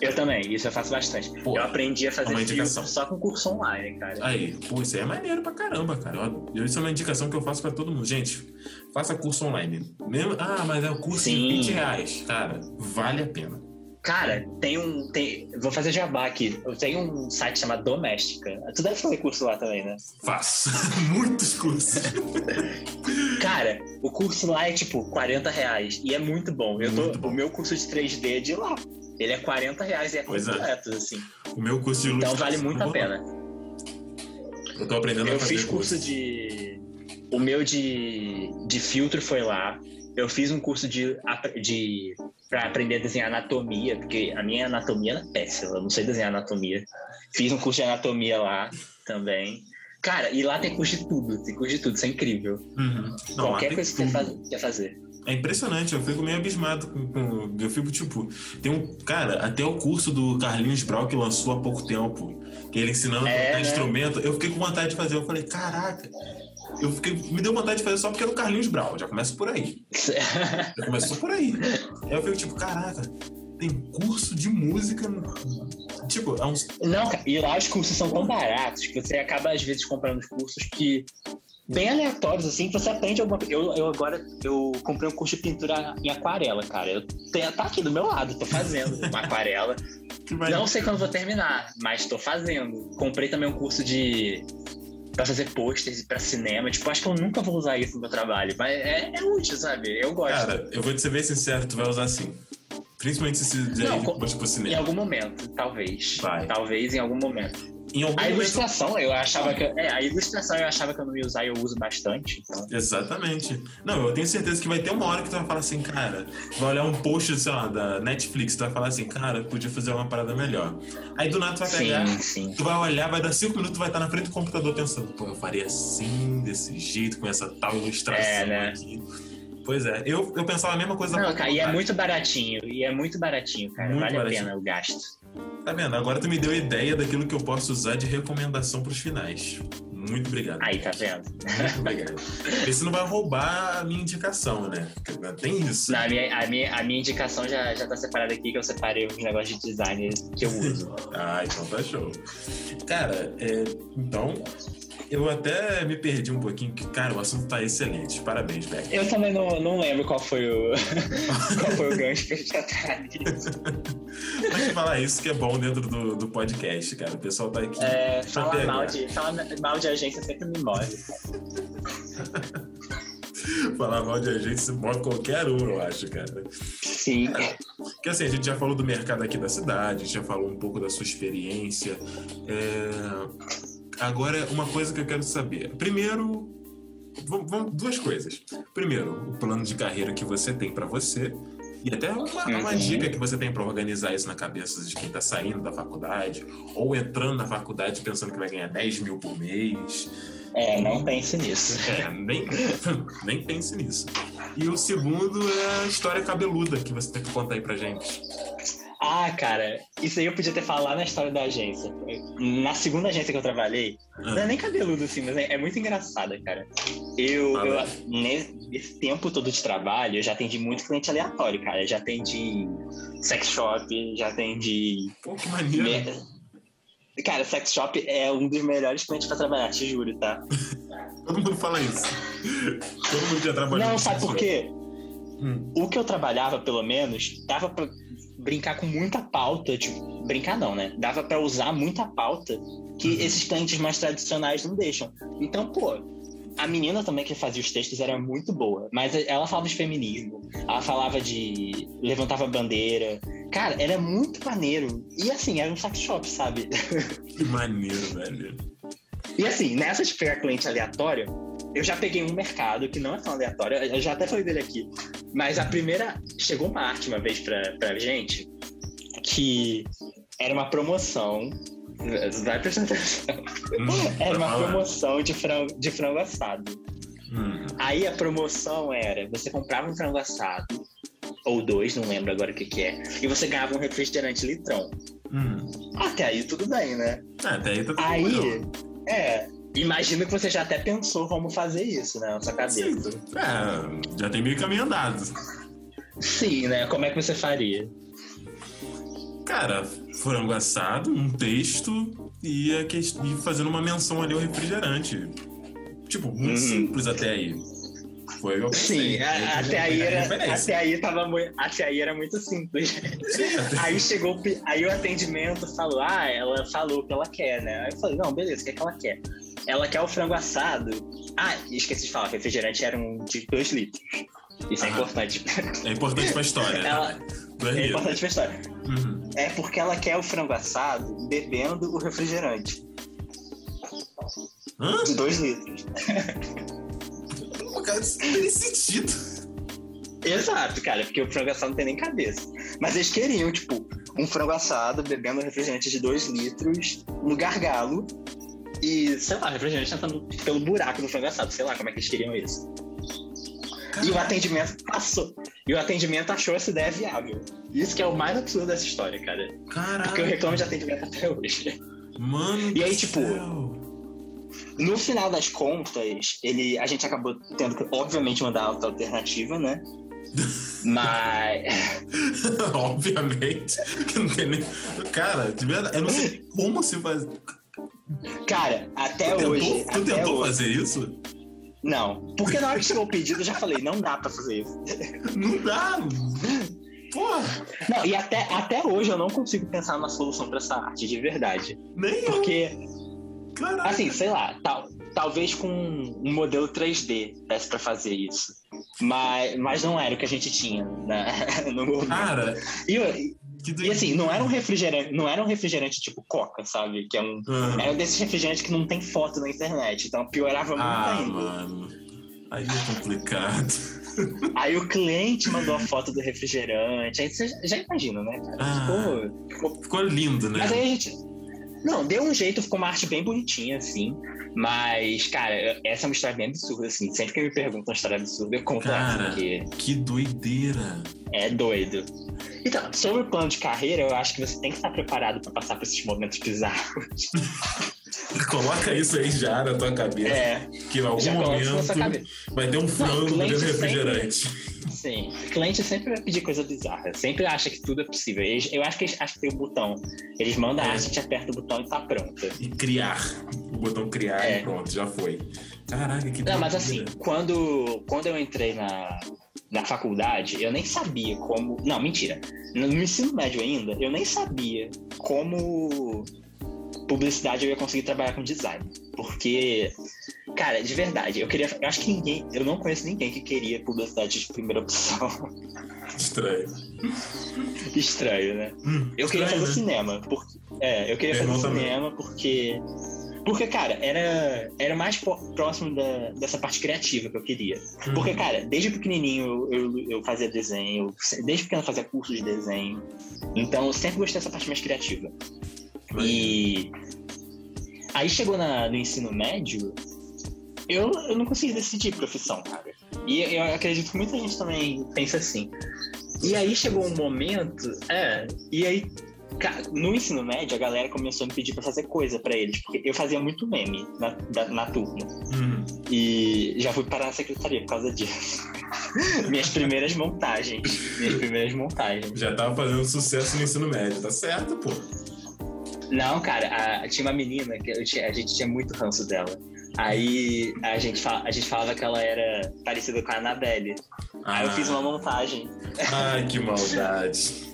Eu também, isso eu faço bastante. Pô, eu aprendi a fazer filtro só com curso online, cara. Aí, pô, isso aí é maneiro pra caramba, cara. Eu, isso é uma indicação que eu faço para todo mundo. Gente, faça curso online. Mesmo, ah, mas é o curso Sim. de 20 reais. Cara, vale a pena. Cara, tem um. Tem, vou fazer jabá aqui. Eu tenho um site chamado Doméstica. Tu deve fazer curso lá também, né? Faço. (laughs) Muitos cursos. Cara, o curso lá é tipo 40 reais. E é muito bom. Eu muito tô, bom. O meu curso de 3D é de lá. Ele é 40 reais e é pois é. completo, é. assim. O meu curso de Então vale muito a pena. Eu tô aprendendo eu a fazer. Eu fiz curso, curso de. O meu de, de filtro foi lá. Eu fiz um curso de, de para aprender a desenhar anatomia, porque a minha anatomia é péssima, eu não sei desenhar anatomia. Fiz um curso de anatomia lá também. Cara, e lá tem curso de tudo, tem curso de tudo, isso é incrível. Uhum. Não, Qualquer coisa que você quer fazer. É impressionante, eu fico meio abismado com, com, Eu fico, tipo, tem um. Cara, até o curso do Carlinhos Brau que lançou há pouco tempo, que ele ensinando é, né? instrumento, eu fiquei com vontade de fazer. Eu falei, caraca, eu fiquei, me deu vontade de fazer só porque era o Carlinhos Brau. Já começa por aí. (laughs) já começou por aí. Aí eu fico tipo, caraca, tem curso de música. Tipo, é uns. Não, e lá os cursos são tão baratos que você acaba, às vezes, comprando os cursos que. Bem aleatórios, assim, que você aprende alguma coisa. Eu, eu agora eu comprei um curso de pintura em aquarela, cara. Eu tenho, tá aqui do meu lado, tô fazendo (laughs) uma aquarela. Não sei quando vou terminar, mas tô fazendo. Comprei também um curso de para fazer posters para cinema. Tipo, acho que eu nunca vou usar isso no meu trabalho, mas é, é útil, sabe? Eu gosto. Cara, eu vou te ser bem sincero, tu vai usar sim. Principalmente se você não, post pro cinema. Em algum momento, talvez. Vai. Talvez em algum momento a ilustração, momento... eu achava que. É, a ilustração eu achava que eu não ia usar e eu uso bastante. Então... Exatamente. Não, eu tenho certeza que vai ter uma hora que tu vai falar assim, cara, vai olhar um post, sei lá, da Netflix, tu vai falar assim, cara, podia fazer uma parada melhor. Aí do nada tu vai pegar, sim, sim. tu vai olhar, vai dar cinco minutos, tu vai estar na frente do computador pensando, pô, eu faria assim, desse jeito, com essa tal ilustração é, né? aqui. Pois é, eu, eu pensava a mesma coisa. Não, cara, e é muito baratinho, e é muito baratinho, cara, muito vale baratinho. a pena o gasto. Tá vendo? Agora tu me deu ideia daquilo que eu posso usar de recomendação pros finais. Muito obrigado. Aí, tá vendo? Muito obrigado. Esse não vai roubar a minha indicação, né? Tem isso. Não, a, minha, a, minha, a minha indicação já, já tá separada aqui, que eu separei os negócios de design que eu uso. (laughs) ah, então tá show. Cara, é, então, eu até me perdi um pouquinho, que, cara, o assunto tá excelente. Parabéns, Beck. Eu também não, não lembro qual foi o (laughs) qual foi o gancho que a gente já (laughs) Mas falar isso que é bom dentro do, do podcast, cara. O pessoal tá aqui. É, fala mal, de, fala mal de agência sempre me move. (laughs) falar mal de agência move qualquer um, eu acho, cara. Sim. Porque assim, a gente já falou do mercado aqui da cidade, a gente já falou um pouco da sua experiência. É Agora, uma coisa que eu quero saber. Primeiro, vamos, duas coisas. Primeiro, o plano de carreira que você tem para você e até uma, uma uhum. dica que você tem para organizar isso na cabeça de quem está saindo da faculdade ou entrando na faculdade pensando que vai ganhar 10 mil por mês. É, não pense nisso. (laughs) É, nem, (laughs) nem pense nisso. E o segundo é a história cabeluda que você tem que contar aí pra gente. Ah, cara, isso aí eu podia ter falado na história da agência. Na segunda agência que eu trabalhei, ah. não é nem cabeludo assim, mas é, é muito engraçada, cara. Eu, ah, eu nesse tempo todo de trabalho, eu já atendi muito cliente aleatório, cara. Eu já atendi sex shop, já atendi. Pô, que maneiro. Cara, sex shop é um dos melhores clientes pra trabalhar, te juro, tá? (laughs) Todo mundo fala isso. Todo mundo já trabalhou. Não, sabe por quê? Hum. O que eu trabalhava, pelo menos, dava pra brincar com muita pauta, tipo, brincar não, né? Dava para usar muita pauta que uhum. esses clientes mais tradicionais não deixam. Então, pô, a menina também que fazia os textos era muito boa, mas ela falava de feminismo, ela falava de levantava bandeira. Cara, era muito maneiro. E assim, era um sex shop, sabe? (laughs) Que maneiro, velho. E assim, nessa de pegar cliente aleatório, eu já peguei um mercado que não é tão aleatório, eu já até falei dele aqui. Mas a primeira. Chegou uma arte uma vez pra, pra gente que era uma promoção. Vai prestando atenção. Hum, era uma promoção de frango, de frango assado. Hum. Aí a promoção era: você comprava um frango assado, ou dois, não lembro agora o que, que é, e você ganhava um refrigerante litrão. Hum. Até aí tudo bem, né? É, até aí tudo Aí, é, Imagino que você já até pensou como fazer isso, né? Na sua cabeça. Sim. É, já tem meio caminho andado. Sim, né? Como é que você faria? Cara, frango assado, um texto e, a que... e fazendo uma menção ali ao refrigerante. Tipo, muito uhum. simples até aí. Foi eu Sim, a, até aí era, até aí tava muito, até aí era muito simples. Sim, aí chegou, aí o atendimento falou, ah, ela falou o que ela quer, né? Aí eu falei, não, beleza, o que, é que ela quer? Ela quer o frango assado. Ah, esqueci de falar, refrigerante era um de 2 litros. Isso é importante. É importante pra história. ela, é importante pra história. Uhum. É porque ela quer o frango assado bebendo o refrigerante. Hã? De 2 litros. (laughs) cara, isso não tem sentido. Exato, cara, porque o frango assado não tem nem cabeça. Mas eles queriam, tipo, um frango assado bebendo refrigerante de 2 litros no gargalo e, sei lá, refrigerante entrando pelo buraco do frango assado. Sei lá como é que eles queriam isso. E o atendimento passou. E o atendimento achou essa ideia viável. Isso que é o mais absurdo dessa história, cara. Caralho. Porque eu reclamo de atendimento até hoje. Mano, e aí, tipo, céu. No final das contas, ele, a gente acabou tendo que, obviamente, mandar outra alternativa, né? Mas. (laughs) obviamente. Não tem nem... Cara, de verdade, eu não sei como se faz. Cara, até tu hoje. Tentou, tu tentou hoje, fazer isso? Não. Porque na hora que chegou o pedido, eu já falei, não dá pra fazer isso. Não dá. Porra. Não, e até, até hoje eu não consigo pensar numa solução pra essa arte, de verdade. Nem Porque. Eu Caraca. Assim, sei lá, tal, talvez com um modelo 3D desse pra fazer isso. Mas, mas não era o que a gente tinha né, (laughs) no momento. Cara. E, e, assim, não era um refrigerante, não era um refrigerante tipo Coca, sabe? Que é um. Uhum. Era desses refrigerantes que não tem foto na internet. Então piorava muito ah, ainda. Mano. Aí é complicado. (laughs) Aí o cliente mandou a foto do refrigerante. Aí você já imagina, né, cara? Ah, ficou, ficou, ficou lindo, né? Mas aí a gente não, deu um jeito, ficou uma arte bem bonitinha, assim. Mas, cara, essa é uma história bem absurda, assim. Sempre que me perguntam uma história absurda, eu conto cara, porque... que doideira. É doido. Então, sobre o plano de carreira, eu acho que você tem que estar preparado para passar por esses momentos bizarros. (laughs) (laughs) Coloca isso aí já na tua cabeça. É. Que em algum momento vai ter um frango dentro refrigerante. Sempre Sim. O cliente sempre vai pedir coisa bizarra. Sempre acha que tudo é possível. Eles, eu acho que eles acham que tem o um botão. Eles mandam é. a gente aperta o botão e tá pronta. E criar. O botão criar é. e pronto, já foi. Caraca, que Não, mas assim, quando, quando eu entrei na, na faculdade, eu nem sabia como. Não, mentira. No ensino médio ainda, eu nem sabia como publicidade eu ia conseguir trabalhar com design. Porque Cara, de verdade, eu queria. Eu acho que ninguém. Eu não conheço ninguém que queria publicidade de primeira opção. Estranho. Estranho, né? Hum, eu queria fazer né? cinema. Porque, é, eu queria Meu fazer cinema porque. Porque, cara, era, era mais próximo da, dessa parte criativa que eu queria. Hum. Porque, cara, desde pequenininho eu, eu, eu fazia desenho, desde pequeno eu fazia curso de desenho. Então eu sempre gostei dessa parte mais criativa. E aí chegou na, no ensino médio, eu, eu não consegui decidir profissão, cara. E eu acredito que muita gente também pensa assim. E aí chegou um momento, é, e aí no ensino médio a galera começou a me pedir para fazer coisa para eles, porque eu fazia muito meme na, na, na turma. Uhum. E já fui parar na secretaria por causa disso. (laughs) minhas primeiras montagens. Minhas primeiras montagens. Já tava fazendo sucesso no ensino médio, tá certo, pô. Não, cara, a, tinha uma menina que tinha, a gente tinha muito ranço dela. Aí a gente, a gente falava que ela era parecida com a Anabelle. Ah. Aí eu fiz uma montagem. Ai, que (laughs) maldade.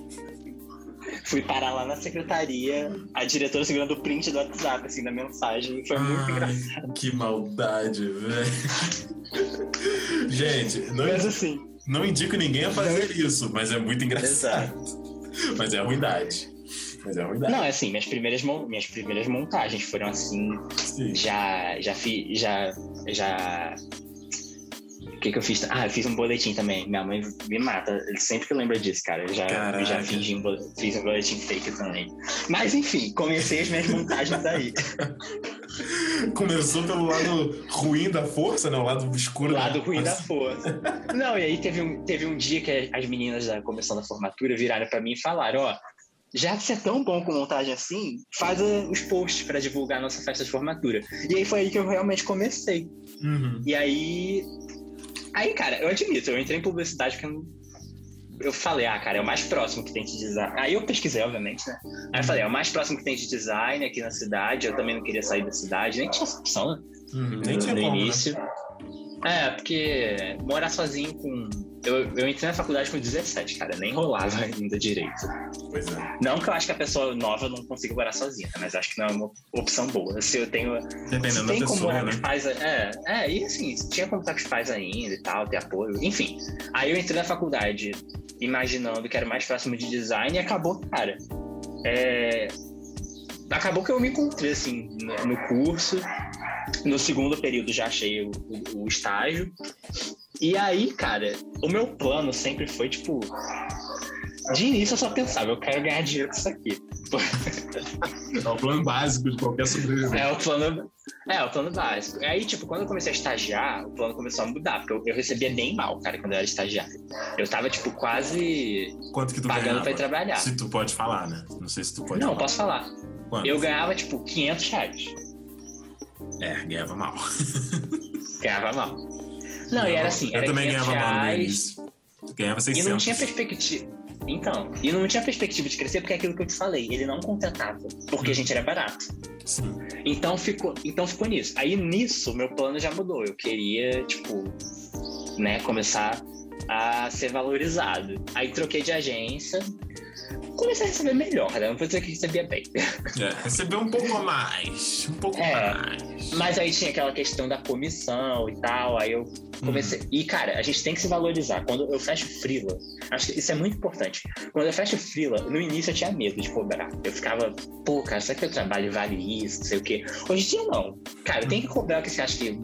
Fui parar lá na secretaria, a diretora segurando o print do WhatsApp, assim, da mensagem. Foi muito Ai, engraçado. Que maldade, velho. gente, não, mas, assim, não indico ninguém a fazer isso, mas é muito engraçado. Exato. Mas é ruindade. Mas é. Não, é assim, minhas primeiras, minhas primeiras montagens foram assim. Sim. Já, já fiz. Já. Já. O que, que eu fiz? Ah, eu fiz um boletim também. Minha mãe me mata. Sempre que lembra disso, cara. Eu já, já fiz um, fiz um boletim fake também. Mas enfim, comecei as minhas montagens aí. (laughs) Começou pelo lado ruim da força, né? O lado escuro. O lado da ruim da força. Não, e aí teve um, teve um dia que as meninas da comissão da formatura viraram para mim e falaram: ó, já que você é tão bom com montagem assim, faz os posts para divulgar a nossa festa de formatura. E aí foi aí que eu realmente comecei. Uhum. E aí. Aí, cara, eu admito, eu entrei em publicidade porque eu, eu falei, ah, cara, é o mais próximo que tem de design. Aí eu pesquisei, obviamente, né? Aí eu falei, é o mais próximo que tem de design aqui na cidade. Eu também não queria sair da cidade, nem tinha essa opção, né? Uhum, nem tinha no como, né? início. Né? É, porque morar sozinho com. Eu, eu entrei na faculdade com 17, cara, nem rolava ainda direito. Pois é. Não que eu acho que a pessoa nova não consiga morar sozinha, mas acho que não é uma opção boa. Se eu tenho. Dependendo se tem como pessoa, morar né? com os pais. É, é, e assim, tinha como estar com os pais ainda e tal, ter apoio, enfim. Aí eu entrei na faculdade imaginando que era mais próximo de design e acabou, cara. É, acabou que eu me encontrei assim no, no curso no segundo período já achei o, o, o estágio. E aí, cara, o meu plano sempre foi, tipo, de início eu só pensava, eu quero ganhar dinheiro com isso aqui. É o plano básico de qualquer sobrevivente. É o plano, é, o plano básico. Aí, tipo, quando eu comecei a estagiar, o plano começou a mudar, porque eu, eu recebia bem mal, cara, quando eu era estagiário. Eu tava, tipo, quase Quanto que tu pagando ganhava? pra ir trabalhar. Se tu pode falar, né? Não sei se tu pode Não, falar. posso falar. Quanto? Eu ganhava, tipo, 500 reais. É, ganhava mal. (laughs) Ganhava mal. Não, e era assim, Eu era também 500 ganhava mal no. Ganhava E 600. não tinha perspectiva. Então, e não tinha perspectiva de crescer porque é aquilo que eu te falei, ele não contratava, porque a gente era barato. Sim. Então ficou, então ficou nisso. Aí nisso, meu plano já mudou. Eu queria, tipo, né, começar a ser valorizado. Aí troquei de agência, comecei a receber melhor, né? Não vou dizer que recebia bem. É, recebeu um pouco a mais. Um pouco É. mais. Mas aí tinha aquela questão da comissão e tal, aí eu comecei. E, cara, a gente tem que se valorizar. Quando eu fecho Freela, acho que isso é muito importante. Quando eu fecho Freela, no início eu tinha medo de cobrar. Eu ficava, pô, cara, será que meu trabalho vale isso? Não sei o quê. Hoje em dia, não. Cara, tem que cobrar o que você acha que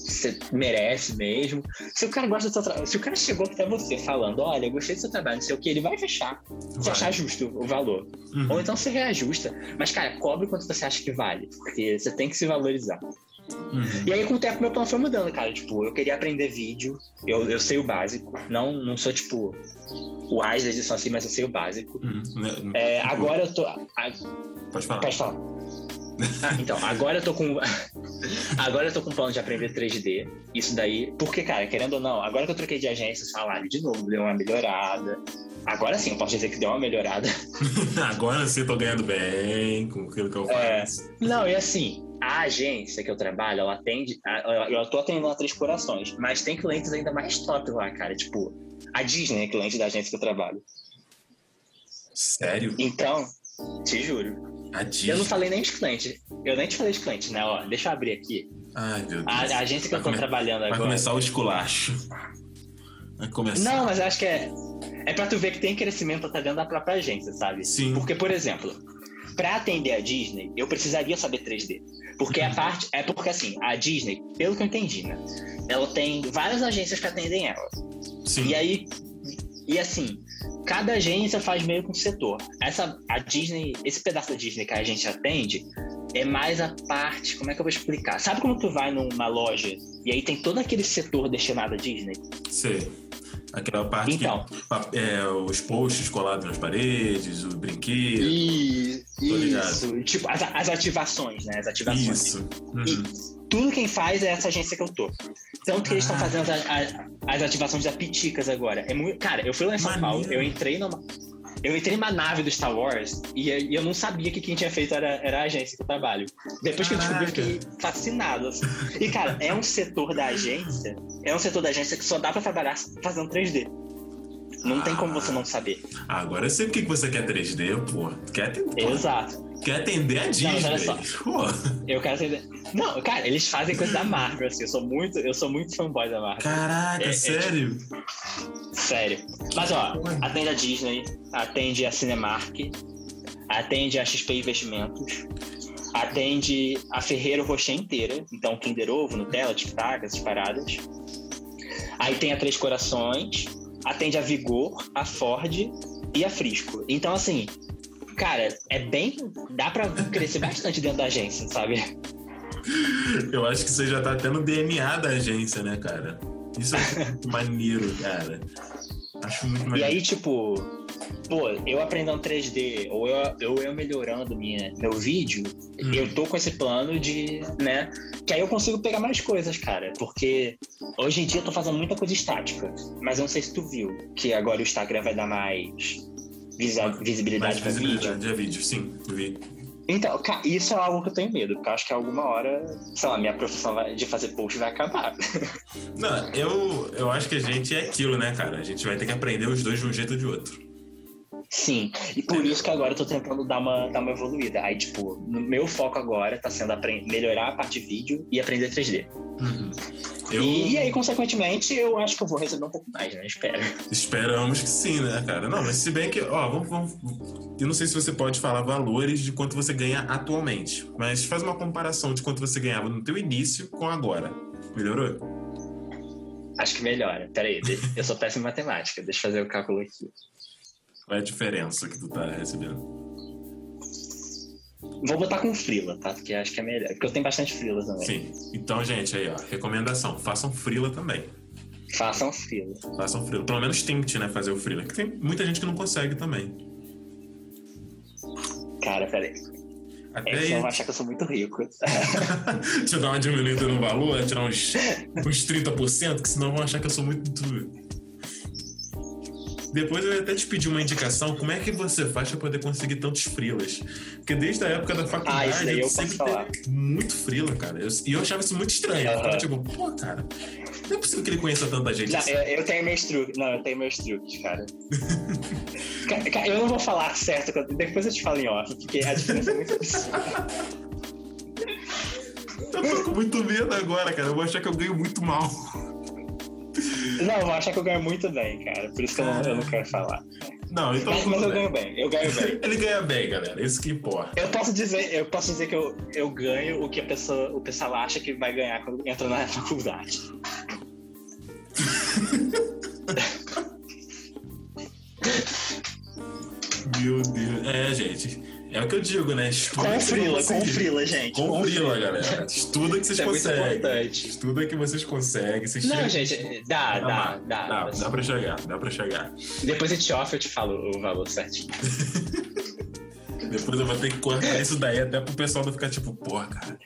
você merece mesmo. Se o cara gosta do seu trabalho, se o cara chegou até você falando, olha, eu gostei do seu trabalho, não sei o que, ele vai fechar. Se Vai. achar justo o valor. Uhum. Ou então você reajusta. Mas, cara, cobre quanto você acha que vale. Porque você tem que se valorizar. Uhum. E aí, com o tempo, meu plano foi mudando, cara. Tipo, eu queria aprender vídeo. Eu, eu sei o básico. Não, não sou, tipo, o raiz da edição assim, mas eu sei o básico. Uhum. É, tipo, agora eu tô. a- Pode falar. Pode falar. Ah, então, agora eu tô com. (laughs) agora eu tô com plano de aprender 3D. Isso daí. Porque, cara, querendo ou não, agora que eu troquei de agência, salário de novo deu uma melhorada. Agora sim, eu posso dizer que deu uma melhorada. (laughs) Agora sim, tô ganhando bem com aquilo que eu É. faço. Não, e assim, a agência que eu trabalho, ela atende. Eu tô atendendo a Três Corações, mas tem clientes ainda mais top lá, cara. Tipo, a Disney é cliente da agência que eu trabalho. Sério? Então, te juro. Eu não falei nem de cliente. Eu nem te falei de cliente, né? Ó, deixa eu abrir aqui. Ai, meu Deus. A, a agência que Vai eu tô come- trabalhando Vai agora. começar o esculacho. Vai começar. Não, mas eu acho que é. É pra tu ver que tem crescimento até dentro da própria agência, sabe? Sim. Porque, por exemplo, pra atender a Disney, eu precisaria saber 3D. Porque a parte. É porque assim, a Disney, pelo que eu entendi, né? Ela tem várias agências que atendem ela. Sim. E aí. E assim, cada agência faz meio que um setor. Essa, a Disney, esse pedaço da Disney que a gente atende é mais a parte. Como é que eu vou explicar? Sabe quando tu vai numa loja e aí tem todo aquele setor destinado à Disney? Sei. Aquela parte Então. que é, os posts colados nas paredes, o brinquedo. E, isso. Tipo, as, as ativações, né? As ativações. Isso. Uhum. E tudo quem faz é essa agência que eu tô. Tanto que eles estão Ah. fazendo as, a- as ativações da Piticas agora. É muito, cara, eu fui lá em São Maneiro. Paulo, eu entrei numa. Eu entrei numa nave do Star Wars e eu não sabia que quem tinha feito era, era a agência que eu trabalho. Depois que eu descobri, eu fiquei fascinado. assim. E, cara, é um setor da agência, é um setor da agência que só dá pra trabalhar fazendo 3D. Não tem como você não saber. Agora eu sei por que você quer 3D, pô. Quer atender, Exato. Quer atender a Disney. mas olha só. Pô. Eu quero entender. Não, cara, eles fazem coisa da Marvel, assim. Eu sou muito, eu sou muito fanboy da Marvel. Caraca, É- é sério? Sério. Mas ó, atende a Disney, atende a Cinemark, atende a XP Investimentos, atende a Ferreiro Rocher inteira, então Kinder Ovo, Nutella, Tic Tac, essas paradas. Aí tem a Três Corações, atende a Vigor, a Ford e a Frisco. Então assim, cara, é bem, dá pra crescer bastante dentro da agência, sabe? Eu acho que você já tá tendo DNA da agência, né, cara? Isso é muito (laughs) maneiro, cara. Acho muito E maneiro. aí, tipo, pô, eu aprendendo 3D ou eu, eu, eu melhorando minha, meu vídeo, Hum. eu tô com esse plano de, né? Que aí eu consigo pegar mais coisas, cara. Porque hoje em dia eu tô fazendo muita coisa estática. Mas eu não sei se tu viu que agora o Instagram vai dar mais visa- Mais visibilidade pro vídeo. vídeo, sim, vi. Então, isso é algo que eu tenho medo, porque eu acho que alguma hora, sei lá, minha profissão de fazer post vai acabar. (laughs) Não, eu, eu acho que a gente é aquilo, né, cara? A gente vai ter que aprender os dois de um jeito ou de outro. Sim, e por isso que agora eu tô tentando dar uma, dar uma evoluída. Aí, tipo, no meu foco agora tá sendo melhorar a parte de vídeo e aprender 3D. Eu E, aí, consequentemente, eu acho que eu vou receber um pouco mais, né? Espero. esperamos que sim, né, cara? Não, mas se bem que, ó, vamos, vamos. Eu não sei se você pode falar valores de quanto você ganha atualmente, mas faz uma comparação de quanto você ganhava no teu início com agora. Melhorou? Acho que melhora. Pera aí, de- eu sou péssimo em matemática, deixa eu fazer o cálculo aqui. Qual é a diferença que tu tá recebendo? Vou botar com frila, tá? Porque acho que é melhor. Porque eu tenho bastante frila também. Sim. Então, gente, aí, ó, recomendação: façam frila também. Façam frila. Façam frila. Pelo menos tente, né, fazer o frila. Porque tem muita gente que não consegue também. Cara, pera aí. Até É, aí, senão vão achar que eu sou muito rico. (laughs) Deixa eu dar uma diminuída no valor, tirar uns, uns 30%, que senão vão achar que eu sou muito. Depois eu ia até te pedir uma indicação, como é que você faz pra poder conseguir tantos frilas? Porque desde a época da Ah, faculdade daí eu eu sempre teve muito frila, cara. Eu- E eu, achava isso muito estranho. Eu ficava Aham. tipo, pô, cara, não é possível que ele conheça tanta gente Não, assim. eu, eu tenho meus truques. Não, eu tenho meus truques, cara. (laughs) Ca- ca- eu não vou falar certo, depois eu te falo em off, porque a diferença é muito absurda. Eu tô com muito medo agora, cara. Eu vou achar que eu ganho muito mal. (laughs) Não, eu vou achar que eu ganho muito bem, cara. Por isso que eu não, eu não quero falar. Não, então Mas, mas eu ganho bem, eu ganho bem. (laughs) Ele ganha bem, galera. Isso que importa. Eu posso dizer, eu posso dizer que eu, eu ganho o que a pessoa, o pessoal acha que vai ganhar quando entra na (laughs) faculdade. Meu Deus. É, gente. É o que eu digo, né? Estuda Com frila, com frila, gente. Com frila, galera. Estuda que vocês Isso é muito conseguem. importante. Estuda que vocês conseguem. Vocês Não, chegam- gente, dá, dá, dá. Dá, dá pra chegar, dá pra chegar. Depois de off eu te falo o valor certinho. (laughs) Depois eu vou ter que cortar isso daí até pro pessoal não ficar tipo, porra, cara.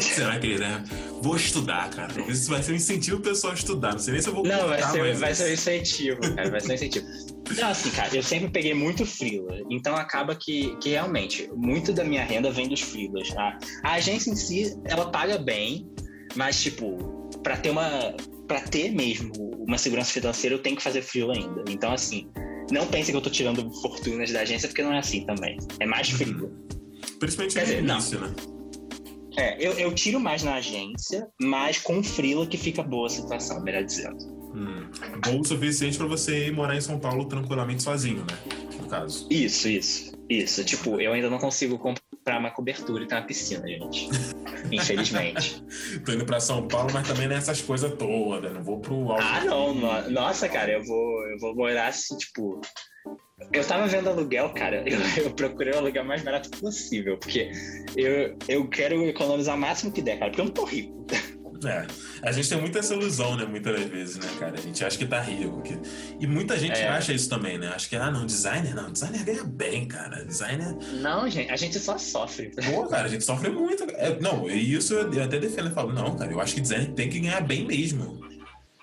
Será que ele, né? Vou estudar, cara. Isso vai ser um incentivo pro pessoal a estudar. Não sei nem se eu vou Não, vai ser, vai isso- ser um incentivo, cara. Vai ser um incentivo. Não, assim, cara, eu sempre peguei muito frila. Então acaba que, que realmente, muito da minha renda vem dos frilas. tá? A agência em si, ela paga bem, mas, tipo, pra ter uma. para ter mesmo uma segurança financeira, eu tenho que fazer frila ainda. Então, assim, não pense que eu tô tirando fortunas da agência, porque não é assim também. É mais frila. Principalmente Quer dizer, não. início, né? É, eu, eu tiro mais na agência, mas com frila que fica boa a situação, melhor dizendo. Hum. Bom o suficiente pra você ir morar em São Paulo tranquilamente sozinho, né? No caso. Isso, isso, isso. Tipo, eu ainda não consigo comprar uma cobertura e ter uma piscina, gente. (laughs) Infelizmente. Tô indo pra São Paulo, mas também nessas coisas todas. Não vou pro alto. ah, não, no- nossa, cara, eu vou, eu vou morar assim, tipo. Eu tava vendo aluguel, cara. (laughs) Eu, eu procurei o aluguel mais barato possível, porque eu, eu quero economizar o máximo que der, cara, porque eu não tô rico. É, a gente tem muita essa ilusão, né? Muitas das vezes, né, cara? A gente acha que tá rico. Que... E muita gente É. acha isso também, né? Acha que, ah, não, designer não. Designer ganha bem, cara. Designer. Não, gente, a gente só sofre. Pô, cara, a gente sofre muito. É, não, e isso eu, eu até defendo. Eu falo, não, cara, eu acho que designer tem que ganhar bem mesmo.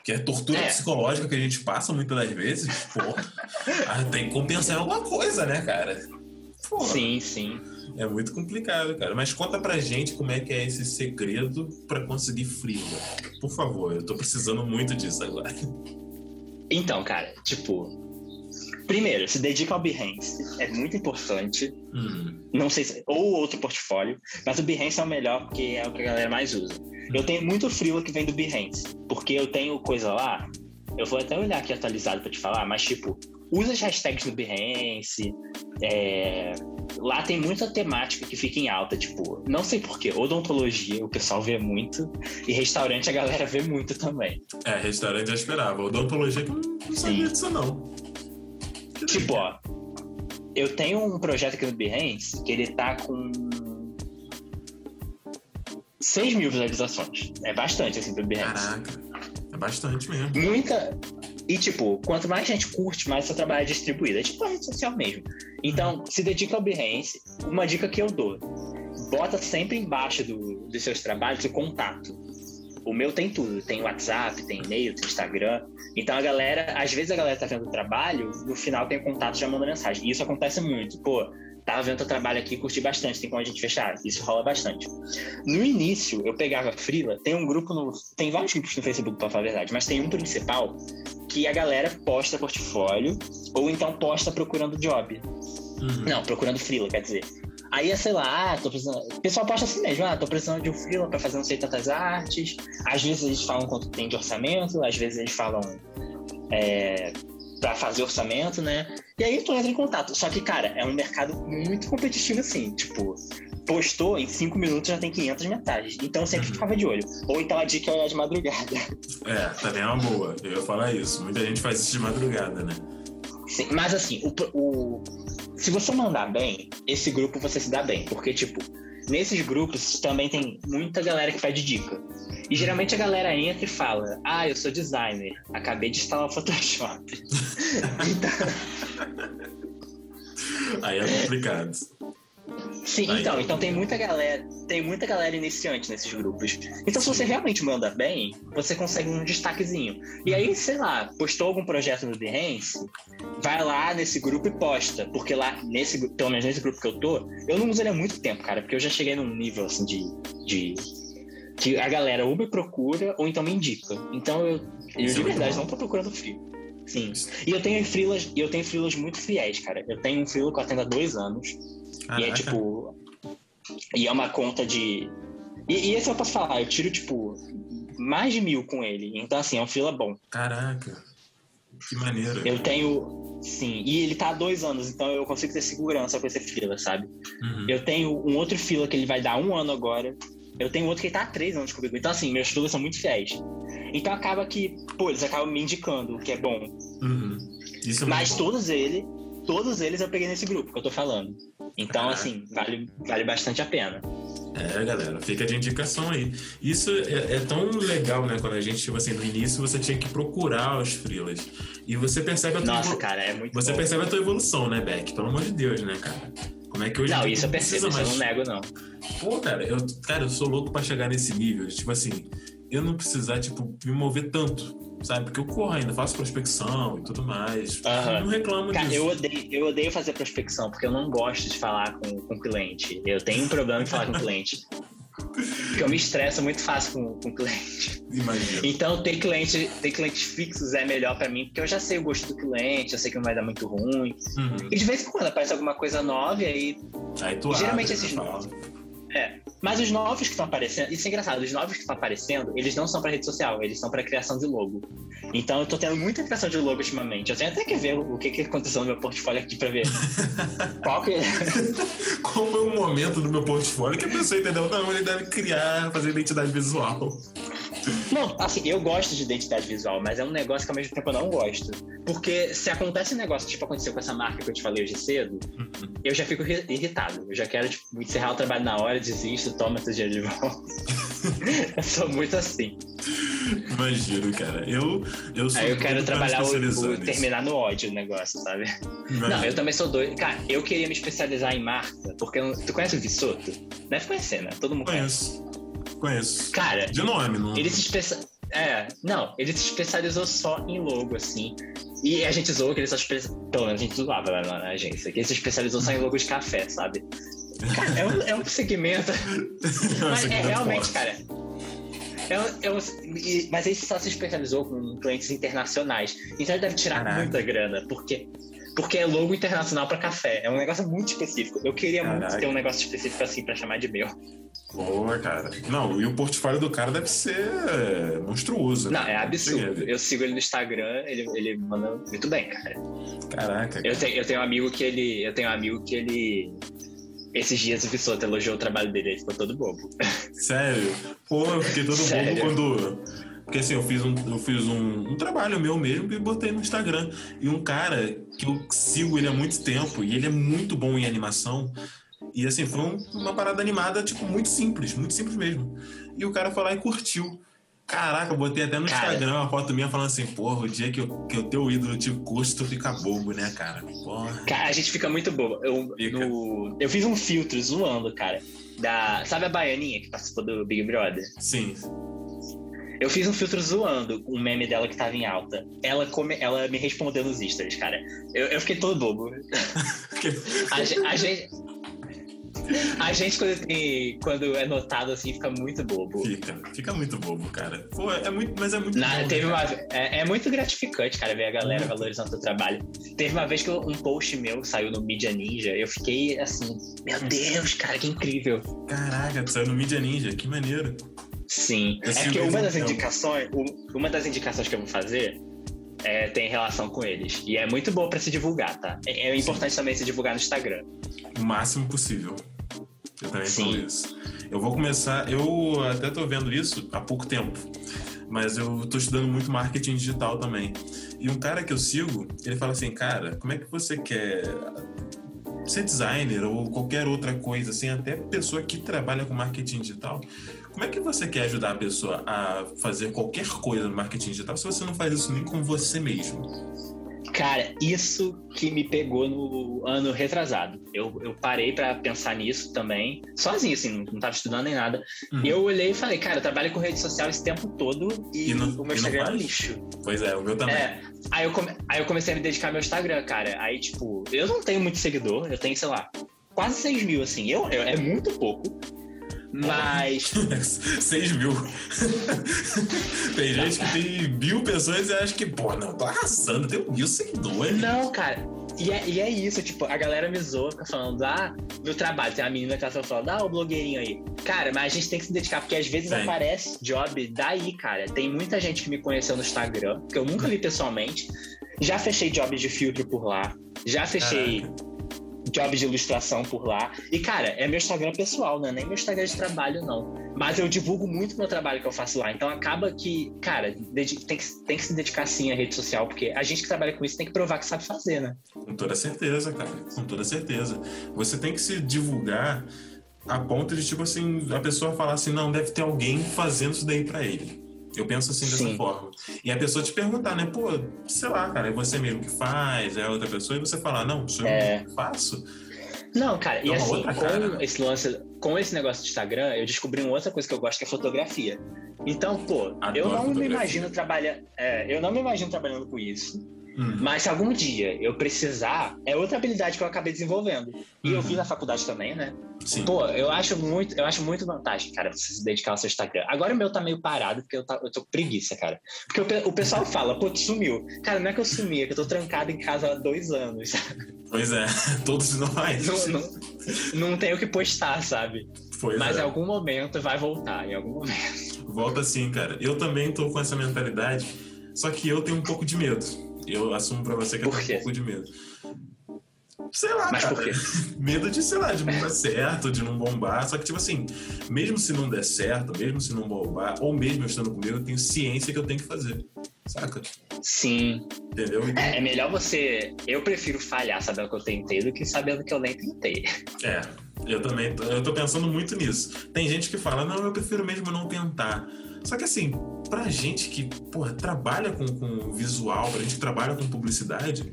Que é tortura É. psicológica que a gente passa muitas das vezes, pô. (laughs) ah, tem que compensar em alguma coisa, né, cara? Sim, sim. É muito complicado, cara. Mas conta pra gente como é que é esse segredo pra conseguir frila. Por favor, eu tô precisando muito disso agora. Então, cara, tipo. Primeiro, se dedica ao Behance. É muito importante. Hum, Não sei se. Ou outro portfólio. Mas o Behance é o melhor porque é o que a galera mais usa. Eu tenho muito freela que vem do Behance. Porque eu tenho coisa lá. Eu vou até olhar aqui atualizado pra te falar, mas tipo, usa as hashtags do Behance. é, Lá tem muita temática que fica em alta, tipo, não sei porquê, odontologia o pessoal vê muito, e restaurante a galera vê muito também. é, restaurante já esperava. Odontologia que eu não, não sabia Sim. disso, não. Tipo, ó, eu tenho um projeto aqui no Behance que ele tá com 6 mil visualizações. É bastante, assim, pro Behance. Caraca, é bastante mesmo. Muita, E, tipo, quanto mais gente curte, mais seu trabalho é distribuído. É tipo a rede social mesmo. Então, se dedica ao Behance. Uma dica que eu dou: bota sempre embaixo do, dos seus trabalhos o contato. O meu tem tudo, tem WhatsApp, tem e-mail, tem Instagram. Então a galera, às vezes a galera tá vendo o trabalho, no final tem o contato já manda mensagem. E isso acontece muito. Pô, tava vendo teu trabalho aqui, curti bastante, tem como a gente fechar. Isso rola bastante. No início, eu pegava Frila, tem um grupo no. Tem vários grupos no Facebook, pra falar a verdade, mas tem um principal que a galera posta portfólio ou então posta procurando job. Uhum. Não, procurando Frila, quer dizer. Aí é, sei lá, ah, tô precisando. O pessoal posta assim mesmo, ah, tô precisando de um freela pra fazer não sei tantas artes. Às vezes eles falam quanto tem de orçamento, às vezes eles falam é, pra fazer orçamento, né? E aí tu entra em contato. Só que, cara, é um mercado muito competitivo assim. Tipo, postou, em cinco minutos já tem 500 mensagens. Então sempre uhum. ficava de olho. Ou então a dica é olhar de madrugada. É, também é uma boa. Eu ia falar isso. Muita gente faz isso de madrugada, né? Sim, mas assim, o, o, se você mandar bem, esse grupo você se dá bem. Porque, tipo, nesses grupos também tem muita galera que pede dica. E geralmente a galera entra e fala: Ah, eu sou designer, acabei de instalar o Photoshop. (laughs) então... Aí é complicado. Sim, Aí então, então tem muita galera, tem muita galera iniciante nesses grupos. Então, se você realmente manda bem, você consegue um destaquezinho. E aí, sei lá, postou algum projeto no Behance, vai lá nesse grupo e posta. Porque lá, nesse, pelo menos nesse grupo que eu tô, eu não uso ele há muito tempo, cara, porque eu já cheguei num nível assim de. de que a galera ou me procura ou então me indica. Então eu, eu de é verdade não tô procurando frio. Sim. E eu tenho freelas, eu tenho freelas muito fiéis, cara. Eu tenho um freela que eu atendo há dois anos. Caraca. E é tipo. E é uma conta de. E, e, esse eu posso falar, eu tiro, tipo, mais de mil com ele. Então, assim, é um fila bom. Caraca. Que maneiro. Eu tenho. Sim, e ele tá há dois anos, então eu consigo ter segurança com esse fila, sabe? Uhum. Eu tenho um outro fila que ele vai dar um ano agora. Eu tenho outro que tá há três anos comigo. Então, assim, meus filas são muito fiéis. Então acaba que, pô, eles acabam me indicando, o que é bom. Uhum. É Mas bom. todos eles, todos eles eu peguei nesse grupo que eu tô falando. Então, assim, vale, vale bastante a pena. É, galera, fica de indicação aí. Isso é, é, tão legal, né? Quando a gente, tipo assim, no início você tinha que procurar os frilas. E você percebe a tua Nossa, cara, é muito Você bom. percebe a tua evolução, né, Beck? Pelo amor de Deus, né, cara? Como é que hoje Não, isso eu percebo, mais... eu não nego, não. Pô, cara, eu, cara, eu sou louco pra chegar nesse nível. Tipo assim, eu não precisar, tipo, me mover tanto, sabe? Porque eu corro ainda, faço prospecção e tudo mais. Uhum. Não reclamo Cara, disso. Eu odeio, eu odeio fazer prospecção, porque eu não gosto de falar com o cliente. Eu tenho um problema em falar com o cliente. (laughs) Porque eu me estresso muito fácil com, com o cliente. Imagina. Então, ter, cliente, ter clientes fixos é melhor para mim, porque eu já sei o gosto do cliente, eu sei que não vai dar muito ruim. Uhum. E de vez em quando aparece alguma coisa nova e aí. Aí tu geralmente esses novos. É. Mas os novos que estão aparecendo, isso é engraçado, os novos que estão aparecendo, eles não são para rede social, eles são para criação de logo. Então eu tô tendo muita criação de logo ultimamente. Eu tenho até que ver o que, que aconteceu no meu portfólio aqui para ver. (laughs) Qual que é? Qual foi o momento do meu portfólio que a pessoa entendeu? Não, ele deve criar, fazer identidade visual. Não, assim, eu gosto de identidade visual, mas é um negócio que ao mesmo tempo eu não gosto. Porque se acontece um negócio, tipo aconteceu com essa marca que eu te falei hoje cedo, uhum. eu já fico irritado. Eu já quero, tipo, encerrar o trabalho na hora, desisto, toma teu dinheiro de volta. (laughs) eu sou muito assim. Imagino, cara. Eu, eu sou Aí eu quero trabalhar o, o terminar no ódio o negócio, sabe? Imagino. Não, eu também sou doido. Cara, eu queria me especializar em marca, porque eu, tu conhece o Vissoto? Deve conhecer, né? Todo mundo conhece. conhece. Conheço. Cara, de nome, não. Ele se especia... É, não, ele se especializou só em logo, assim. E a gente zoou que ele só especializou. Pelo menos a gente zoava lá na agência, que ele se especializou só em logo de café, sabe? Cara, é um, é um segmento. Mas é realmente, cara. É, é um, mas ele só se especializou com clientes internacionais. Então ele deve tirar Caraca. muita grana, porque porque é logo internacional para café. É um negócio muito específico. Eu queria Caraca. muito ter um negócio específico assim para chamar de meu. Boa, cara. Não, e o portfólio do cara deve ser monstruoso. Né? Não, é absurdo. Eu sigo ele no Instagram, ele, ele manda muito bem, cara. Caraca. Cara. Eu, tenho, eu tenho um amigo que ele. Eu tenho um amigo que ele. Esses dias o Vissoto elogiou o trabalho dele, ele ficou todo bobo. Sério? Pô, eu fiquei todo Sério? bobo quando porque assim, eu fiz, um, eu fiz um, um, trabalho meu mesmo e botei no Instagram. E um cara que eu sigo ele há muito tempo e ele é muito bom em animação. E assim, foi um, uma parada animada, tipo, muito simples, muito simples mesmo. E o cara foi lá e curtiu. Caraca, eu botei até no cara, Instagram uma foto minha falando assim, porra, o dia que eu, que eu teu ídolo te curso, tu fica bobo, né, cara? Porra. Cara, a gente fica muito bobo. Eu, no, eu fiz um filtro zoando, cara. Da, sabe a baianinha que participou do Big Brother? Sim. Eu fiz um filtro zoando um meme dela que tava em alta. Ela, come, ela me respondeu nos stories, cara. Eu, eu fiquei todo bobo. (laughs) a, a, gente, a gente, quando, tem, quando é notado assim, fica muito bobo. Fica, fica muito bobo, cara. Pô, é muito, mas é muito bom, teve né, uma, é, é, muito gratificante, cara, ver a galera muito. valorizando o seu trabalho. Teve uma vez que um post meu saiu no Media Ninja, eu fiquei assim, meu Deus, cara, que incrível. Caraca, saiu no Media Ninja, que maneiro. Sim. Eu é que uma das então. indicações, uma das indicações que eu vou fazer é, tem relação com eles. E é muito bom para se divulgar, tá? É, é importante também se divulgar no Instagram. O máximo possível. Eu também Sim. falo isso. Eu vou começar, eu até tô vendo isso há pouco tempo, mas eu tô estudando muito marketing digital também. E um cara que eu sigo, ele fala assim, cara, como é que você quer ser designer ou qualquer outra coisa, assim, até pessoa que trabalha com marketing digital, como é que você quer ajudar a pessoa a fazer qualquer coisa no marketing digital se você não faz isso nem com você mesmo? Cara, isso que me pegou no ano retrasado. Eu, eu parei para pensar nisso também, sozinho, assim, não tava estudando nem nada. Uhum. E eu olhei e falei, cara, eu trabalho com rede social esse tempo todo e, e o meu Instagram é um lixo. Pois é, o meu também. É, aí, eu come, aí eu comecei a me dedicar ao meu Instagram, cara. Aí, tipo, eu não tenho muito seguidor, eu tenho, sei lá, quase 6 mil, assim. Eu, eu é muito pouco. Mas. (laughs) 6 mil. (laughs) tem gente que tem mil pessoas e acha que, pô, não, tô arrasando, tenho mil seguidores. Não, cara. E é, e é isso, tipo, a galera me zoa, fica falando, ah, no trabalho, tem uma menina que ela tá falando, ah, o blogueirinho aí. Cara, mas a gente tem que se dedicar, porque às vezes Sim. aparece job daí, cara. Tem muita gente que me conheceu no Instagram, que eu nunca vi pessoalmente. Já fechei jobs de filtro por lá. Já fechei. Caraca jobs de ilustração por lá. E, cara, é meu Instagram pessoal, né? Nem meu Instagram de trabalho, não. Mas eu divulgo muito meu trabalho que eu faço lá. Então acaba que, cara, tem que, tem que se dedicar sim à rede social, porque a gente que trabalha com isso tem que provar que sabe fazer, né? Com toda certeza, cara. Com toda certeza. Você tem que se divulgar a ponto de, tipo assim, a pessoa falar assim, não, deve ter alguém fazendo isso daí para ele. Eu penso assim dessa Sim. forma. E a pessoa te perguntar, né? Pô, sei lá, cara, é você mesmo que faz, é outra pessoa, e você falar, não, sou eu é... que faço. Não, cara, e assim, com cara, esse lance, com esse negócio de Instagram, eu descobri uma outra coisa que eu gosto, que é fotografia. Então, pô, Adoro eu não me imagino trabalhar, é, eu não me imagino trabalhando com isso. Uhum. Mas se algum dia eu precisar, é outra habilidade que eu acabei desenvolvendo. E uhum. eu vi na faculdade também, né? Sim. Pô, eu acho muito, eu acho muito vantagem, cara, você se dedicar ao seu Instagram. Agora o meu tá meio parado, porque eu, tá, eu tô com preguiça, cara. Porque o, o pessoal fala, pô, tu sumiu. Cara, não é que eu sumi, é que eu tô trancado em casa há dois anos, sabe? (laughs) Pois é, (laughs) todos nós. Não, não, não tenho o que postar, sabe? Pois Mas é. em algum momento vai voltar, em algum momento. Volta sim, cara. Eu também tô com essa mentalidade, só que eu tenho um pouco de medo eu assumo pra você que eu tenho um pouco de medo. Sei lá, Mas cara. Por quê? (laughs) Medo de, sei lá, de não dar certo, de não bombar. Só que, tipo assim, mesmo se não der certo, mesmo se não bombar, ou mesmo eu estando comigo, eu tenho ciência que eu tenho que fazer. Saca? Sim. Entendeu? Então... É, é melhor você. Eu prefiro falhar sabendo que eu tentei do que sabendo que eu nem tentei. É. Eu também tô, eu tô pensando muito nisso. Tem gente que fala, não, eu prefiro mesmo não tentar. Só que assim, pra gente que porra, trabalha com, com visual, pra gente que trabalha com publicidade,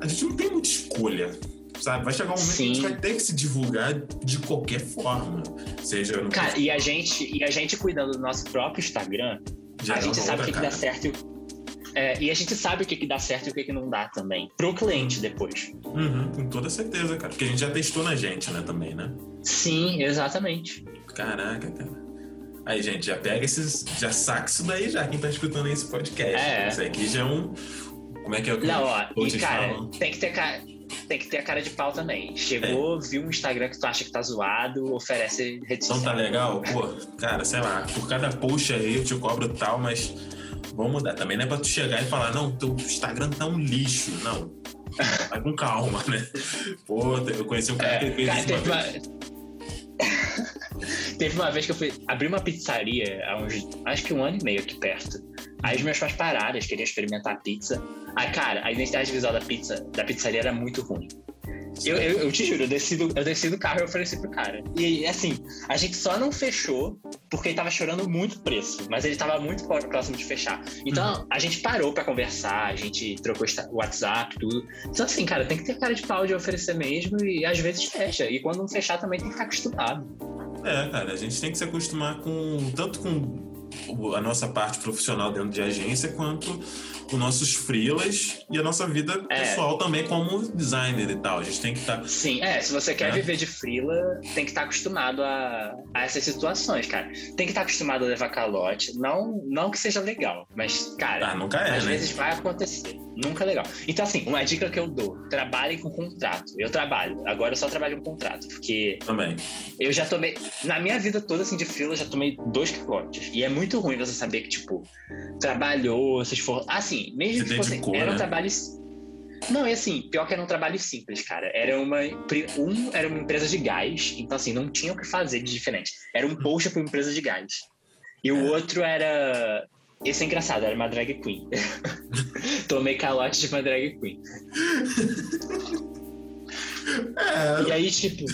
a gente não tem muita escolha. Sabe? Vai chegar um momento Sim. que a gente vai ter que se divulgar de qualquer forma. Seja no. Cara, e a gente, e a gente cuidando do nosso próprio Instagram, Já a gente sabe o que, que dá certo é, e a gente sabe o que, que dá certo e o que, que não dá também. Pro cliente depois. Uhum, com toda certeza, cara. Porque a gente já testou na gente, né, também, né? Sim, exatamente. Caraca, cara. Aí, gente, já pega esses. Já saca isso daí já, quem tá escutando esse podcast. É. Isso aqui já é um. Como é que é o que Não, ó, e cara, tem que ter cara. Tem que ter a cara de pau também. Chegou, é. viu um Instagram que tu acha que tá zoado, oferece rede social. Então tá legal? Pô, cara, sei lá, por cada post aí eu te cobro tal, mas vamos mudar. Também não é pra tu chegar e falar, não, teu Instagram tá um lixo. Não. Vai com calma, né? Pô, eu conheci um cara é, que fez cara, isso. (laughs) Teve uma vez que eu fui abrir uma pizzaria há uns, acho que um ano e meio aqui perto. Aí os meus pais pararam, eles queriam experimentar a pizza. Aí, cara, a identidade visual da pizza, da pizzaria era muito ruim. Eu, eu, eu, te juro, eu desci, do, eu desci do carro e ofereci pro cara. E assim, a gente só não fechou porque ele tava chorando muito preço, mas ele tava muito próximo de fechar. Então uhum. a gente parou para conversar, a gente trocou o WhatsApp, tudo. Então, assim, cara, tem que ter cara de pau de oferecer mesmo e às vezes fecha. E quando não fechar também tem que ficar acostumado. É, cara, a gente tem que se acostumar com tanto com a nossa parte profissional dentro de agência, quanto os nossos freelas e a nossa vida é. pessoal também como designer e tal. A gente tem que estar. Tá, Sim, é. Se você quer é. viver de freela, tem que estar tá acostumado a, a, essas situações, cara. Tem que estar tá acostumado a levar calote. Não, não que seja legal, mas, cara, ah, nunca é, às né? vezes vai acontecer. Nunca é legal. Então, assim, uma dica que eu dou: trabalhem com contrato. Eu trabalho. Agora eu só trabalho com contrato, porque. Também. Eu já tomei. Na minha vida toda, assim, de freela, eu já tomei dois calotes. E é muito ruim você saber que, tipo, trabalhou, se esforçou. Assim, mesmo que fosse. Era um né? trabalho. Não, e assim, pior que era um trabalho simples, cara. Era uma. Um era uma empresa de gás, então assim, não tinha o que fazer de diferente. Era um post para uma empresa de gás. E o é. outro era. Esse é engraçado, era uma drag queen. (laughs) Tomei calote de uma drag queen. (laughs) É, e aí, tipo.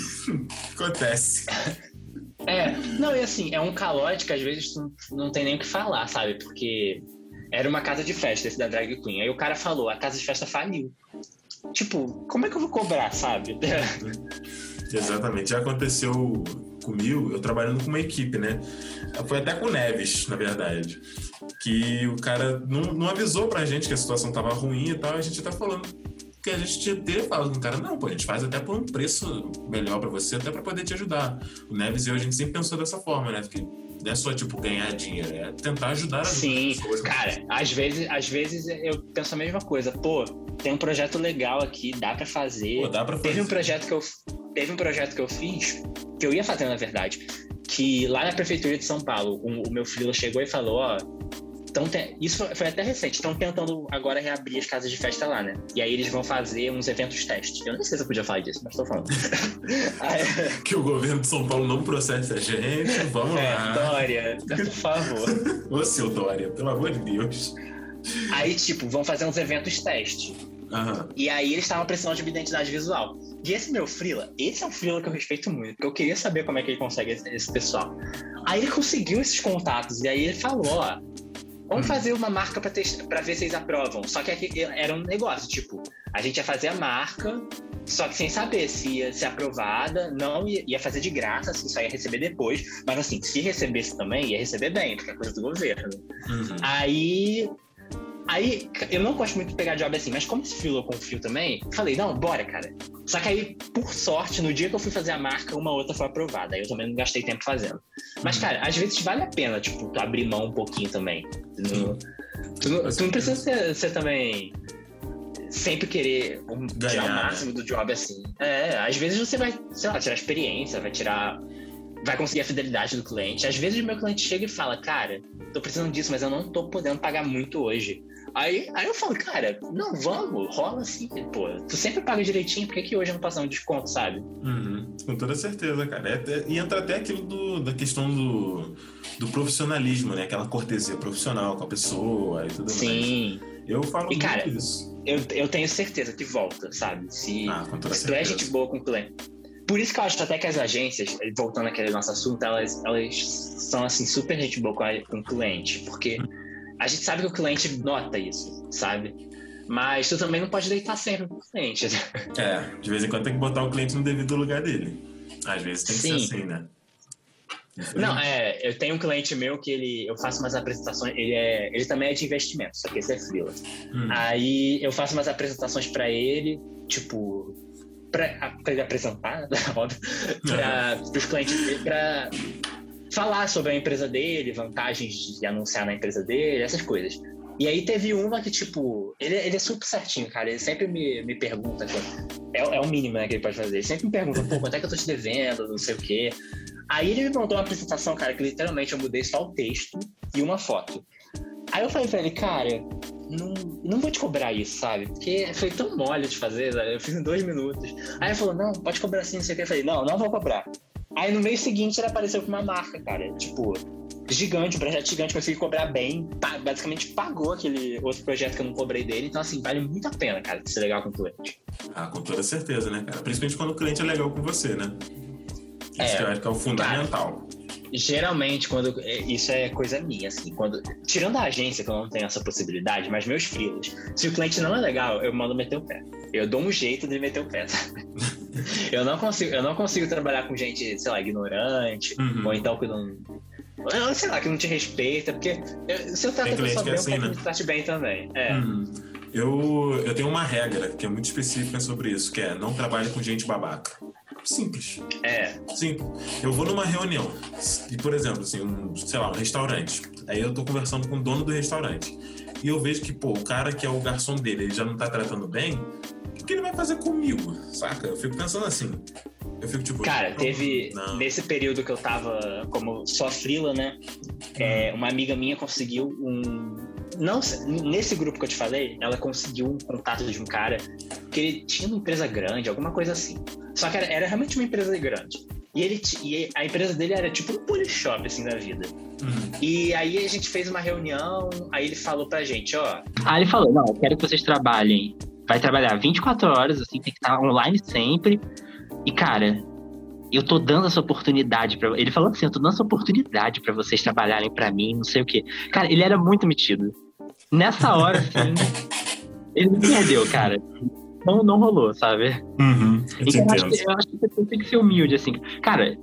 Acontece. (laughs) É, não, e assim, é um calote que às vezes tu não tem nem o que falar, sabe? Porque era uma casa de festa esse da drag queen. Aí o cara falou, a casa de festa faliu. Tipo, como é que eu vou cobrar, sabe? (laughs) Exatamente. Já aconteceu comigo, eu trabalhando com uma equipe, né? Foi até com o Neves, na verdade. Que o cara não, não avisou pra gente que a situação tava ruim e tal, a gente tá falando que a gente ter falado com o cara, não, pô, a gente faz até por um preço melhor para você, até para poder te ajudar. O Neves e eu, a gente sempre pensou dessa forma, né? Porque não é só, tipo, ganhar dinheiro, é tentar ajudar as Sim, pessoas. Sim, cara, às vezes, às vezes eu penso a mesma coisa. Pô, tem um projeto legal aqui, dá para fazer. Pô, dá pra fazer. Teve um projeto que eu teve um projeto que eu fiz, que eu ia fazer na verdade, que lá na prefeitura de São Paulo, o, o meu filho chegou e falou, ó, então, isso foi até recente. Estão tentando agora reabrir as casas de festa lá, né? E aí eles vão fazer uns eventos teste. Eu não sei se eu podia falar disso, mas estou falando. (laughs) que o governo de São Paulo não processe a gente. Vamos é, lá. Dória, por favor. (laughs) Ô, seu Dória, pelo amor de Deus. Aí, tipo, vão fazer uns eventos teste. Uhum. E aí eles estavam precisando de uma identidade visual. E esse meu Frila, esse é um Frila que eu respeito muito, porque eu queria saber como é que ele consegue esse, esse pessoal. Aí ele conseguiu esses contatos, e aí ele falou, ó, Vamos hum. fazer uma marca para para ver se eles aprovam. Só que aqui era um negócio, tipo, a gente ia fazer a marca, só que sem saber se ia ser aprovada, não ia, ia fazer de graça, assim, só ia receber depois. Mas assim, se recebesse também, ia receber bem, porque é coisa do governo. Uhum. Aí Aí, eu não gosto muito de pegar job assim, mas como esse fio eu confio também, falei, não, bora, cara. Só que aí, por sorte, no dia que eu fui fazer a marca, uma outra foi aprovada. Aí eu também não gastei tempo fazendo. Mas, cara, às vezes vale a pena, tipo, tu abrir mão um pouquinho também. Tu não, tu não, tu não precisa ser, ser, também sempre querer Ganhar, tirar o né? máximo do job assim. É, às vezes você vai, sei lá, tirar experiência, vai tirar vai conseguir a fidelidade do cliente. Às vezes o meu cliente chega e fala, cara, tô precisando disso, mas eu não tô podendo pagar muito hoje. Aí, aí eu falo, cara, não, vamos, rola assim, pô. Tu sempre paga direitinho, por que, que hoje não passa um desconto, sabe? Uhum, com toda certeza, cara. É, e entra até aquilo do, da questão do, do profissionalismo, né? Aquela cortesia profissional com a pessoa e tudo Sim. mais. Sim. Eu falo e, cara, isso. Eu, eu tenho certeza que volta, sabe? Se, ah, com toda se tu é gente boa com o cliente. Por isso que eu acho até que as agências, voltando àquele nosso assunto, elas, elas são assim super gente boa com, o cliente. Porque. A gente sabe que o cliente nota isso, sabe? Mas tu também não pode deitar sempre pro cliente. É, de vez em quando tem que botar o cliente no devido lugar dele. Às vezes tem que Sim. ser assim, né? Não, é, eu tenho um cliente meu que ele, eu faço umas apresentações, ele é, ele também é de investimento, só que esse é freela. Hum. Aí eu faço umas apresentações para ele, tipo, para ele apresentar, óbvio, para os clientes dele, para falar sobre a empresa dele, vantagens de anunciar na empresa dele, essas coisas. E aí teve uma que, tipo, ele, ele é super certinho, cara. Ele sempre me, me pergunta, é, é o mínimo né, que ele pode fazer. Ele sempre me pergunta, pô, quanto é que eu tô te devendo, não sei o quê. Aí ele me mandou uma apresentação, cara, que literalmente eu mudei só o texto e uma foto. Aí eu falei pra ele, cara, não, não vou te cobrar isso, sabe? Porque foi tão mole de fazer, sabe? eu fiz em dois minutos. Aí ele falou, não, pode cobrar sim, não sei o que. Eu falei, não, não vou cobrar. Aí no mês seguinte ele apareceu com uma marca, cara. Tipo, gigante, um projeto gigante, consegui cobrar bem. Basicamente pagou aquele outro projeto que eu não cobrei dele. Então, assim, vale muito a pena, cara, ser legal com o cliente. Ah, com toda certeza, né, cara? Principalmente quando o cliente é legal com você, né? Isso é, que eu acho que é o fundamental. Cara, geralmente, quando. É, isso é coisa minha, assim. Quando, tirando a agência, que eu não tenho essa possibilidade, mas meus filhos, se o cliente não é legal, eu mando meter o pé. Eu dou um jeito de meter o pé, sabe? (laughs) eu não consigo, eu não consigo trabalhar com gente, sei lá, ignorante, uhum. ou então que não. Sei lá, que não te respeita, porque eu, se eu trato a pessoa bem, assim, eu quero né? que trate bem também. É. Uhum. Eu, eu tenho uma regra que é muito específica sobre isso, que é não trabalhe com gente babaca. Simples. É. Simples. Eu vou numa reunião, e, por exemplo, assim, um, sei lá, um restaurante. Aí eu tô conversando com o dono do restaurante. E eu vejo que, pô, o cara que é o garçom dele, ele já não tá tratando bem, o que ele vai fazer comigo? Saca? Eu fico pensando assim. Eu fico tipo. Cara, teve. Não. Nesse período que eu tava como só frila, né? É, uma amiga minha conseguiu um. Não, nesse grupo que eu te falei, ela conseguiu um contato de um cara que ele tinha uma empresa grande, alguma coisa assim. Só que era, era realmente uma empresa grande. E, ele, e a empresa dele era tipo um polishop, assim, da vida. Uhum. E aí a gente fez uma reunião, aí ele falou pra gente, ó... Ah, ele falou, não, eu quero que vocês trabalhem. Vai trabalhar 24 horas, assim, tem que estar online sempre. E, cara, eu tô dando essa oportunidade para Ele falou assim, eu tô dando essa oportunidade para vocês trabalharem para mim, não sei o quê. Cara, ele era muito metido. Nessa hora, (laughs) assim, ele me perdeu, cara não, não rolou, sabe? Uhum, eu, então, eu, acho que, eu acho que você tem que ser humilde, assim. Cara,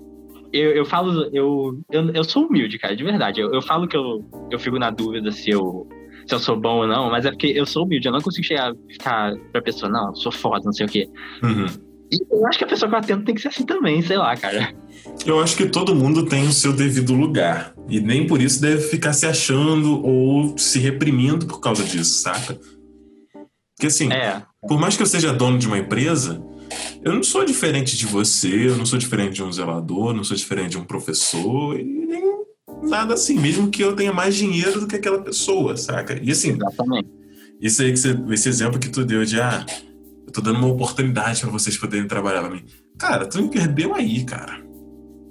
eu, eu falo, eu, eu, eu sou humilde, cara, de verdade. Eu, eu falo que eu, eu fico na dúvida se eu, se eu sou bom ou não, mas é porque eu sou humilde, eu não consigo chegar ficar pra pessoa, não, eu sou foda, não sei o quê. Uhum. E eu acho que a pessoa que eu atendo tem que ser assim também, sei lá, cara. Eu acho que todo mundo tem o seu devido lugar. E nem por isso deve ficar se achando ou se reprimindo por causa disso, saca? Porque assim, é. por mais que eu seja dono de uma empresa, eu não sou diferente de você, eu não sou diferente de um zelador, não sou diferente de um professor, e nem nada assim, mesmo que eu tenha mais dinheiro do que aquela pessoa, saca? E assim, Exatamente. Isso aí que você, esse exemplo que tu deu de ah, tô dando uma oportunidade para vocês poderem trabalhar pra mim. Cara, tu me perdeu aí, cara.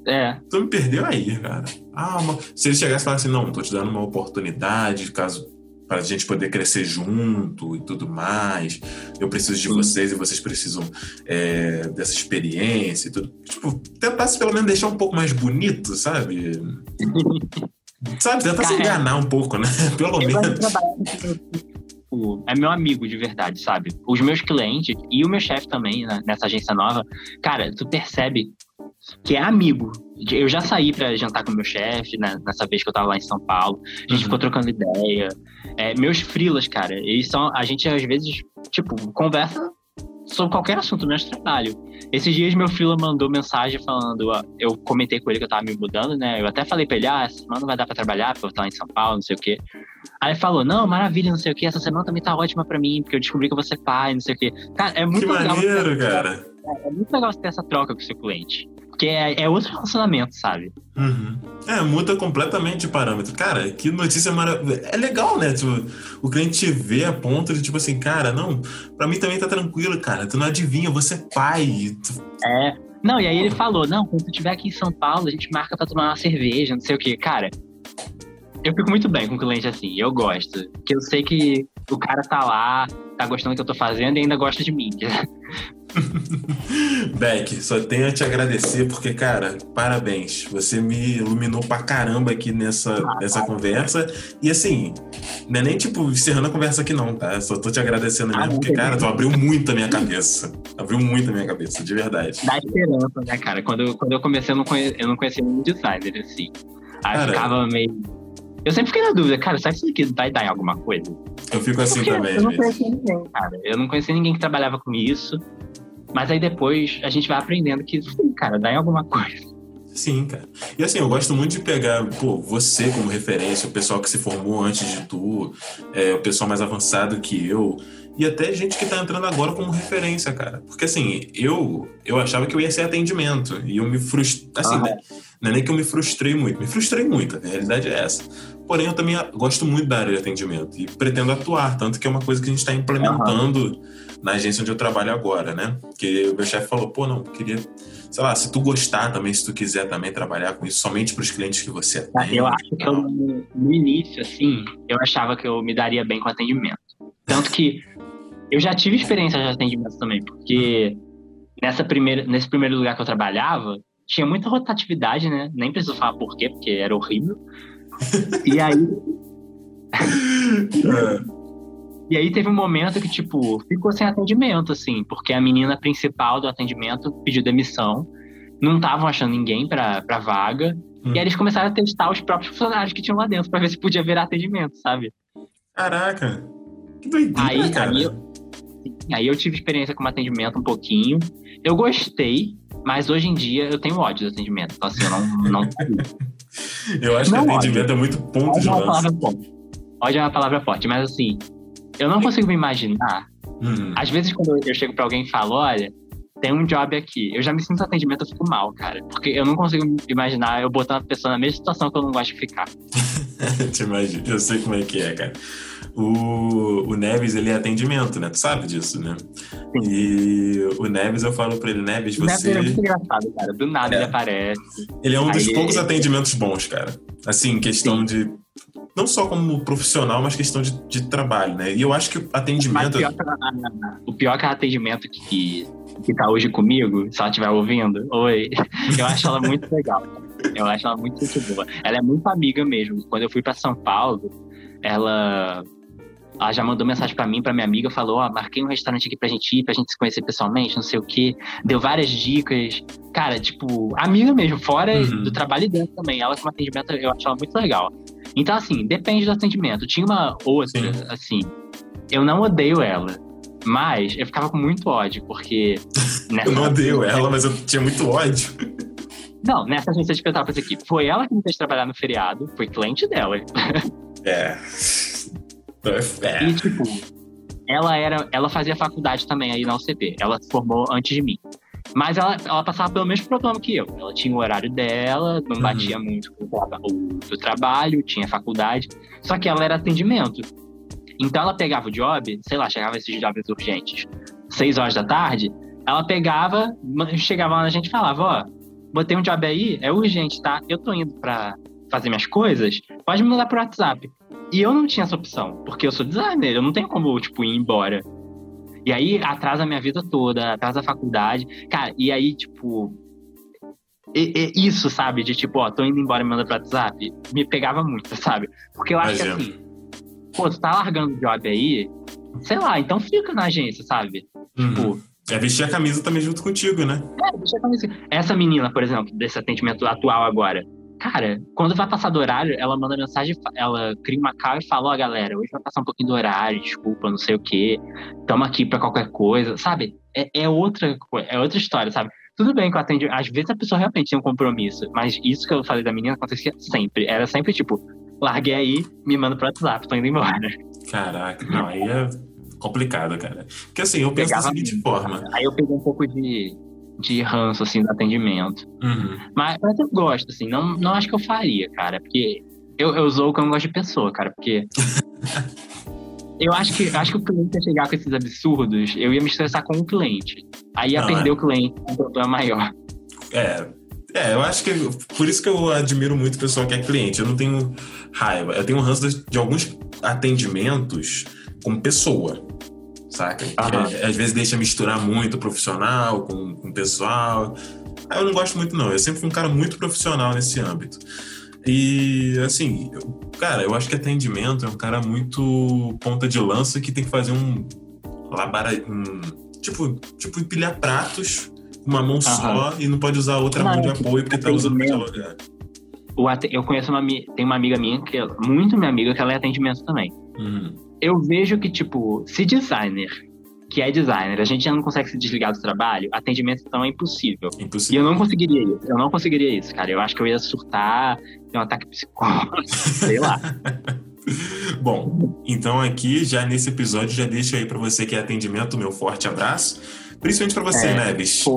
É. Tu me perdeu aí, cara. Ah, uma... se ele chegasse e falasse assim, não, tô te dando uma oportunidade, caso para a gente poder crescer junto e tudo mais. Eu preciso de vocês e vocês precisam é, dessa experiência e tudo. Tipo, tentasse pelo menos deixar um pouco mais bonito, sabe? (laughs) sabe, tentar se enganar um pouco, né? (laughs) Pelo menos. É meu amigo de verdade, sabe? Os meus clientes e o meu chefe também, né, nessa agência nova, cara, tu percebe que é amigo. Eu já saí para jantar com meu chefe, né, nessa vez que eu tava lá em São Paulo. A gente uhum. ficou trocando ideia. É, meus frilas, cara, eles são. A gente às vezes, tipo, conversa sobre qualquer assunto do nosso trabalho. Esses dias meu frila mandou mensagem falando, eu comentei com ele que eu tava me mudando, né? Eu até falei pra ele, ah, essa semana não vai dar pra trabalhar, porque eu lá em São Paulo, não sei o quê. Aí ele falou, não, maravilha, não sei o quê, essa semana também tá ótima pra mim, porque eu descobri que eu vou ser pai, não sei o quê. Cara, é muito que legal. Maneiro, cara. É, é muito legal você ter essa troca com o seu cliente. Porque é, é outro relacionamento, sabe? Uhum. É, muda completamente de parâmetro. Cara, que notícia maravilhosa. É legal, né? Tipo, o cliente vê a ponto de, tipo assim, cara, não, pra mim também tá tranquilo, cara. Tu não adivinha, você é pai. Tu... É. Não, e aí ele falou, não, quando tu estiver aqui em São Paulo, a gente marca pra tomar uma cerveja, não sei o quê. Cara, eu fico muito bem com o cliente assim, eu gosto. Porque eu sei que o cara tá lá, tá gostando do que eu tô fazendo e ainda gosta de mim. (laughs) Beck, só tenho a te agradecer porque, cara, parabéns. Você me iluminou pra caramba aqui nessa, ah, nessa conversa. E assim, não é nem tipo encerrando a conversa aqui, não, tá? Só tô te agradecendo mesmo, ah, porque, cara, tu abriu muito a minha cabeça. Abriu muito a minha cabeça, de verdade. Dá esperança, né, cara? Quando, quando eu comecei, eu não, conhe... eu não conhecia nenhum designer, assim. Aí cara, eu ficava meio eu sempre fiquei na dúvida, cara, será que isso aqui vai dar em alguma coisa? Eu fico assim Porque também. Eu não conheci ninguém, cara. Eu não conheci ninguém que trabalhava com isso. Mas aí depois a gente vai aprendendo que, sim, cara, dá em alguma coisa. Sim, cara. E assim, eu gosto muito de pegar, pô, você como referência, o pessoal que se formou antes de tu, é, o pessoal mais avançado que eu, e até gente que tá entrando agora como referência, cara. Porque assim, eu eu achava que eu ia ser atendimento, e eu me frustrei, assim, né? Não é nem que eu me frustrei muito, me frustrei muito, a realidade é essa. Porém, eu também gosto muito da área de atendimento e pretendo atuar, tanto que é uma coisa que a gente está implementando uhum. na agência onde eu trabalho agora, né? Que o meu chefe falou, pô, não, queria, sei lá, se tu gostar também, se tu quiser também trabalhar com isso, somente para os clientes que você atende. Eu acho que eu, no início, assim, eu achava que eu me daria bem com atendimento. Tanto que eu já tive experiência de atendimento também, porque nessa primeira, nesse primeiro lugar que eu trabalhava, tinha muita rotatividade, né? Nem preciso falar por quê, porque era horrível. (laughs) E aí. e aí teve um momento que, tipo, ficou sem atendimento, assim, porque a menina principal do atendimento pediu demissão, não estavam achando ninguém pra, pra vaga, hum. e aí eles começaram a testar os próprios funcionários que tinham lá dentro pra ver se podia virar atendimento, sabe? Caraca! Que doideira, aí, cara. Aí eu, aí eu tive experiência com atendimento um pouquinho. Eu gostei, mas hoje em dia eu tenho ódio do atendimento. Então, assim, eu não. não... (laughs) eu acho não que atendimento ódio. é muito ponto de forte. Ódio é uma palavra forte, mas assim, eu não consigo me imaginar. Hum. Às vezes, quando eu chego pra alguém e falo, olha, tem um job aqui. Eu já me sinto atendimento, eu fico mal, cara. Porque eu não consigo imaginar eu botando a pessoa na mesma situação que eu não gosto de ficar. (laughs) Te imagino, eu sei como é que é, cara o, o Neves, ele é atendimento, né? Tu sabe disso, né? E o Neves, eu falo pra ele, Neves, você... Neves é muito engraçado, cara. Do nada é. ele aparece. Ele é um dos poucos atendimentos bons, cara. Assim, questão Sim. de... Não só como profissional, mas questão de, de trabalho, né? E eu acho que o atendimento... Pior que, o pior que é o atendimento que, que tá hoje comigo, se ela estiver ouvindo, oi, (laughs) eu acho ela muito legal. Eu acho ela muito, muito boa. Ela é muito amiga mesmo. Quando eu fui para São Paulo, ela ela já mandou mensagem para mim, para minha amiga, falou: Ó, oh, marquei um restaurante aqui pra gente ir, pra gente se conhecer pessoalmente, não sei o quê. Deu várias dicas. Cara, tipo, amiga mesmo, fora uhum. do trabalho dentro também. Ela com atendimento, eu acho ela muito legal. Então, assim, depende do atendimento. Tinha uma outra, Sim. assim, eu não odeio ela. Mas eu ficava com muito ódio, porque. (laughs) eu não odeio ela, mas eu tinha muito ódio. Não, nessa agência de Petrópolis aqui, foi ela que me fez trabalhar no feriado, foi cliente dela. É. (laughs) É. E, tipo, ela era. Ela fazia faculdade também aí na UCP. Ela se formou antes de mim. Mas ela, ela passava pelo mesmo problema que eu. Ela tinha o horário dela, não uhum. batia uhum. muito com o do trabalho, tinha faculdade. Só que ela era atendimento. Então ela pegava o job, sei lá, chegava esses jobs urgentes, seis horas da tarde, ela pegava, chegava lá na gente e falava, ó, botei um job aí, é urgente, tá? Eu tô indo pra fazer minhas coisas, pode me mandar pro WhatsApp. E eu não tinha essa opção, porque eu sou designer, eu não tenho como, tipo, ir embora. E aí atrasa a minha vida toda, atrasa a faculdade. Cara, e aí, tipo. E, e, isso, sabe? De tipo, ó, tô indo embora e manda pro WhatsApp, me pegava muito, sabe? Porque eu acho Imagina. que assim, pô, tu tá largando o job aí, sei lá, então fica na agência, sabe? Uhum. Tipo. É vestir a camisa também junto contigo, né? É, vestir a camisa. Essa menina, por exemplo, desse atendimento atual agora, Cara, quando vai passar do horário, ela manda mensagem, ela cria uma cara e fala, ó, oh, galera, hoje vai passar um pouquinho do horário, desculpa, não sei o quê, tamo aqui pra qualquer coisa, sabe? É, é outra é outra história, sabe? Tudo bem que eu atendi, às vezes a pessoa realmente tem um compromisso, mas isso que eu falei da menina acontecia sempre. Era sempre tipo, larguei aí, me manda pro WhatsApp, tô indo embora. Caraca, não, aí é complicado, cara. Porque assim, eu penso Pegava da seguinte forma. Aí eu peguei um pouco de de ranço, assim, do atendimento. Uhum. Mas, mas, eu gosto, assim, não, não acho que eu faria, cara, porque eu, eu sou o que eu não gosto de pessoa, cara, porque. (laughs) eu acho que, acho que o cliente ia chegar com esses absurdos, eu ia me estressar com o cliente. Aí ia não, perder é. o cliente, um problema maior. É, é, eu acho que por isso que eu admiro muito o pessoal que é cliente. Eu não tenho raiva. Eu tenho ranço de, de alguns atendimentos como pessoa saca? Que, às vezes deixa misturar muito o profissional com, com o pessoal. Aí eu não gosto muito, não. Eu sempre fui um cara muito profissional nesse âmbito. E, assim, eu, cara, eu acho que atendimento é um cara muito ponta de lança que tem que fazer um. Labara, um tipo, tipo, empilhar pratos com uma mão só e não pode usar outra mão de apoio porque tá usando. O, eu conheço uma, tem uma amiga minha, que é muito minha amiga, que ela é atendimento também. Uhum eu vejo que, tipo, se designer, que é designer, a gente já não consegue se desligar do trabalho, atendimento então é impossível. impossível. E eu não conseguiria isso. Eu não conseguiria isso, cara. Eu acho que eu ia surtar, ter um ataque psicótico, (laughs) sei lá. (laughs) Bom, então aqui, já nesse episódio, já deixo aí para você que é atendimento, meu forte abraço. Principalmente para você, é, Neves. (laughs)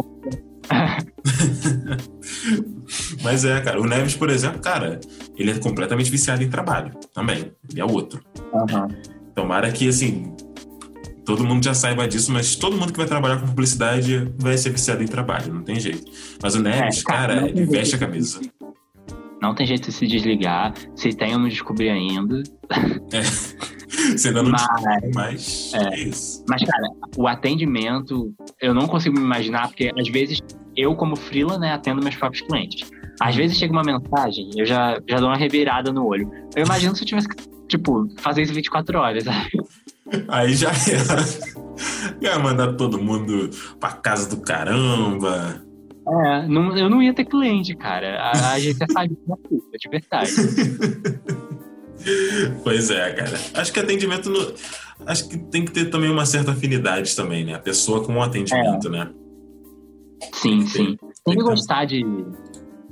Mas é, cara, o Neves, por exemplo, cara, ele é completamente viciado em trabalho também. Ele é outro. Uhum. Tomara que, assim, todo mundo já saiba disso, mas todo mundo que vai trabalhar com publicidade vai ser viciado em trabalho, não tem jeito. Mas o Neves, É, cara, cara, ele veste a camisa. Não tem jeito de se desligar. Se tem, eu não descobri ainda. (laughs) Você ainda não Mas, descobriu, mas é isso. mas, cara, o atendimento, eu não consigo me imaginar, porque às vezes eu, como freela, né, atendo meus próprios clientes. Às vezes chega uma mensagem, eu já, já dou uma revirada no olho. Eu imagino se eu tivesse que, tipo, fazer isso 24 horas, sabe? Aí já era. Ia mandar todo mundo pra casa do caramba. É, não, eu não ia ter cliente, cara. A, a agência (laughs) fazia uma puta, de verdade. Pois é, cara. Acho que atendimento. No... Acho que tem que ter também uma certa afinidade também, né? A pessoa com o atendimento, né? Sim, sim. Tem que ter- gostar de.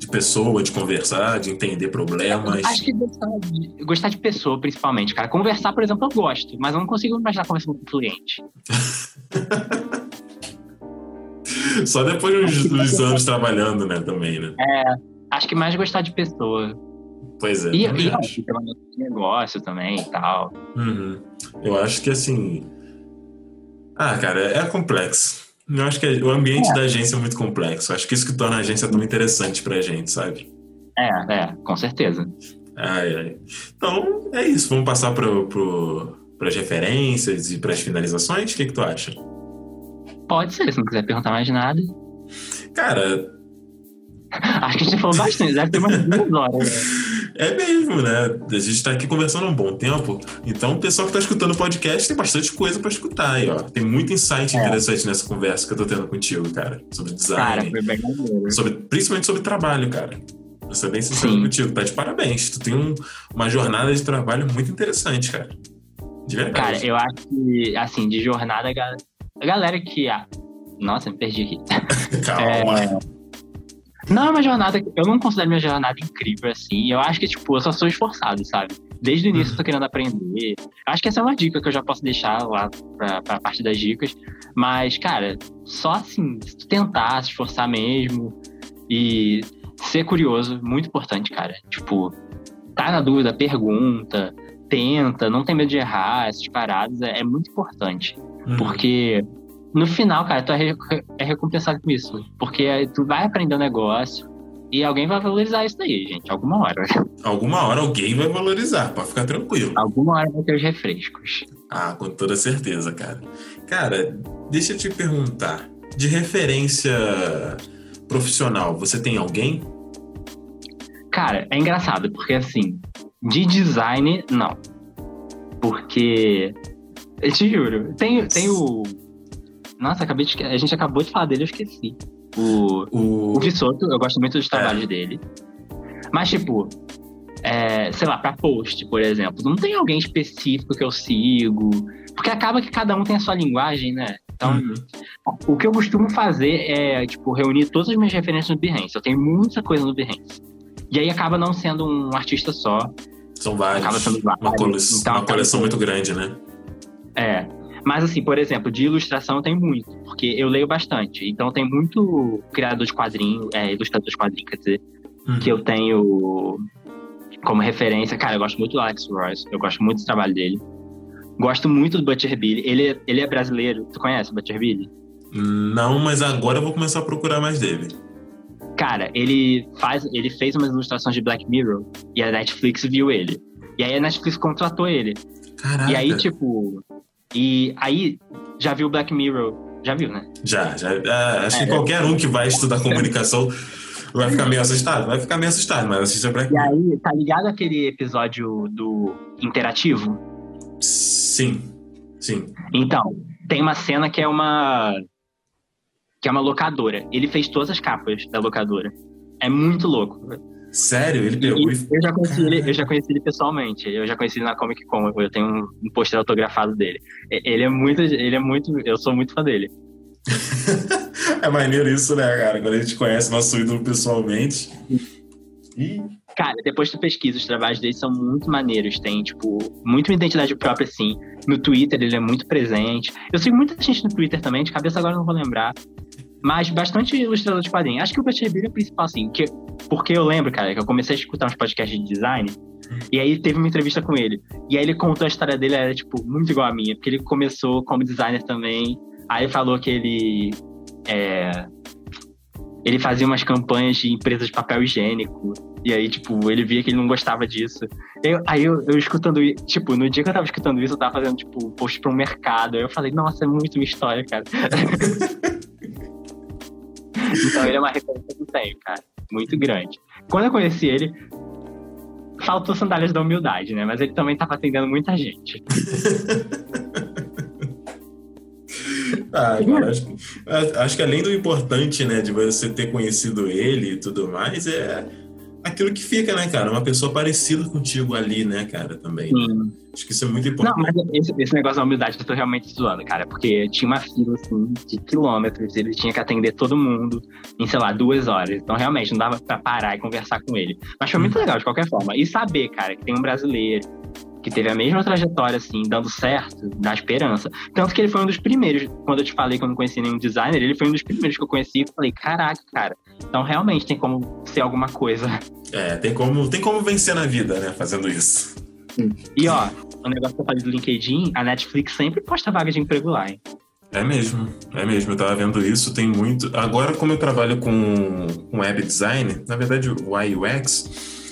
De pessoa, de conversar, de entender problemas. Acho que gostar de, gostar de pessoa, principalmente, cara. Conversar, por exemplo, eu gosto, mas eu não consigo imaginar conversando com cliente. (laughs) Só depois dos, dos anos trabalhando, né? Também, né? Acho que mais gostar de pessoa. Pois é. E, e acho. menos negócio também e tal. Uhum. Eu acho que assim. Ah, cara, é complexo. Eu acho que o ambiente É. da agência é muito complexo. Acho que isso que torna a agência tão interessante pra gente, sabe? É, é, com certeza. Ai, ai. Então, é isso. Vamos passar pro, pro, pras referências e pras finalizações? O que, que tu acha? Pode ser, se não quiser perguntar mais nada. Cara, (laughs) Acho que a gente falou bastante, deve ter umas duas horas. (laughs) é mesmo, né? A gente tá aqui conversando há um bom tempo. Então, o pessoal que tá escutando o podcast tem bastante coisa pra escutar aí, ó. Tem muito insight É. interessante nessa conversa que eu tô tendo contigo, cara. Sobre design. Cara, foi bem sobre, principalmente sobre trabalho, cara. Vou ser bem sincero Sim. contigo, tá de parabéns. Tu tem um- uma jornada de trabalho muito interessante, cara. De verdade. Cara, eu acho que, assim, de jornada, a galera que. ah, Nossa, me perdi aqui. (laughs) Calma. É, Não é uma jornada. Eu não considero minha jornada incrível assim. Eu acho que, tipo, eu só sou esforçado, sabe? Desde o início eu tô querendo aprender. Acho que essa é uma dica que eu já posso deixar lá pra, pra parte das dicas. Mas, cara, só assim, se tu tentar, se esforçar mesmo e ser curioso, muito importante, cara. Tipo, tá na dúvida, pergunta, tenta, não tem medo de errar, essas paradas, é, é muito importante. Uhum. Porque no final, cara, tu é, é recompensado com isso. Porque tu vai aprender o negócio e alguém vai valorizar isso daí, gente. Alguma hora. Alguma hora alguém vai valorizar, pode ficar tranquilo. Alguma hora vai ter os refrescos. Ah, com toda certeza, cara. Cara, deixa eu te perguntar. De referência profissional, você tem alguém? Cara, é engraçado, porque assim, de design, não. Porque. Eu te juro, tem, tem o. Nossa, acabei de. A gente acabou de falar dele, eu esqueci. O. O. O Vissoto, eu gosto muito dos trabalhos dele. Mas, tipo, é, sei lá, pra post, por exemplo, não tem alguém específico que eu sigo. Porque acaba que cada um tem a sua linguagem, né? Então, Uhum. o que eu costumo fazer é, tipo, reunir todas as minhas referências no Behance. Eu tenho muita coisa no Behance. E aí acaba não sendo um artista só. São vários. Acaba sendo vários. Uma, cole... Então, uma coleção sendo- muito grande, né? É. Mas assim, por exemplo, de ilustração tenho muito, porque eu leio bastante. Então tem muito criador de quadrinho, é, ilustrador de quadrinho, quer dizer, Uhum. que eu tenho como referência. Cara, eu gosto muito do Alex Royce, eu gosto muito do trabalho dele. Gosto muito do Butcher Billy. Ele, é- ele é brasileiro. Tu conhece o Butcher Billy? Não, mas agora eu vou começar a procurar mais dele. Cara, ele faz, ele fez umas ilustrações de Black Mirror e a Netflix viu ele. E aí a Netflix contratou ele. Caraca. E aí, tipo. E aí, já viu Black Mirror? Já viu, né? Já, já. ah, acho É, que qualquer um que vai estudar comunicação vai ficar meio assustado. Vai ficar meio assustado, mas assista Black E Mirror. aí, tá ligado aquele episódio do interativo? Sim, sim. Então, tem uma cena que é uma. que é uma locadora. Ele fez todas as capas da locadora. É muito louco. Sério? Ele E pegou e. eu já conheci ele, eu já conheci ele pessoalmente. Eu já conheci ele na Comic Con. Eu tenho um, um pôster autografado dele. E- Ele é muito, ele é muito, eu sou muito fã dele. (laughs) é maneiro isso, né, cara? Quando a gente conhece nosso ídolo pessoalmente. Ih, Cara, depois tu pesquisa, os trabalhos dele são muito maneiros. Tem, tipo, muito uma identidade própria, assim. No Twitter ele é muito presente. Eu sigo muita gente no Twitter também, de cabeça agora eu não vou lembrar. Mas bastante ilustrador de quadrinhos. Acho que o Butcher é o principal, assim, que, porque eu lembro, cara, que eu comecei a escutar uns podcasts de design, e aí teve uma entrevista com ele. E aí ele contou a história dele, era, tipo, muito igual a minha, porque ele começou como designer também. Aí falou que ele. É, ele fazia umas campanhas de empresas de papel higiênico. E aí, tipo, ele via que ele não gostava disso. Eu, aí eu, eu escutando tipo, no dia que eu tava escutando isso, eu tava fazendo, tipo, post pra um mercado. Aí eu falei, nossa, é muito minha história, cara. (laughs) então ele é uma referência que eu tenho, cara. Muito grande. Quando eu conheci ele, faltou sandálias da humildade, né? Mas ele também tava atendendo muita gente. (laughs) ah, cara, acho, acho que além do importante, né, de você ter conhecido ele e tudo mais, é aquilo que fica, né, cara? Uma pessoa parecida contigo ali, né, cara, também. Acho que isso é muito importante. Não, mas esse, esse, negócio da humildade eu tô realmente zoando, cara, porque tinha uma fila, assim, de quilômetros, ele tinha que atender todo mundo em, sei lá, duas horas. Então, realmente, não dava pra parar e conversar com ele. Mas foi muito legal, de qualquer forma. E saber, cara, que tem um brasileiro que teve a mesma trajetória, assim, dando certo, na esperança. Tanto que ele foi um dos primeiros, quando eu te falei que eu não conhecia nenhum designer, ele foi um dos primeiros que eu conheci e falei, caraca, cara, então realmente tem como ser alguma coisa. É, tem como, tem como vencer na vida, né, fazendo isso. E ó, o negócio que eu falei do LinkedIn, a Netflix sempre posta vaga de emprego lá, hein? É mesmo, é mesmo. Eu tava vendo isso, tem muito. Agora, como eu trabalho com, com web design, na verdade, o UX,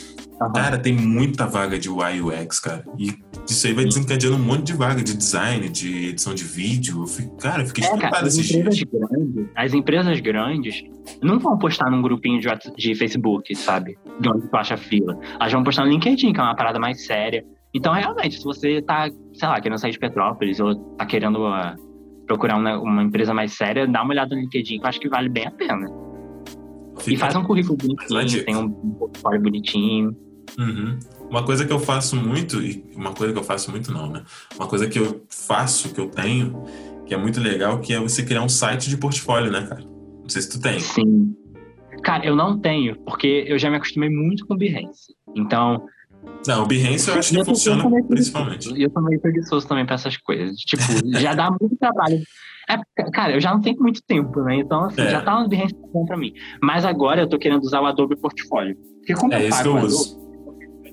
Uhum. Cara, tem muita vaga de UI UX, cara. E isso aí vai desencadeando um monte de vaga de design, de edição de vídeo. Eu fico, cara, eu fiquei é, cara, esses dias. Grandes, as empresas grandes não vão postar num grupinho de, de Facebook, sabe? De onde tu acha fila. Elas vão postar no LinkedIn, que é uma parada mais séria. Então, realmente, se você tá, sei lá, querendo sair de Petrópolis ou tá querendo uh, procurar uma, uma, empresa mais séria, dá uma olhada no LinkedIn, que eu acho que vale bem a pena. Fica. E faz um currículo bonitinho, tem um portfólio bonitinho. Uhum. Uma coisa que eu faço muito, e uma coisa que eu faço muito não, né? Uma coisa que eu faço, que eu tenho, que é muito legal, que é você criar um site de portfólio, né, cara? Não sei se tu tem. Sim. Cara, eu não tenho, porque eu já me acostumei muito com o Behance. Então. Não, o Behance eu acho que funciona principalmente. E eu sou meio preguiçoso também pra essas coisas. Tipo, já dá muito trabalho. É, cara, eu já não tenho muito tempo, né? Então, assim, é. já tá no Behance bom pra mim. Mas agora eu tô querendo usar o Adobe Portfólio. Porque como é eu pago que eu uso. Adobe,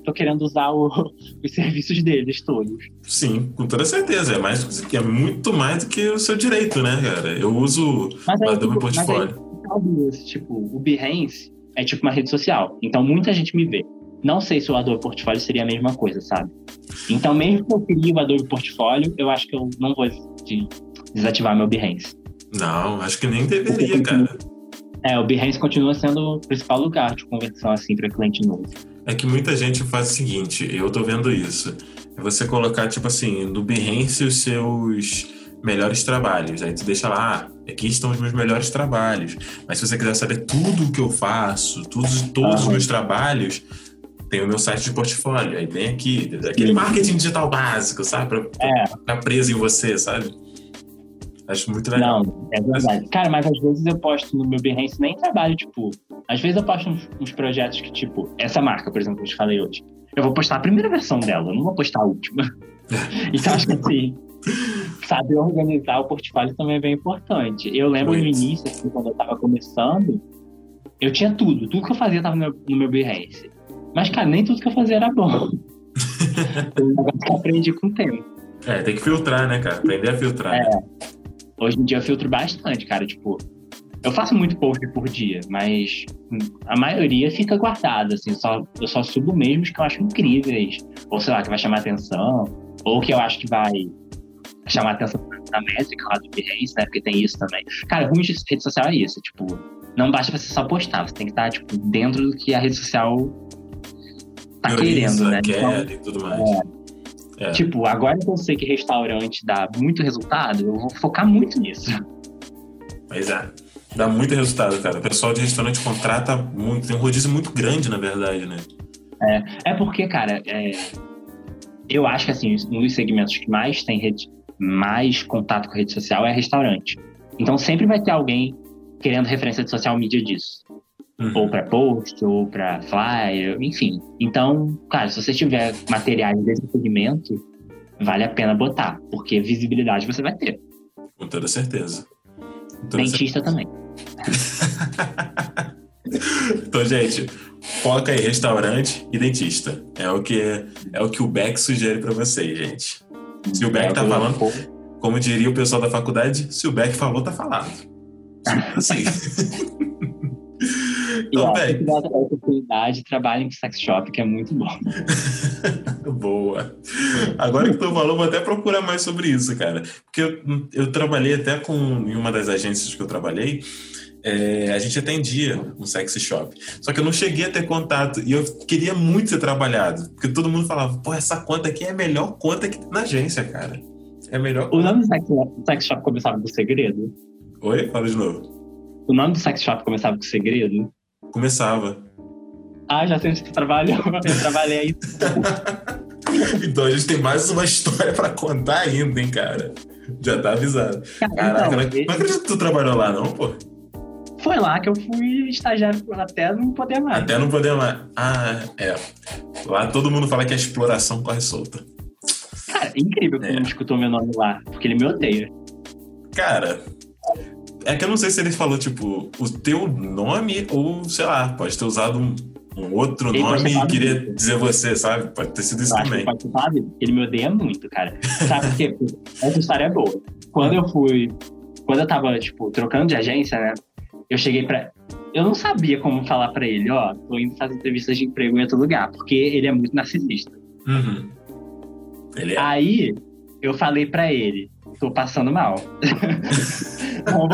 tô querendo usar o, (laughs) os serviços deles todos. Sim, com toda certeza. É mais é muito mais do que o seu direito, né, cara? Eu uso mas aí, tipo, Portfólio. Aí, tipo, o Behance é tipo uma rede social. Então muita gente me vê. Não sei se o Adobe Portfólio seria a mesma coisa, sabe? Então, mesmo que eu crie o Adobe Portfólio, eu acho que eu não vou desativar meu Behance. Não, acho que nem deveria, cara. É, o Behance continua sendo o principal lugar de conversão assim para cliente novo. É que muita gente faz o seguinte, eu tô vendo isso. É você colocar, tipo assim, no Behance os seus melhores trabalhos. Aí tu deixa lá, ah, aqui estão os meus melhores trabalhos. Mas se você quiser saber tudo o que eu faço, todos, todos os meus trabalhos, tem o meu site de portfólio. Aí vem aqui, aquele marketing digital básico, sabe? Pra, pra é. ficar preso em você, sabe? Acho muito legal. Não, é verdade. Cara, mas às vezes eu posto no meu Behance nem trabalho, tipo. Às vezes eu posto uns, uns, projetos que, tipo, essa marca, por exemplo, que eu te falei hoje. Eu vou postar a primeira versão dela, eu não vou postar a última. (laughs) então acho que assim. saber organizar o portfólio também é bem importante. Eu lembro muito. no início, assim, quando eu tava começando, eu tinha tudo. Tudo que eu fazia tava no meu, no meu Behance. Mas, cara, nem tudo que eu fazia era bom. (laughs) Foi um negócio que eu aprendi com o tempo. É, tem que filtrar, né, cara? Aprender a filtrar. É. Né? Hoje em dia eu filtro bastante, cara. Tipo, eu faço muito post por dia, mas a maioria fica guardada, assim. Só, eu só subo mesmo os que eu acho incríveis. Ou sei lá, que vai chamar atenção. Ou que eu acho que vai chamar atenção na métrica lá do Behance, né? Porque tem isso também. Cara, ruim de rede social é isso. Tipo, não basta você só postar. Você tem que estar, tipo, dentro do que a rede social tá Prioriza, querendo, né? Quer então, e tudo mais. É, é. Tipo, agora que eu sei que restaurante dá muito resultado, eu vou focar muito nisso. Pois é. Dá muito resultado, cara. O pessoal de restaurante contrata muito. Tem um rodízio muito grande, na verdade, né? É, é porque, cara, é, eu acho que, assim, um dos segmentos que mais tem rede, mais contato com a rede social é restaurante. Então, sempre vai ter alguém querendo referência de social media disso. Uhum. Ou para post, ou para flyer, enfim. Então, cara, se você tiver materiais desse segmento, vale a pena botar, porque visibilidade você vai ter. Com toda certeza. Com toda Dentista certeza. também. (laughs) então, gente, foca aí restaurante e dentista. É o que é o que o Beck sugere para vocês, gente. Se o Beck tá falando, como diria o pessoal da faculdade, se o Beck falou, tá falado. (laughs) Sim. (laughs) (laughs) então, e, Beck. a oportunidade, trabalhe em sex shop, que é muito bom. (laughs) Boa. Agora que tu falou, vou até procurar mais sobre isso, cara. Porque eu, eu trabalhei até com, em uma das agências que eu trabalhei, é, a gente atendia um sex shop. Só que eu não cheguei a ter contato e eu queria muito ser trabalhado. Porque todo mundo falava, pô, essa conta aqui é a melhor conta que tem na agência, cara. É a melhor O nome do sex, sex shop começava com segredo? Oi? Fala de novo. O nome do sex shop começava com segredo? Começava. Ah, já sei onde tu trabalhou. (laughs) Eu trabalhei aí. (laughs) então a gente tem mais uma história pra contar ainda, hein, cara. Já tá avisado. Caraca, então, não, não acredito que tu trabalhou lá, não, pô. Foi lá que eu fui estagiário até não poder mais. Até não poder mais. Ah, é. Lá todo mundo fala que a exploração corre solta. Cara, é incrível que é. não escutou meu nome lá, porque ele me odeia. Cara, é que eu não sei se ele falou, tipo, o teu nome ou, sei lá, pode ter usado um, um outro ele nome e queria muito. dizer você, sabe? Pode ter sido isso eu também. Pode ser, Ele me odeia muito, cara. Sabe por quê? (laughs) Essa história é boa. Quando eu fui. Quando eu tava, tipo, trocando de agência, né? eu cheguei para eu não sabia como falar para ele, ó, tô indo fazer entrevistas de emprego em outro lugar, porque ele é muito narcisista. Uhum. É. Aí eu falei para ele, tô passando mal. (laughs) não vou...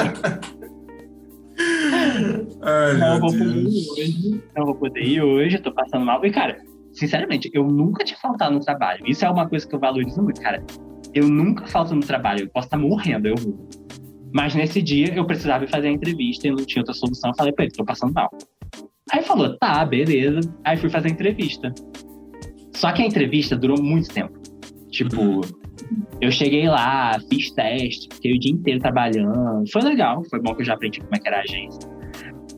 Ai, não vou poder ir hoje, não vou poder ir hoje, tô passando mal. E, cara, sinceramente, eu nunca tinha faltado no trabalho. Isso é uma coisa que eu valorizo muito, cara. Eu nunca falto no trabalho, eu posso estar morrendo, eu vou. Mas nesse dia eu precisava fazer a entrevista e não tinha outra solução. Eu falei pra ele, tô passando mal. Aí falou, tá, beleza. Aí fui fazer a entrevista. Só que a entrevista durou muito tempo. Tipo, eu cheguei lá, fiz teste, fiquei o dia inteiro trabalhando. Foi legal, foi bom que eu já aprendi como é que era a agência.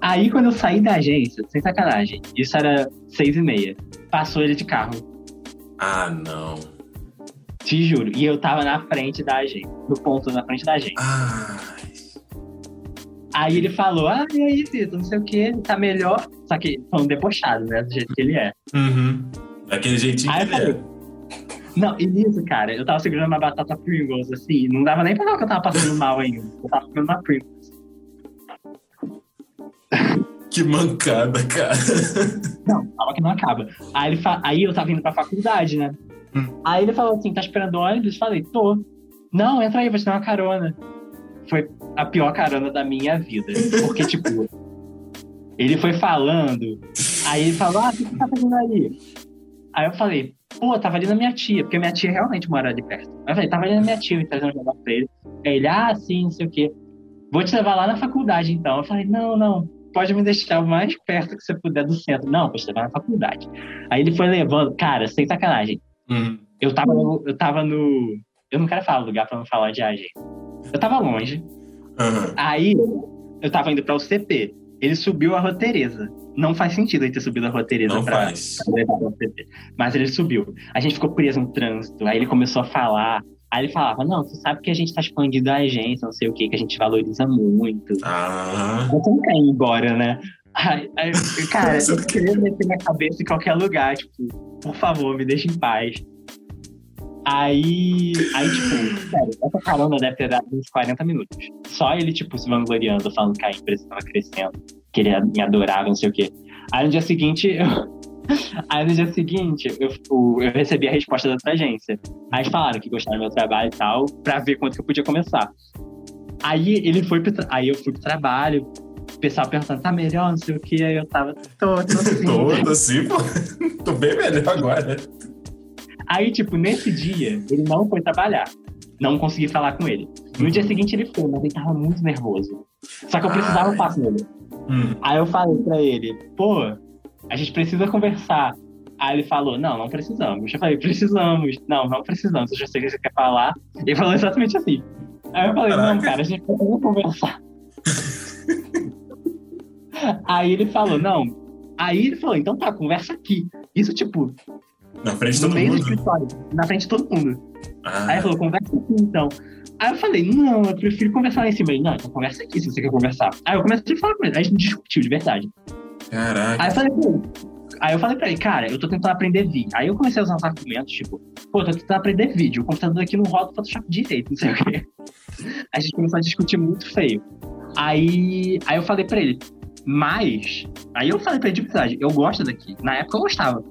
Aí quando eu saí da agência, sem sacanagem, isso era seis e meia, passou ele de carro. Ah, não. Te juro. E eu tava na frente da agência. No ponto na frente da agência. Ai. Aí ele falou, ah, e aí, Vitor, não sei o que, tá melhor. Só que falando debochado, né? Do jeito que ele é. Uhum. Daquele jeitinho aí que ele é. Não, e nisso, cara, eu tava segurando uma batata Pringles, assim, não dava nem pra ver que eu tava passando mal ainda. Eu tava comendo uma Pringles. (laughs) Que mancada, cara. Não, calma que não acaba. Aí, ele fa... aí eu tava indo pra faculdade, né? Hum. Aí ele falou assim: tá esperando ônibus? Falei, tô. Não, entra aí, vou te dar uma carona. Foi a pior carona da minha vida. Porque, tipo, ele foi falando, aí ele falou: ah, o que você tá fazendo aí? Aí eu falei, pô, tava ali na minha tia, porque minha tia realmente mora ali perto. Eu falei, tava ali na minha tia, me trazendo um negócio pra ele. Aí ele, ah, sim, não sei o quê. Vou te levar lá na faculdade, então. Eu falei, não, não, pode me deixar o mais perto que você puder do centro. Não, vou te levar na faculdade. Aí ele foi levando, cara, sem sacanagem. Uhum. Eu, tava no, eu tava no. Eu não quero falar lugar pra não falar de AG. Eu tava longe. Uhum. Aí eu tava indo pra UCP. Ele subiu a Rua Tereza. Não faz sentido ele ter subido a Rua Tereza não pra, faz. pra. Mas ele subiu. A gente ficou preso no trânsito. Aí ele começou a falar. Aí ele falava, não, você sabe que a gente tá expandindo a agência, não sei o que, que a gente valoriza muito. Ah. Você não quer ir embora, né? Cara, (laughs) eu queria meter minha cabeça em qualquer lugar, tipo, por favor, me deixe em paz. Aí, aí, tipo, sério, essa carona deve ter dado uns 40 minutos. Só ele, tipo, se vangloriando, falando que a empresa estava crescendo, que ele me adorava, não sei o quê. Aí no dia seguinte, eu... (laughs) aí no dia seguinte, eu, eu recebi a resposta da outra agência. Aí eles falaram que gostaram do meu trabalho e tal, pra ver quanto que eu podia começar. Aí ele foi pro tra... aí eu fui pro trabalho, o pessoal perguntando, tá melhor, não sei o que, aí eu tava todo assim. todo assim, pô. (laughs) Tô bem melhor agora. Aí, tipo, nesse dia, ele não foi trabalhar. Não consegui falar com ele. No uhum. dia seguinte ele foi, mas ele tava muito nervoso. Só que eu precisava falar com ele. Hum. Aí eu falei pra ele, pô, a gente precisa conversar. Aí ele falou, não, não precisamos. Eu falei, precisamos. Não, não precisamos. Eu já sei o que você quer falar. Ele falou exatamente assim. Aí eu falei, Caraca. não, cara, a gente precisa conversar. (laughs) Aí ele falou, não. Aí ele falou, então tá, conversa aqui. Isso, tipo, Na frente de no todo do mundo? escritório, na frente de todo mundo. Ah, Aí ele falou, conversa aqui então. Aí eu falei, não, eu prefiro conversar lá em cima. Ele, não, então conversa aqui se você quer conversar. Aí eu comecei a falar com ele, aí a gente discutiu de verdade. caraca. Aí eu falei ele, aí eu falei pra ele, cara, eu tô tentando aprender vídeo. Aí eu comecei a usar uns argumentos, tipo, pô, tô tentando aprender vídeo, o computador aqui não roda o Photoshop direito, não sei o quê. (laughs) A gente começou a discutir muito feio. Aí, aí eu falei pra ele, mas. Aí eu falei pra ele de verdade, eu gosto daqui. Na época eu gostava.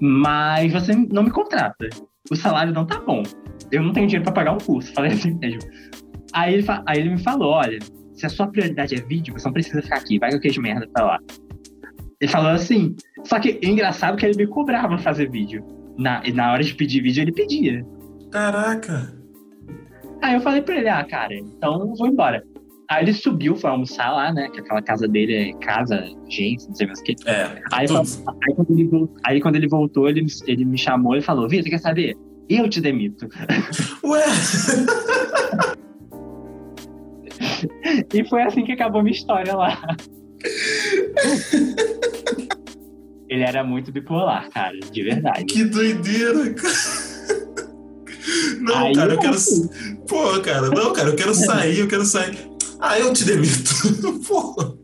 Mas você não me contrata. O salário não tá bom. Eu não tenho dinheiro pra pagar um curso. Falei assim (laughs) mesmo. Aí ele, aí ele me falou: olha, se a sua prioridade é vídeo, você não precisa ficar aqui. Vai que eu queijo merda pra lá. Ele falou assim. Só que engraçado que ele me cobrava fazer vídeo. Na, e na hora de pedir vídeo, ele pedia. Caraca. Aí eu falei pra ele, ah, cara, então eu vou embora. Aí ele subiu, foi almoçar lá, né? Que aquela casa dele é casa, gente, não sei mais o que. É. Aí, aí, quando ele, vol- aí quando ele voltou, ele, me- ele me chamou e falou, Vitor, quer saber? Eu te demito. (laughs) Ué! E foi assim que acabou minha história lá. ele era muito bipolar, cara, de verdade. Que doideira, cara. Não, Aí cara, eu quero. Pô, cara, não, cara, eu quero sair, eu quero sair. Ah, eu te demito. (laughs) Pô.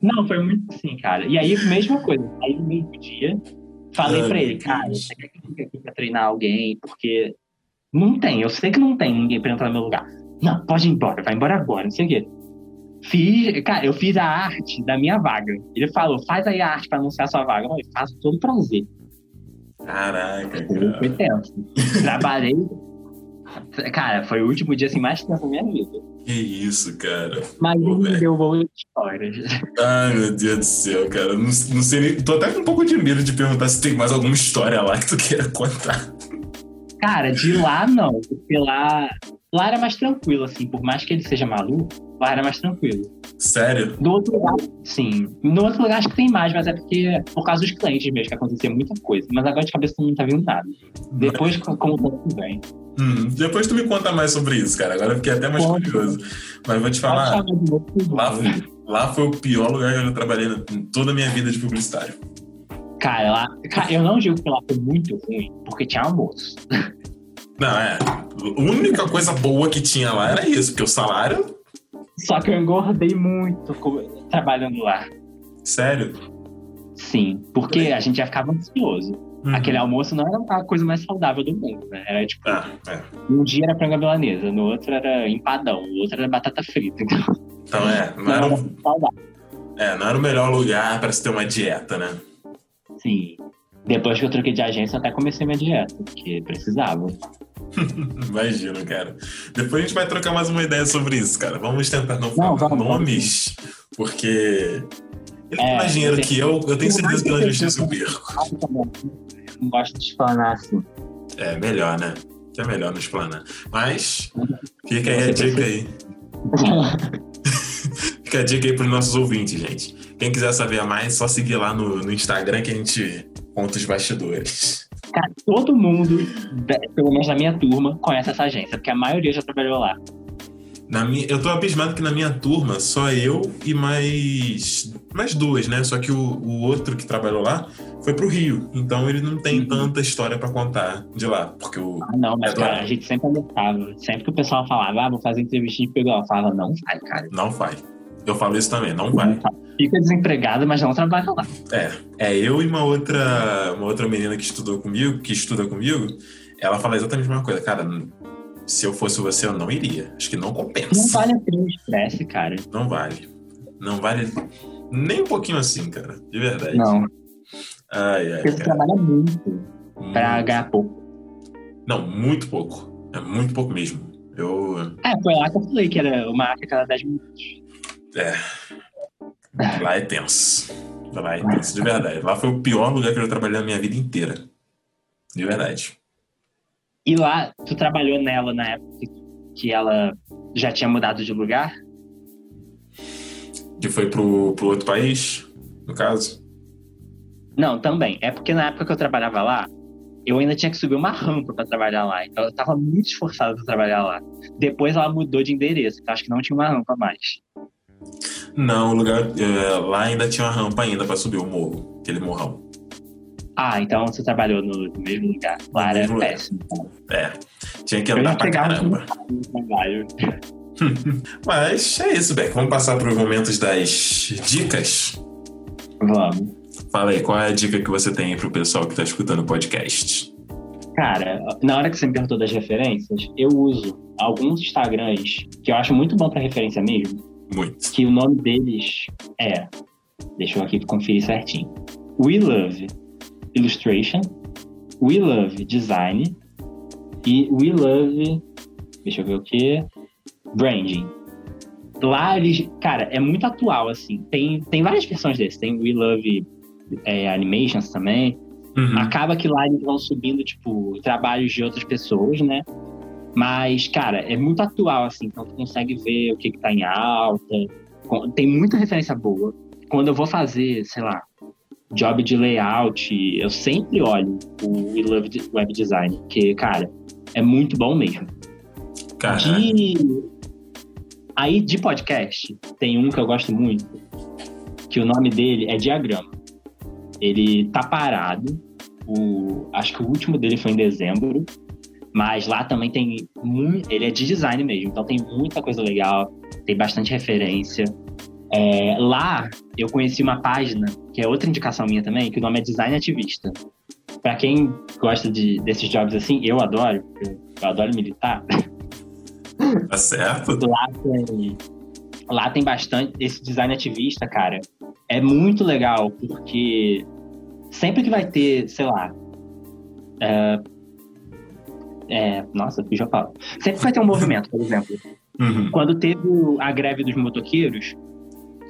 Não, foi muito assim, cara. E aí, mesma coisa. Aí no mesmo dia, falei Ai, pra ele, cara, você quer que eu fique aqui pra treinar alguém? Porque não tem, eu sei que não tem ninguém pra entrar no meu lugar. Não, pode ir embora, vai embora agora, não sei o quê. Fiz, cara, eu fiz a arte da minha vaga. Ele falou, faz aí a arte pra anunciar a sua vaga. Eu falei, faço todo prazer. Caraca, Foi cara. tenso. Trabalhei. Cara, foi o último dia assim, mais tenso da minha vida. Que isso, cara. Mas Pô, ele me deu boas histórias. Ai, meu Deus do céu, cara. Não, não sei nem. Tô até com um pouco de medo de perguntar se tem mais alguma história lá que tu queira contar. Cara, de lá não, porque lá, lá era mais tranquilo, assim, por mais que ele seja maluco, lá era mais tranquilo. Sério? Do outro lugar, sim. No outro lugar acho que tem mais, mas é porque por causa dos clientes mesmo, que acontecia muita coisa. Mas agora de cabeça não tá vindo nada. Depois, co- como o tempo vem. Hum, depois tu me conta mais sobre isso, cara. Agora eu fiquei até mais curioso. Mas vou te falar, de novo. lá, lá foi o pior lugar que eu já trabalhei em toda a minha vida de publicitário. Cara, lá, cara, eu não digo que lá foi muito ruim, porque tinha almoço. Não, é. A única coisa boa que tinha lá era isso, porque o salário. Só que eu engordei muito trabalhando lá. Sério. Sim, porque a gente já ficava ansioso. Uhum. Aquele almoço não era a coisa mais saudável do mundo, né? Era tipo, Ah, é. um dia era franga milanesa, no outro era empadão, no outro era batata frita. Então, Então é, não não era, era um- saudável. é, não era o melhor lugar pra se ter uma dieta, né? Sim. Depois que eu troquei de agência, eu até comecei minha dieta, porque precisava. (laughs) Imagino, cara. Depois a gente vai trocar mais uma ideia sobre isso, cara. Vamos tentar não falar vamos, nomes, porque ele tem É, mais dinheiro que eu, eu tenho certeza que na justiça eu perco. Não gosto de explanar assim. É melhor, né? Que é melhor não explanar. Mas fica aí a dica aí. (laughs) Fica a dica aí pros nossos ouvintes, gente. Quem quiser saber mais, só seguir lá no, no Instagram que a gente conta os bastidores. Cara, todo mundo, pelo menos na minha turma, conhece essa agência, porque a maioria já trabalhou lá. Na minha, eu tô abismado que na minha turma, só eu e mais, mais duas, né? Só que o, o outro que trabalhou lá foi pro Rio. Então ele não tem Uhum. tanta história pra contar de lá. Porque o. Ah, não, mas, É, cara, a gente sempre alertava. Sempre que o pessoal falava, ah, vou fazer entrevista de pegou, eu falava, não vai, cara. Não vai. Eu falo isso também, não vai. Fica desempregado, mas não trabalha lá. É, é eu e uma outra, uma outra menina que estudou comigo, que estuda comigo, ela fala exatamente a mesma coisa. Cara, se eu fosse você, eu não iria. Acho que não Não compensa. vale a pena o estresse, cara. Não vale. Não vale nem um pouquinho assim, cara. De verdade. Não. Ai, ai, você trabalha muito pra Muito- ganhar pouco. Não, muito pouco. É muito pouco mesmo. Eu. É, foi lá que eu falei que era uma arca a cada 10 minutos. É. Lá é tenso. Lá é tenso, de verdade. Lá foi o pior lugar que eu já trabalhei na minha vida inteira. De verdade. E lá, tu trabalhou nela na época que ela já tinha mudado de lugar? Que foi pro, pro outro país, no caso. Não, também. É porque na época que eu trabalhava lá, eu ainda tinha que subir uma rampa pra trabalhar lá. Então eu tava muito esforçado pra trabalhar lá. Depois ela mudou de endereço, então acho que não tinha uma rampa mais. Não, o lugar. é, lá ainda tinha uma rampa ainda pra subir o morro, aquele morrão. Ah, então você trabalhou no, mesmo lugar. Mesmo lugar. péssimo. É. Tinha que andar pra caramba. trabalho. (laughs) Mas é isso, Beck. Vamos passar para os momentos das dicas. Vamos. Fala aí, qual é a dica que você tem aí pro pessoal que tá escutando o podcast? Cara, na hora que você me perguntou das referências, eu uso alguns Instagrams que eu acho muito bom pra referência mesmo, Muito. que o nome deles é. Deixa eu aqui conferir certinho. We Love Illustration, We Love Design e We Love. Deixa eu ver o que? Branding. Lá eles. Cara, é muito atual, assim. Tem, tem várias versões desse. Tem We Love é, Animations também. Uhum. Acaba que lá eles vão subindo, tipo, trabalhos de outras pessoas, né? Mas, cara, é muito atual, assim. Então, tu consegue ver o que, que tá em alta. Tem muita referência boa. Quando eu vou fazer, sei lá, job de layout, eu sempre olho o We Love Web Design. Porque, cara, é muito bom mesmo. De... Aí, de podcast, tem um que eu gosto muito, que o nome dele é Diagrama. Ele tá parado. O... Acho que o último dele foi em dezembro. Mas lá também tem muito. Ele é de design mesmo, então tem muita coisa legal, tem bastante referência. É, lá eu conheci uma página, que é outra indicação minha também, que o nome é Design Ativista. Pra quem gosta de, desses jobs assim, eu adoro, eu, eu adoro militar. (laughs) tá certo? Lá tem, lá tem bastante. Esse design ativista, cara, é muito legal, porque sempre que vai ter, sei lá. É, é, nossa, a palavra. Sempre que vai ter um movimento, por exemplo. Uhum. Quando teve a greve dos motoqueiros,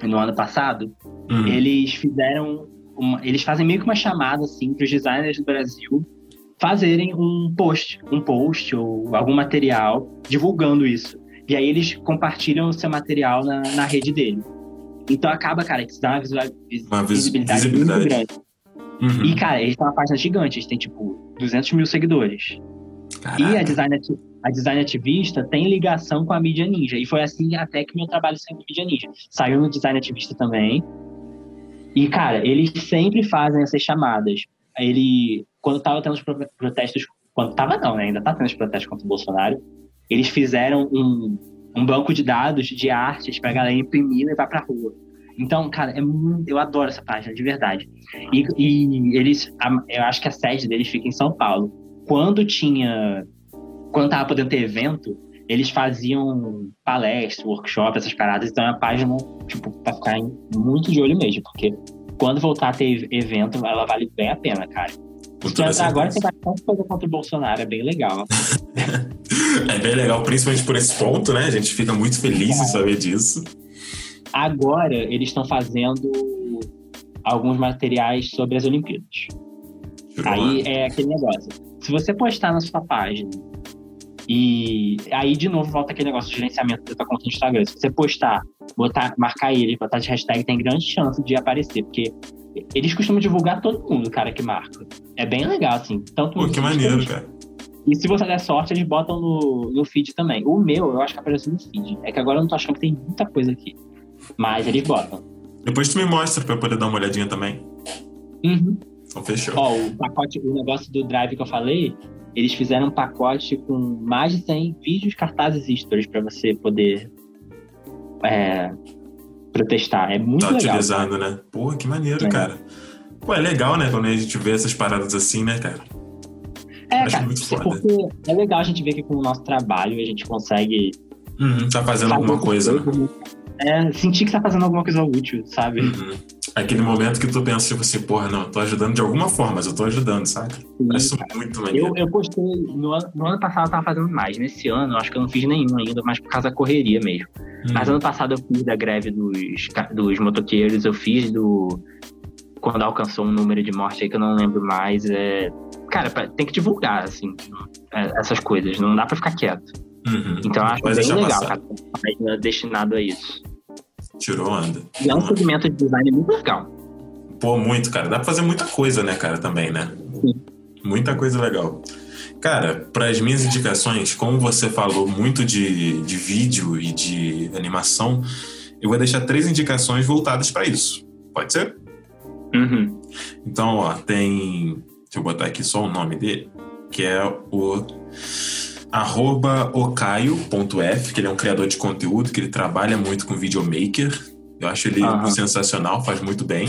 no ano passado, Uhum. eles fizeram. Uma, eles fazem meio que uma chamada, assim, para os designers do Brasil fazerem um post, um post ou algum material divulgando isso. E aí eles compartilham o seu material na, na rede dele. Então acaba, cara, que isso dá uma visual- vis- Uma vis- visibilidade, visibilidade. muito grande. Uhum. E, cara, eles têm uma página gigante, eles têm, tipo, 200 mil seguidores. Caraca. E a design, ati- a design ativista tem ligação com a mídia ninja. E foi assim até que meu trabalho saiu no mídia ninja. Saiu no design ativista também. E, cara, eles sempre fazem essas chamadas. Ele, quando tava tendo os pro- protestos, quando tava não, né? Ainda tá tendo os protestos contra o Bolsonaro, eles fizeram um, um banco de dados de artes pra galera imprimir e levar pra rua. Então, cara, é muito, eu adoro essa página, de verdade. E, e eles, eu acho que a sede deles fica em São Paulo quando tinha. Quando tava podendo ter evento, eles faziam palestra, workshop, essas paradas. Então é uma página, tipo, pra ficar muito de olho mesmo, porque quando voltar a ter evento, ela vale bem a pena, cara. Agora tem bastante coisa contra o Bolsonaro, é bem legal. (laughs) É bem legal, principalmente por esse ponto, né? A gente fica muito feliz em saber disso. Agora eles estão fazendo alguns materiais sobre as Olimpíadas. Aí é aquele negócio. Se você postar na sua página e aí de novo volta aquele negócio de gerenciamento da tua conta no Instagram. Se você postar, botar, marcar ele, botar de hashtag, tem grande chance de aparecer, porque eles costumam divulgar todo mundo, cara, que marca. É bem legal, assim. Tanto Pô, que maneiro, cara. E se você der sorte, eles botam no, no feed também. O meu, eu acho que apareceu no feed. É que agora eu não tô achando que tem muita coisa aqui. Mas eles botam. Depois tu me mostra pra eu poder dar uma olhadinha também. Uhum. Então fechou. Ó, o pacote, o negócio do Drive que eu falei, eles fizeram um pacote com mais de 100 vídeos, cartazes e stories pra você poder é, protestar. É muito tá legal. utilizando, né? Porra, que maneiro, É. cara. Pô, é legal, né? Quando a gente vê essas paradas assim, né, cara? É, Acho cara, muito foda. porque é legal a gente ver que com o nosso trabalho a gente consegue Uhum, tá fazendo alguma coisa, né? coisa, É, sentir que tá fazendo alguma coisa útil, sabe? Uhum. Aquele momento que tu pensa, tipo assim, porra, não, eu tô ajudando de alguma forma, mas eu tô ajando, saca? Isso muito maneiro. Eu, eu postei, no ano, no ano passado eu tava fazendo mais, nesse ano eu acho que eu não fiz nenhum ainda, mas por causa da correria mesmo. Mas Uhum. ano passado eu fiz da greve dos, dos motoqueiros, eu fiz do. Quando alcançou um número de morte aí que eu não lembro mais. É... Cara, tem que divulgar, assim, é, essas coisas, não dá pra ficar quieto. Uhum. Então eu acho bem legal, passar. cara, uma página destinado a isso. Tirou onda. E é um segmento de design muito legal. Pô, muito, cara. Dá pra fazer muita coisa, né, cara, também, né? Sim. Muita coisa legal. Cara, para as minhas indicações, como você falou muito de, de vídeo e de animação, eu vou deixar três indicações voltadas para isso. Pode ser? Uhum. Então, ó, tem. Deixa eu botar aqui só o nome dele, que é o arroba ocaio.f, que ele é um criador de conteúdo, que ele trabalha muito com videomaker. Eu acho ele sensacional, faz muito bem.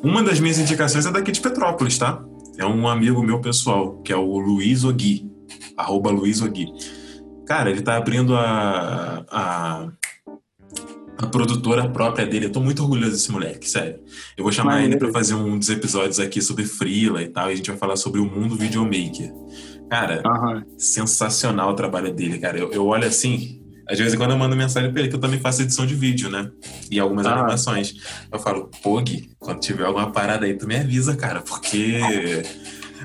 Uma das minhas indicações é daqui de Petrópolis, tá? É um amigo meu pessoal, que é o Luiz Ogui, arroba Luiz Ogui. Cara, ele tá abrindo a, a, a produtora própria dele. Eu tô muito orgulhoso desse moleque, sério. Eu vou chamar ele pra fazer um dos episódios aqui sobre Freela e tal, e a gente vai falar sobre o mundo videomaker. Cara, Aham. sensacional o trabalho dele, cara. Eu, eu olho assim, às vezes quando eu mando mensagem pra ele, que eu também faço edição de vídeo, né? E algumas Ah. animações. Eu falo, pô, Gui, quando tiver alguma parada aí, tu me avisa, cara, porque.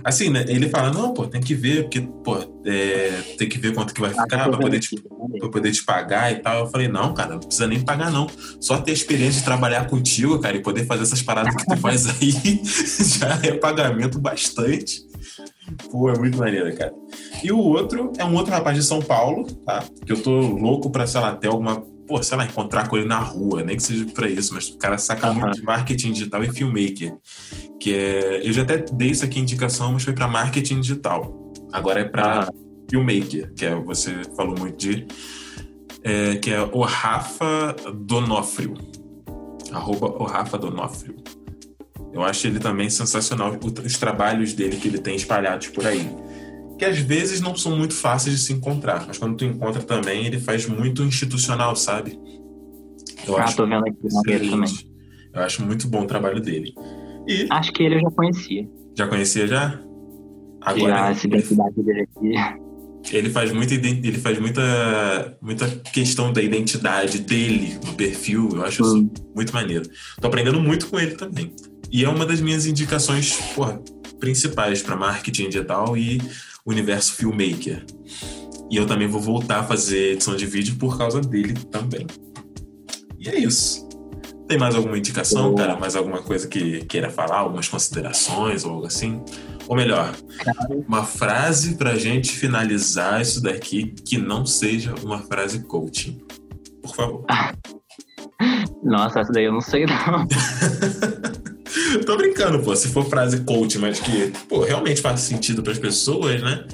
Assim, né? Ele fala, não, pô, tem que ver, porque, pô, é, tem que ver quanto que vai Ah, ficar tô pra poder, te, pra poder te pagar e tal. Eu falei, não, cara, não precisa nem pagar, não. Só ter a experiência de trabalhar contigo, cara, e poder fazer essas paradas que tu faz aí, (laughs) já é pagamento bastante. Pô, é muito maneiro, cara. E o outro é um outro rapaz de São Paulo, tá? Que eu tô louco pra, sei lá, ter alguma. Pô, sei lá, encontrar com ele na rua, nem que seja pra isso, mas o cara saca Aham. muito de marketing digital e filmmaker. Que é. Eu já até dei isso aqui indicação, mas foi pra marketing digital. Agora é pra Aham. filmmaker, que é, você falou muito de. é, que é o Rafa Donofrio. Arroba o Rafa Donofrio. Eu acho ele também sensacional, os trabalhos dele que ele tem espalhados por aí. Que às vezes não são muito fáceis de se encontrar, mas quando tu encontra também, ele faz muito institucional, sabe? Eu Ah, tô vendo aqui, maneiro também. excelente. Eu acho muito bom o trabalho dele. E Acho que ele eu já conhecia. já conhecia já? já Agora essa identidade dele aqui. ele faz muita ele faz muita muita questão da identidade dele no perfil. Eu acho isso Hum. muito maneiro. Tô aprendendo muito com ele também. E é uma das minhas indicações, porra, principais para marketing digital e universo filmmaker. E eu também vou voltar a fazer edição de vídeo por causa dele também. E é isso. Tem mais alguma indicação, cara? Mais alguma coisa que queira falar? Algumas considerações ou algo assim? Ou melhor, uma frase pra gente finalizar isso daqui que não seja uma frase coaching. Por favor. (laughs) Nossa, essa daí eu não sei não. (laughs) Tô brincando, pô. Se for frase coaching, mas que, pô, realmente faz sentido pras pessoas, né?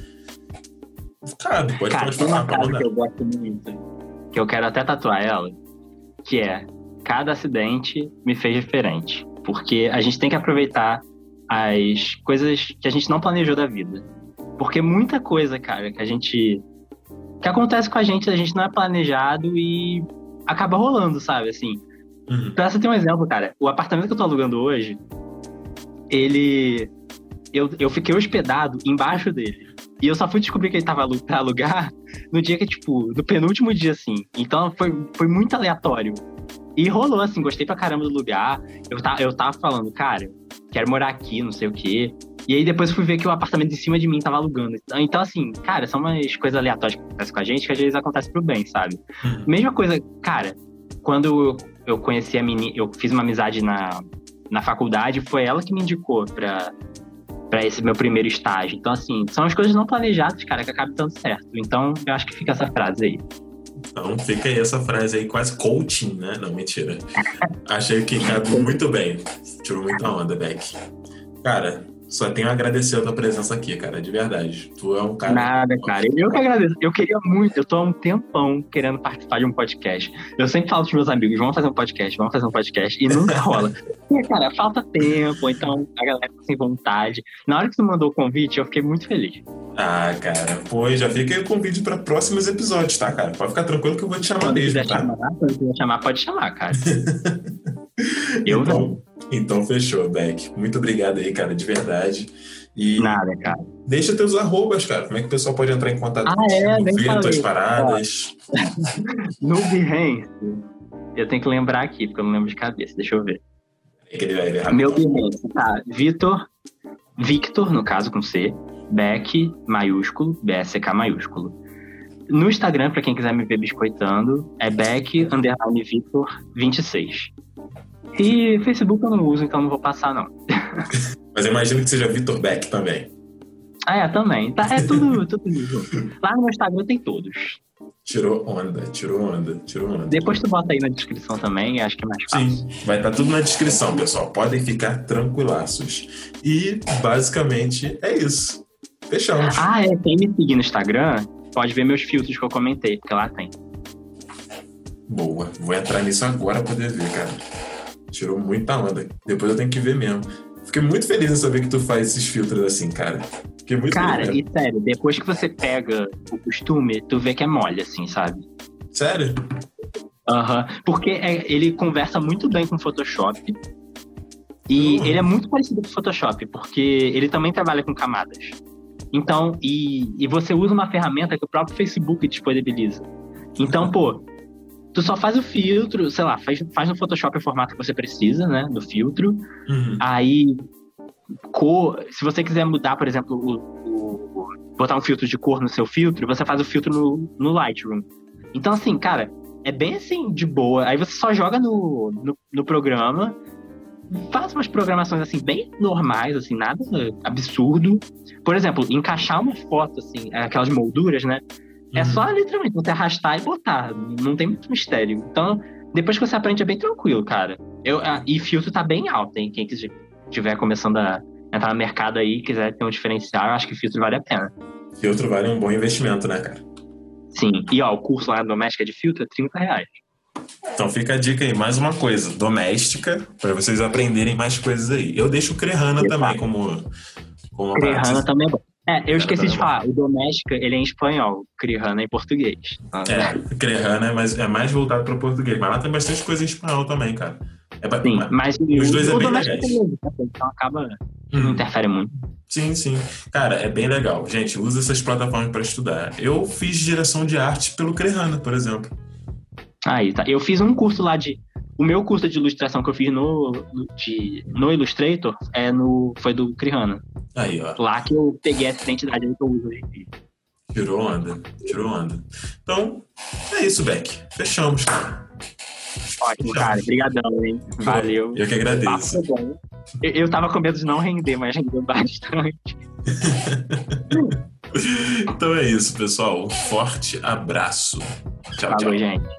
Cabe, pode, Cara, pode tem falar, uma frase que eu gosto muito, que eu quero até tatuar ela, que é cada acidente me fez diferente. Porque a gente tem que aproveitar as coisas que a gente não planejou da vida. Porque muita coisa, cara, que a gente. que acontece com a gente, a gente não é planejado e acaba rolando, sabe? Assim, Uhum. Pra você ter um exemplo, cara, o apartamento que eu tô alugando hoje, ele. Eu, eu fiquei hospedado embaixo dele. E eu só fui descobrir que ele tava pra alugar (laughs) no dia que, tipo, no penúltimo dia, assim. Então foi, foi muito aleatório. E rolou, assim, gostei pra caramba do lugar. Eu, tá, eu tava falando, cara, quero morar aqui, não sei o quê. E aí depois fui ver que o apartamento em cima de mim tava alugando. Então, assim, cara, são umas coisas aleatórias que acontecem com a gente que às vezes acontece pro bem, sabe? Uhum. Mesma coisa, cara, quando eu, conheci a menina, eu fiz uma amizade na, na faculdade, foi ela que me indicou pra, pra esse meu primeiro estágio. Então, assim, são as coisas não planejadas, cara, que acabam dando certo. Então, eu acho que fica essa frase aí. Então fica aí essa frase aí, quase coaching, né? Não, mentira. Achei que cabe muito bem. Tirou muita onda, Beck. Cara, só tenho a agradecer a tua presença aqui, cara, de verdade. Tu é um cara. Nada, cara. Eu que agradeço. Eu queria muito, eu tô há um tempão querendo participar de um podcast. Eu sempre falo pros meus amigos, vamos fazer um podcast, vamos fazer um podcast. E nunca (laughs) rola. Porque, cara, falta tempo, então a galera tá sem vontade. Na hora que tu mandou o convite, eu fiquei muito feliz. Ah, cara, pô, já fica aí o convite pra próximos episódios, tá, cara? Pode ficar tranquilo que eu vou te chamar Quando mesmo, tá? chamar, quando quiser chamar, pode chamar, cara. (laughs) Eu não. então, então fechou, Beck. Muito obrigado aí, cara, de verdade. E Nada, cara. deixa teus arrobas, cara. Como é que o pessoal pode entrar em contato Ah, contigo, é, nem ver tuas paradas? (laughs) No Behance, eu tenho que lembrar aqui, porque eu não lembro de cabeça. Deixa eu ver. É que ele vai ver rápido. Meu Behance, tá? Vitor, Victor, no caso com C, Beck, maiúsculo, BSK maiúsculo. No Instagram, pra quem quiser me ver biscoitando, é Beck, underline Victor, 26. E Facebook eu não uso, então não vou passar, não. (laughs) Mas eu imagino que seja Vitor Beck também. Ah, é, também. Tá, é tudo, tudo (laughs) junto. Lá no meu Instagram tem todos. Tirou onda, tirou onda, tirou onda. Depois tu bota aí na descrição também, acho que é mais fácil. Sim, vai estar tudo na descrição, pessoal. Podem ficar tranquilaços. E basicamente é isso. Fechamos. Ah, é. Quem me seguir no Instagram pode ver meus filtros que eu comentei, porque lá tem. Boa. Vou entrar nisso agora pra poder ver, cara. Tirou muita onda. Depois eu tenho que ver mesmo. Fiquei muito feliz em saber que tu faz esses filtros assim, cara. Fiquei muito Cara, feliz. e sério, depois que você pega o costume, tu vê que é mole, assim, sabe? Sério? Aham. Porque é- ele conversa muito bem com o Photoshop. E Uhum. ele é muito parecido com o Photoshop, porque ele também trabalha com camadas. Então, e, e você usa uma ferramenta que o próprio Facebook disponibiliza. Então, pô, tu só faz o filtro, sei lá, faz, faz no Photoshop o formato que você precisa, né, do filtro. Uhum. Aí, cor, se você quiser mudar, por exemplo, o, o- botar um filtro de cor no seu filtro, você faz o filtro no, no Lightroom. Então, assim, cara, é bem assim, de boa. Aí você só joga no, no, no programa, faz umas programações, assim, bem normais, assim, nada absurdo. Por exemplo, encaixar uma foto, assim, aquelas molduras, né? É Uhum. só literalmente você arrastar e botar. Não tem muito mistério. Então, depois que você aprende, é bem tranquilo, cara. Eu, a- e filtro tá bem alto, hein? Quem quiser- tiver começando a entrar no mercado aí, quiser ter um diferencial, eu acho que filtro vale a pena. Filtro vale um bom investimento, né, cara? Sim. E ó, o curso lá doméstica de filtro é 30 reais. Então fica a dica aí, mais uma coisa, doméstica, para vocês aprenderem mais coisas aí. Eu deixo o Crehana também como, como parada. também é bom. É, eu esqueci de é falar, o doméstica, ele é em espanhol, Crihana é em português. É, Crehana é mais, é mais voltado para português, mas lá tem bastante coisa em espanhol também, cara. É ba- Sim, mas- os dois é o bem legais. mesmo, tá? então acaba, não Uhum. interfere muito. Sim, sim. Cara, é bem legal. Gente, usa essas plataformas para estudar. Eu fiz direção de arte pelo Crehana, por exemplo. Aí, tá. Eu fiz um curso lá de. O meu curso de ilustração que eu fiz no, de, no Illustrator é no, foi do Crihana. Aí, ó. Lá que eu peguei essa identidade que eu uso hoje em dia. Tirou onda. Tirou onda. Então, é isso, Beck. Fechamos, cara. Ótimo, cara. Obrigadão, hein? Valeu. Eu que agradeço. Eu, eu tava com medo de não render, mas rendeu bastante. (laughs) Então é isso, pessoal. Um forte abraço. Tchau, tchau. Falou, gente.